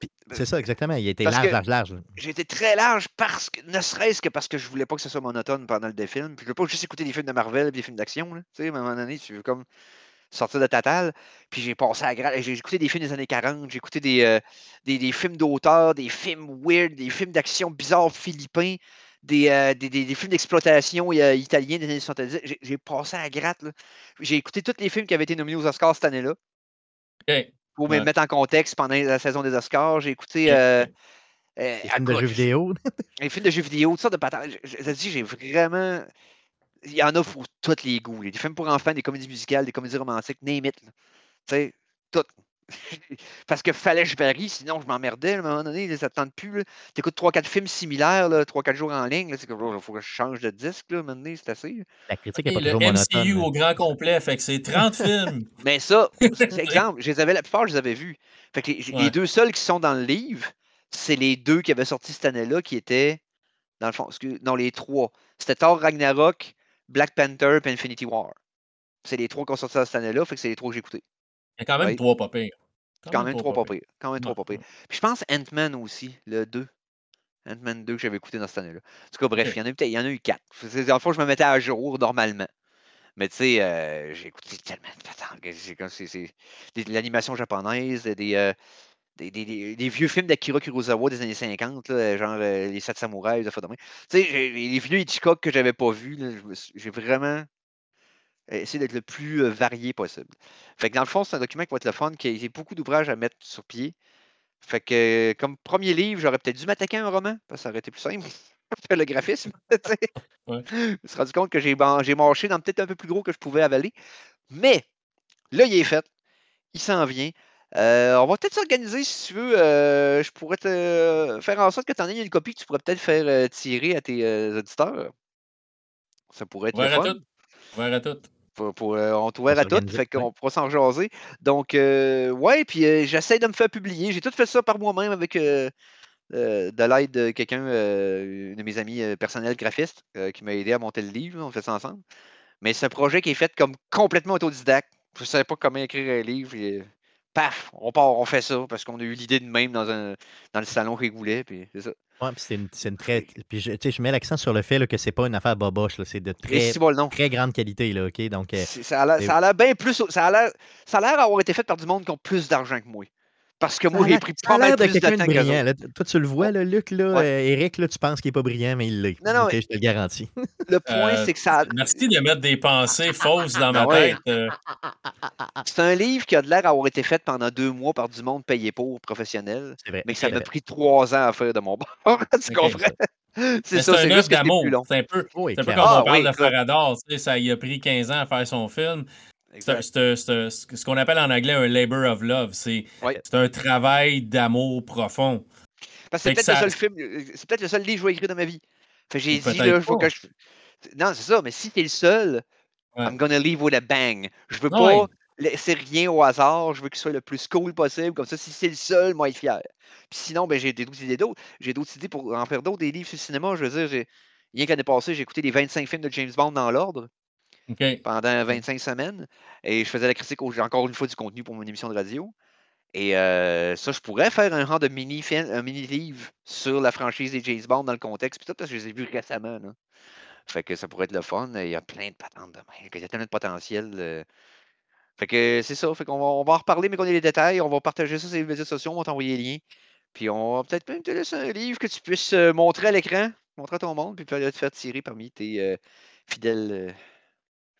Puis- C'est ça, exactement. Il a été Parce large, large, large. J'ai été très large parce que, ne serait-ce que parce que je voulais pas que ce soit monotone pendant le défilm. Puis je veux pas juste écouter des films de Marvel et des films d'action. Tu sais, à un moment donné, tu veux comme sortir de ta talle. Puis j'ai passé à gra- J'ai écouté des films des années 40, j'ai écouté des, euh, des, des films d'auteur, des films weird, des films d'action bizarres philippins, des, euh, des, des- des films d'exploitation euh, italiens des années 70. J'ai- passé à gratte. là. J'ai écouté tous les films qui avaient été nominés aux Oscars cette année-là. Pour me mettre en contexte pendant la saison des Oscars. J'ai écouté. Euh, euh, Les films de jeux vidéo. *laughs* les films de jeux vidéo, toutes sortes de je, je dis, j'ai vraiment. Il y en a pour tous les goûts. là. Des films pour enfants, des comédies musicales, des comédies romantiques, name it. là. Tu sais, tout. *laughs* Parce que fallait que je varie, sinon je m'emmerdais à un moment donné, ça ne tente plus. Tu écoutes 3-4 films similaires, 3-4 jours en ligne, il faut que je change de disque, là, maintenant, c'est assez. La critique est pas le toujours MCU monotone. au grand complet, fait que c'est 30 *laughs* films. Mais ça, *laughs* c'est exemple, je les avais, la plupart, je les avais vus. Fait que les, deux seuls qui sont dans le livre, c'est les deux qui avaient sorti cette année-là, qui étaient, dans le fond, excuse- non, les trois. C'était Thor Ragnarok, Black Panther et Infinity War. C'est les trois qui ont sorti cette année-là, fait que c'est les trois que j'ai écoutés. Il y a quand même Ouais. trois pas pires. Quand même trois pas pires. Quand même pas. Puis je pense Ant-Man aussi, le 2. Ant-Man 2 que j'avais écouté dans cette année-là. En tout cas, bref, il y en a eu peut-être- il y en a eu quatre. C'est- Dans le fond, je me mettais à jour normalement. Mais tu sais, euh, j'ai écouté tellement de l'animation japonaise, des, euh, des, des- des- vieux films d'Akira Kurosawa des années 50, là, genre euh, Les Sept Samouraïs, de Tu sais, les vieux Hitchcock que j'avais pas vus, j'ai vraiment essayé d'être le plus euh, varié possible. Fait que dans le fond, c'est un document qui va être le fun, qui a beaucoup d'ouvrages à mettre sur pied. Fait que comme premier livre, j'aurais peut-être dû m'attaquer à un roman, parce que ça aurait été plus simple. *laughs* Le graphisme. *laughs* Ouais. Je me suis rendu compte que j'ai marché dans peut-être un peu plus gros que je pouvais avaler. Mais là, il est fait. Il s'en vient. Euh, on va peut-être s'organiser si tu veux. euh, je pourrais te euh, faire en sorte que tu en aies une copie que tu pourrais peut-être faire euh, tirer à tes euh, auditeurs. Ça pourrait être Ouvert à tout. Ouvert à tout. Pour, pour, euh, on est ouvert à tout, fait qu'on pourra s'en jaser. Donc, euh, ouais, puis euh, j'essaie de me faire publier. J'ai tout fait ça par moi-même avec euh, de l'aide de quelqu'un, une de mes amis personnels graphistes, qui m'a aidé à monter le livre. On fait ça ensemble. Mais c'est un projet qui est fait comme complètement autodidacte. Je ne savais pas comment écrire un livre. Et, paf, on part, on fait ça parce qu'on a eu l'idée de même dans, un, dans le salon qu'il voulait. Puis c'est ça. Ouais, puis c'est une, c'est une très. Puis je, tu sais, je mets l'accent sur le fait là, que c'est pas une affaire boboche, là, c'est de très, bon nom. très grande qualité, là, OK? Donc, euh, Ça a l'air- c'est- ça a l'air bien plus. Ça a l'air ça a l'air avoir été fait par du monde qui ont plus d'argent que moi. Parce que moi, j'ai pris pas mal plus de quelqu'un temps brillant. là. Toi, tu le vois, là, Luc, là, Ouais. euh, Eric, là, tu penses qu'il est pas brillant, mais il l'est. Non, non, je te le garantis. *laughs* Le point, Euh, c'est que ça. Merci de mettre des pensées fausses dans ma Ah ouais. tête. euh, C'est un livre qui a de l'air d'avoir été fait pendant deux mois par du monde payé pour professionnel, C'est vrai. mais que ça m'a pris trois ans à faire de mon bord. *laughs* tu comprends? C'est ça, *laughs* un c'est juste d'amour. C'est un peu, Oui, c'est un peu comme on Ah, parle oui, de sais, ça il a pris 15 ans à faire son film. C'est ce qu'on appelle en anglais un labor of love. C'est Ouais. un travail d'amour profond. Parce que Fait c'est peut-être ça- le seul film, euh, c'est peut-être le seul livre que je vais écrire de ma vie. J'ai dit, là, faut que je. Non, c'est ça, mais si t'es le seul, Ouais. I'm gonna leave with a bang. Je veux Ah pas ouais. laisser rien au hasard, je veux qu'il soit le plus cool possible. Comme ça, si c'est le seul, moi, être fier. Puis sinon, ben, j'ai d'autres idées d'autres. J'ai d'autres idées pour en faire d'autres, des livres sur le cinéma. Je veux dire. Rien qu'année passée, j'ai écouté les 25 films de James Bond dans l'ordre Pendant 25 semaines. Et je faisais la critique encore une fois du contenu pour mon émission de radio. Et euh, ça, je pourrais faire un genre de mini un mini livre sur la franchise des James Bond dans le contexte, puis tout, parce que je les ai vus récemment. Fait que ça pourrait être le fun. Il y a plein de patentes de. Il y a tellement de potentiel. euh. Fait que c'est ça. Fait qu'on va, on va en reparler, mais qu'on ait les détails. On va partager ça sur les médias sociaux. On va t'envoyer les liens. Puis on va peut-être même te laisser un livre que tu puisses euh, montrer à l'écran, montrer à ton monde, puis peut-être te faire tirer parmi tes fidèles,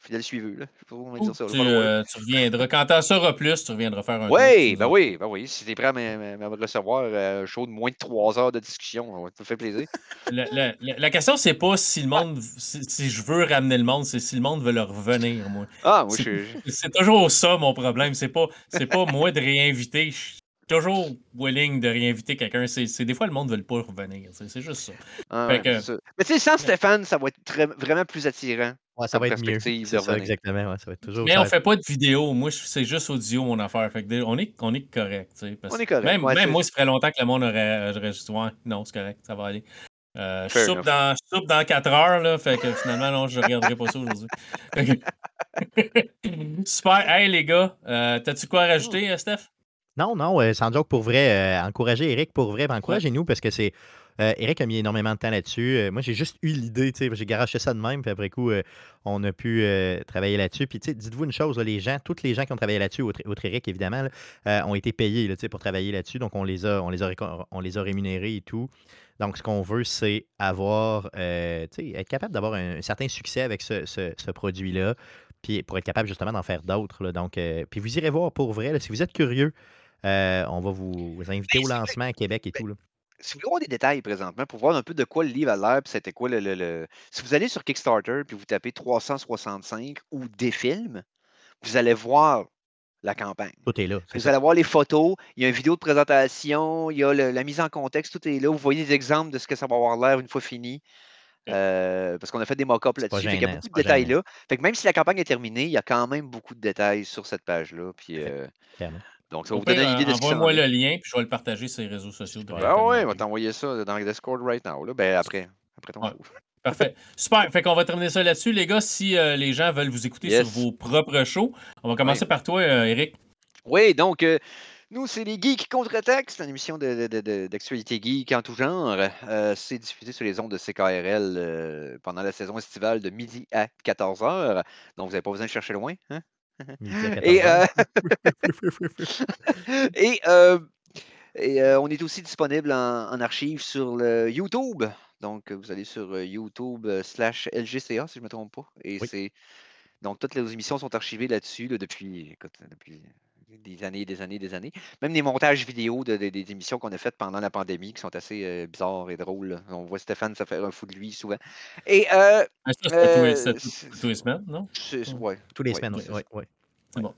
fidèles suiveux. Là. Je sais pas dire ça. Tu, euh, tu reviendras. Quand t'en sauras plus, tu reviendras faire un tu ben oui, ben oui. Si t'es prêt à me, recevoir euh, show de moins de trois heures de discussion, ça me fait plaisir. *laughs* La, la- la- question, c'est pas si le monde, si, si je veux ramener le monde, c'est si le monde veut leur revenir, moi. Ah, moi, je *laughs* C'est toujours ça mon problème. C'est pas, pas moi de réinviter. Je suis toujours willing de réinviter quelqu'un. C'est, des fois le monde ne veut pas revenir. C'est, juste ça. ah, ouais, que- ça. Mais tu sais, sans Stéphane, ça va être très- vraiment plus attirant. Ouais, ça va être mieux. ça, exactement. ouais, ça va être toujours. Mais on fait pas de vidéo. Moi, c'est juste audio, mon affaire. Fait que dé- on est, on est correct. tu sais, parce On est correct, Même, ouais, même c'est- moi, ça ferait longtemps que le monde aurait. aurait juste, ouais, non, c'est correct. Ça va aller. Euh, je, Fair soupe dans, je soupe dans 4 heures. Là, fait que finalement, non, je regarderai pas ça aujourd'hui. *laughs* Super. Hey, les gars, euh, t'as-tu quoi à rajouter, euh, Steph? Non, non, euh, sans joke pour vrai, euh, encourager Eric pour vrai, encouragez-nous parce que c'est. Euh, Eric a mis énormément de temps là-dessus. Euh, moi, j'ai juste eu l'idée, tu sais, j'ai garoché ça de même, puis après coup, euh, on a pu travailler là-dessus. Puis, dites-vous une chose, là, les gens, tous les gens qui ont travaillé là-dessus, outre, outre Eric, évidemment, là, ont été payés là, tu sais, pour travailler là-dessus. Donc, on les, a, on, les a, récom- on les a rémunérés et tout. Donc, ce qu'on veut, c'est avoir, être capable d'avoir un, un certain succès avec ce, ce- ce produit-là, puis pour être capable justement d'en faire d'autres. Donc, puis vous irez voir pour vrai, si vous êtes curieux, euh, on va vous, vous inviter Ben, au lancement à Québec et tout. Là. Si vous voulez des détails présentement pour voir un peu de quoi le livre a l'air, puis c'était quoi le, le- le- Si vous allez sur Kickstarter puis vous tapez 365 ou des films, vous allez voir la campagne. Tout est là. Vous allez voir les photos, il y a une vidéo de présentation, il y a la mise en contexte, tout est là. Vous voyez des exemples de ce que ça va avoir l'air une fois fini. Euh, parce qu'on a fait des mock-ups là-dessus. Il y a beaucoup de détails là. Fait que même si la campagne est terminée, il y a quand même beaucoup de détails sur cette page-là. Puis, euh, donc, ça va vous donner une idée de ce Envoie-moi le lien, puis je vais le partager sur les réseaux sociaux. Ah ouais, on va t'envoyer ça dans le Discord right now. Là. Ben, après, après ton *laughs* Parfait. Super. Fait qu'on va terminer ça là-dessus. Les gars, si euh, les gens veulent vous écouter sur vos propres shows, on va commencer par toi, Eric. Oui, donc, nous, c'est les Geeks contre-attaque. C'est une émission d'actualité geek en tout genre. Euh, c'est diffusé sur les ondes de CKRL euh, pendant la saison estivale de midi à 14h. Donc, vous n'avez pas besoin de chercher loin. Hein? *laughs* *laughs* *laughs* et, euh, et, on est aussi disponible en, archive sur le YouTube. Donc, vous allez sur YouTube slash LGCA, si je ne me trompe pas. Et c'est. Donc, toutes les émissions sont archivées là-dessus depuis, depuis des années, des années, des années. Même des montages vidéo de, des émissions qu'on a faites pendant la pandémie qui sont assez euh, bizarres et drôles. On voit Stéphane se faire un fou de lui souvent. Et, euh, ah, euh tous, les, semaines, non? Ouais, tous les semaines, oui. Ouais, C'est bon.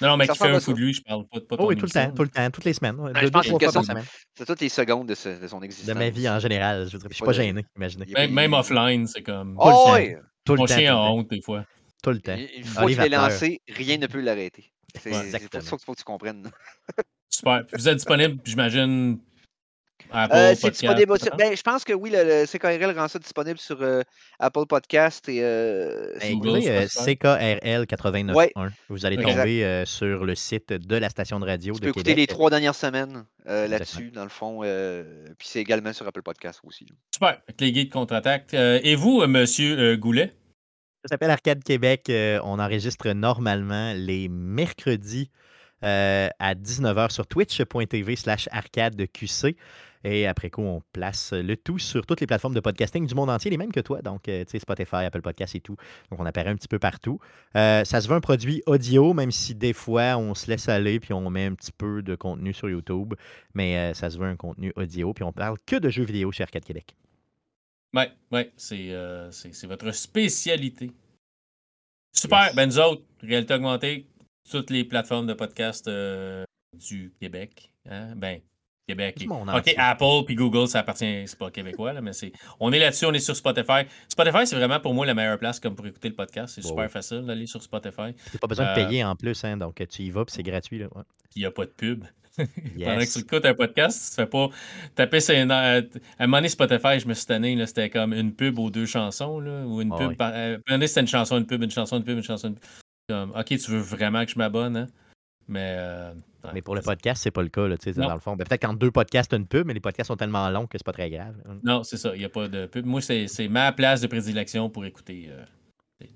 Non, non, mais qui fait un fou de lui, je parle pas, pas oh, Oui, tout le temps, tout le temps, toutes les semaines. Ben, deux, trois fois par semaine. C'est toutes les secondes de, son existence. De ma vie en général. Je ne suis pas gêné, imaginez. Même, offline, c'est comme. Oh, tout le temps. Mon chien a honte des fois. Tout le temps. Une fois qu'il est lancé, rien ne peut l'arrêter. C'est ça qu'il faut que tu comprennes. Super. Vous êtes disponible, j'imagine, Apple euh, disponible ben, je pense que oui, le, CKRL rend ça disponible sur euh, Apple Podcast et euh, ben, CKRL 89.1. Vous allez tomber sur le site de la station de radio tu de peux écouter les trois dernières semaines là-dessus, dans le fond. puis c'est également sur Apple Podcast aussi. Super. Avec les guides contre-attaque. et vous, Monsieur Goulet? Ça s'appelle Arcade Québec. Euh, on enregistre normalement les mercredis euh, à 19h sur twitch.tv slash arcadeqc. Et après coup, on place le tout sur toutes les plateformes de podcasting du monde entier, les mêmes que toi. Donc, euh, tu sais, Spotify, Apple Podcasts et tout. Donc, on apparaît un petit peu partout. ça se veut un produit audio, même si des fois, on se laisse aller puis on met un petit peu de contenu sur YouTube. Mais ça se veut un contenu audio. Puis on parle que de jeux vidéo chez Arcade Québec. Oui, ouais, euh, c'est votre spécialité. Super. Ben, nous autres, réalité augmentée, toutes les plateformes de podcast euh, du Québec. Hein? Ben, Québec. OK, Apple puis Google, ça appartient, c'est pas québécois, là, mais c'est. On est là-dessus, on est sur Spotify. Spotify, c'est vraiment pour moi la meilleure place comme pour écouter le podcast. C'est super facile d'aller sur Spotify. Tu pas besoin de euh, payer en plus, hein, donc tu y vas puis c'est gratuit. Là. Il n'y a pas de pub. *laughs* Pendant que tu écoutes un podcast, tu ne fais pas taper ses À un moment donné, Spotify, je me suis tanné, c'était comme une pub aux deux chansons. Là, ou une pub par... Euh, un c'était une chanson, une pub, une chanson, une pub, une chanson. Une pub. Comme, ok, tu veux vraiment que je m'abonne, hein? Mais, euh, mais pour le podcast, c'est pas le cas, là, dans le fond. Ben, peut-être qu'en deux podcasts, une pub, mais les podcasts sont tellement longs que c'est pas très grave. Non, c'est ça. Il n'y a pas de pub. Moi, c'est ma place de prédilection pour écouter euh,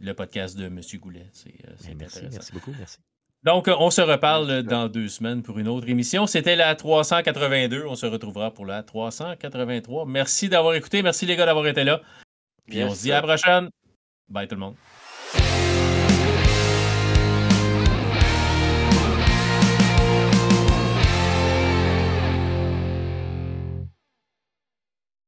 le podcast de M. Goulet. C'est ben, merci beaucoup. Merci. Donc, on se reparle dans deux semaines pour une autre émission. C'était la 382. On se retrouvera pour la 383. Merci d'avoir écouté. Merci les gars d'avoir été là. Puis on se dit à la prochaine. Bye tout le monde.